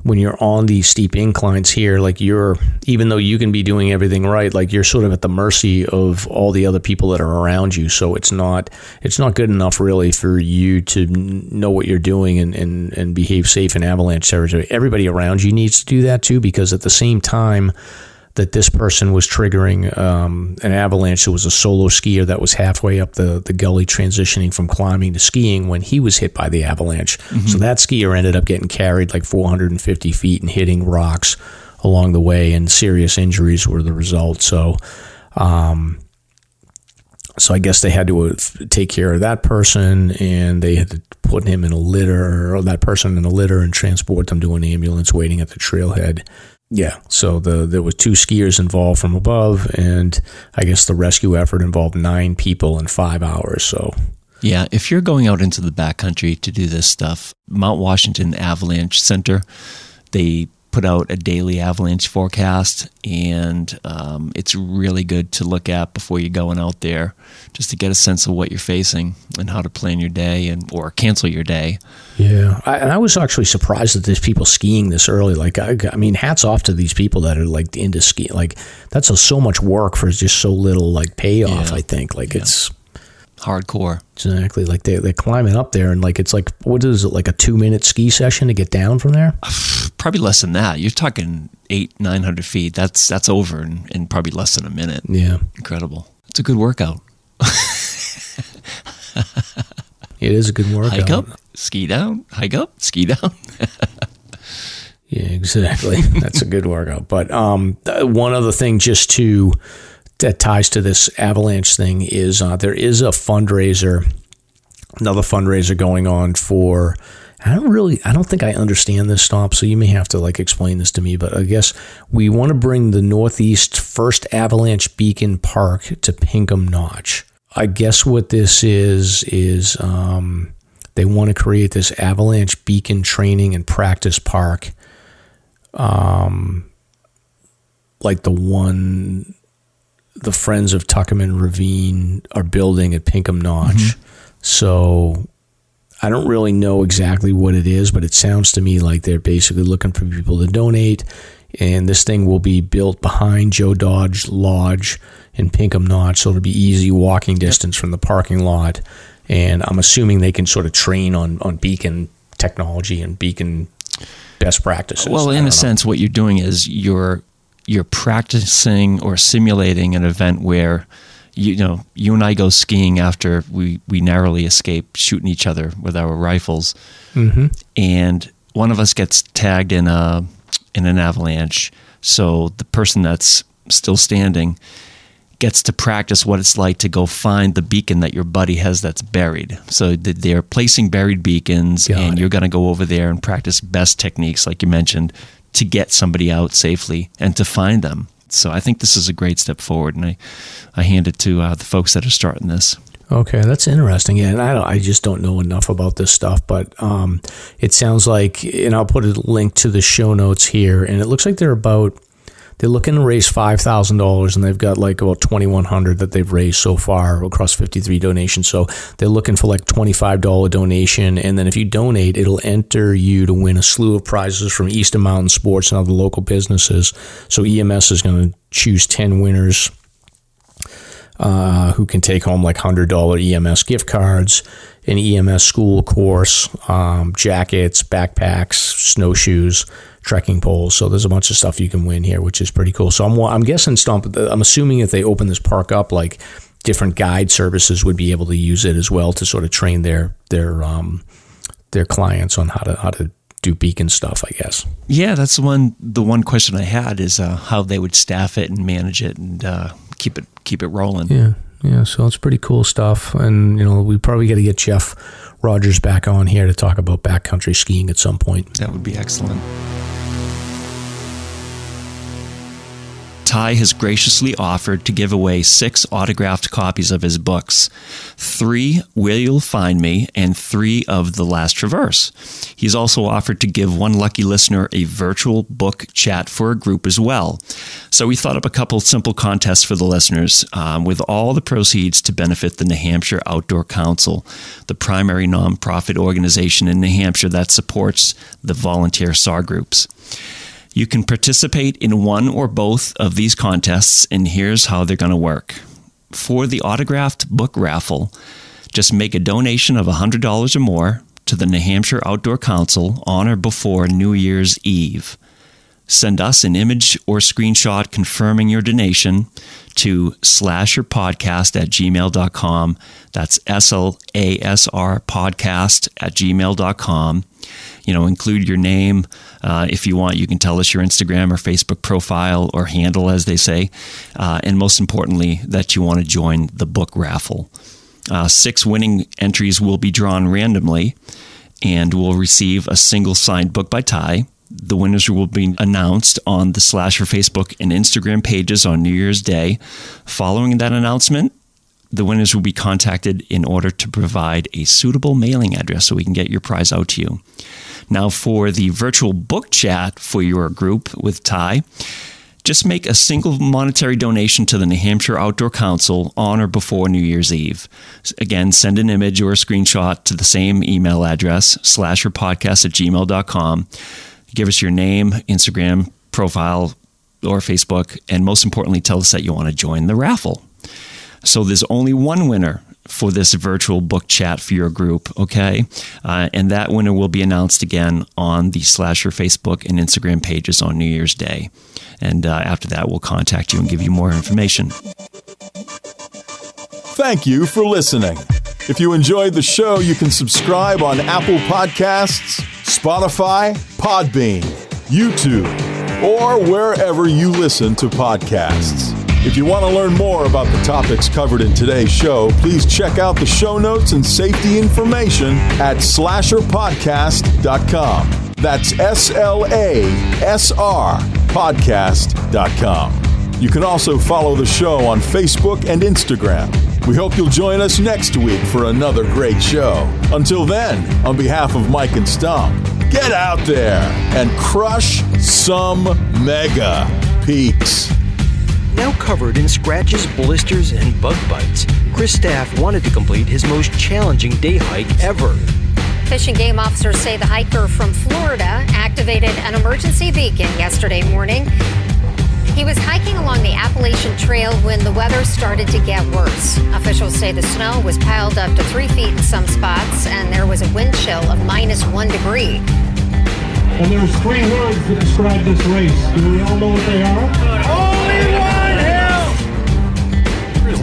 when you're on these steep inclines here, like you're even though you can be doing everything right, like you're sort of at the mercy of all the other people that are around you. So it's not it's not good enough really for you to know what you're doing and, and, and behave safe in avalanche territory. Everybody around you needs to do that too, because at the same time that this person was triggering um, an avalanche. It was a solo skier that was halfway up the, the gully transitioning from climbing to skiing when he was hit by the avalanche. So that skier ended up getting carried like 450 feet and hitting rocks along the way, and serious injuries were the result. So, um, so I guess they had to uh, take care of that person, and they had to put him in a litter, or that person in a litter, and transport them to an ambulance waiting at the trailhead. Yeah, so the there was two skiers involved from above, and I guess the rescue effort involved nine people in five hours. So Yeah, if you're going out into the backcountry to do this stuff, Mount Washington Avalanche Center, they put out a daily avalanche forecast, and um, it's really good to look at before you're going out there, just to get a sense of what you're facing and how to plan your day and or cancel your day. yeah, I, and I was actually surprised that there's people skiing this early. Like, I, I mean, hats off to these people that are like into skiing. Like, that's a, so much work for just so little like payoff. Yeah. I think like it's. Hardcore. Exactly. Like they, they're climbing up there and like it's like what is it, like a two minute ski session to get down from there? (sighs) Probably less than that. You're talking eight, nine hundred feet. That's that's over in, in probably less than a minute. Yeah. Incredible. It's a good workout. (laughs) It is a good workout. Hike up, ski down, hike up, ski down. (laughs) Yeah, exactly. That's a good workout. But um, one other thing, just to that ties to this avalanche thing, is uh, there is a fundraiser, another fundraiser going on for. I don't really, I don't think I understand this stomp, so you may have to like explain this to me. But I guess we want to bring the Northeast First Avalanche Beacon Park to Pinkham Notch. I guess what this is is um, they want to create this avalanche beacon training and practice park um, like the one the Friends of Tuckerman Ravine are building at Pinkham Notch. Mm-hmm. So I don't really know exactly what it is, but it sounds to me like they're basically looking for people to donate. And this thing will be built behind Joe Dodge Lodge in Pinkham Notch, so it'll be easy walking distance from the parking lot. And I'm assuming they can sort of train on on beacon technology and beacon best practices. Well, in a know. sense, what you're doing is you're you're practicing or simulating an event where you know you and I go skiing after we we narrowly escape shooting each other with our rifles, mm-hmm. and one of us gets tagged in a in an avalanche. So the person that's still standing gets to practice what it's like to go find the beacon that your buddy has that's buried. So they're placing buried beacons, Got and it. you're going to go over there and practice best techniques, like you mentioned, to get somebody out safely and to find them. So I think this is a great step forward, and I, I hand it to uh, the folks that are starting this. Okay, that's interesting. Yeah, and I, don't, I just don't know enough about this stuff, but um, it sounds like, and I'll put a link to the show notes here, and it looks like they're about they're looking to raise five thousand dollars, and they've got like about twenty one hundred that they've raised so far across fifty three donations. So they're looking for like twenty five dollar donation, and then if you donate, it'll enter you to win a slew of prizes from Eastern Mountain Sports and other local businesses. So EMS is going to choose ten winners. Uh, who can take home like $100 EMS gift cards, an EMS school course, um, jackets, backpacks, snowshoes, trekking poles. So there's a bunch of stuff you can win here, which is pretty cool. So I'm I'm guessing Stomp. I'm assuming if they open this park up, like different guide services would be able to use it as well to sort of train their their um, their clients on how to how to do beacon stuff. I guess. Yeah, that's the one. The one question I had is uh, how they would staff it and manage it and uh, keep it keep it rolling. Yeah, yeah. So it's pretty cool stuff, and you know we probably got to get Jeff Rogers back on here to talk about backcountry skiing at some point. That would be excellent. Ty has graciously offered to give away six autographed copies of his books three Where You'll Find Me and three of The Last Traverse. He's also offered to give one lucky listener a virtual book chat for a group as well. So we thought up a couple simple contests for the listeners um, with all the proceeds to benefit the New Hampshire Outdoor Council, the primary nonprofit organization in New Hampshire that supports the volunteer SAR groups. You can participate in one or both of these contests, and here's how they're going to work. For the autographed book raffle, just make a donation of $100 or more to the New Hampshire Outdoor Council on or before New Year's Eve. Send us an image or screenshot confirming your donation to slasrpodcast at gmail.com. That's S L A S R podcast at gmail.com you know, include your name. Uh, if you want, you can tell us your Instagram or Facebook profile or handle, as they say. Uh, and most importantly, that you want to join the book raffle. Uh, six winning entries will be drawn randomly and will receive a single signed book by Ty. The winners will be announced on the Slasher Facebook and Instagram pages on New Year's Day. Following that announcement, the winners will be contacted in order to provide a suitable mailing address so we can get your prize out to you. Now, for the virtual book chat for your group with Ty, just make a single monetary donation to the New Hampshire Outdoor Council on or before New Year's Eve. Again, send an image or a screenshot to the same email address, slasrpodcast at gmail.com. Give us your name, Instagram profile, or Facebook, and most importantly, tell us that you want to join the raffle. So there's only one winner for this virtual book chat for your group, okay? Uh, and that winner will be announced again on the Slasher Facebook and Instagram pages on New Year's Day. And uh, after that, we'll contact you and give you more information. Thank you for listening. If you enjoyed the show, you can subscribe on Apple Podcasts, Spotify, Podbean, YouTube, or wherever you listen to podcasts. If you want to learn more about the topics covered in today's show, please check out the show notes and safety information at slasrpodcast.com. That's S L A S R podcast.com. You can also follow the show on Facebook and Instagram. We hope you'll join us next week for another great show. Until then, on behalf of Mike and Stomp, get out there and crush some mega peaks. Now covered in scratches, blisters, and bug bites, Chris Staff wanted to complete his most challenging day hike ever. Fish and game officers say the hiker from Florida activated an emergency beacon yesterday morning. He was hiking along the Appalachian Trail when the weather started to get worse. Officials say the snow was piled up to three feet in some spots, and there was a wind chill of minus one degree. And there's three words that describe this race. Do we all know what they are? Only one hill!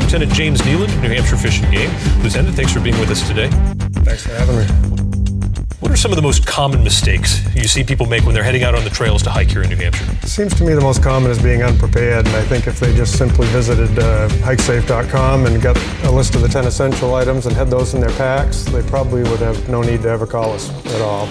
Lieutenant James Kneeland, New Hampshire Fish and Game. Lieutenant, thanks for being with us today. Thanks for having me. What are some of the most common mistakes you see people make when they're heading out on the trails to hike here in New Hampshire? It seems to me the most common is being unprepared, and I think if they just simply visited uh, hikesafe.com and got a list of the 10 essential items and had those in their packs, they probably would have no need to ever call us at all.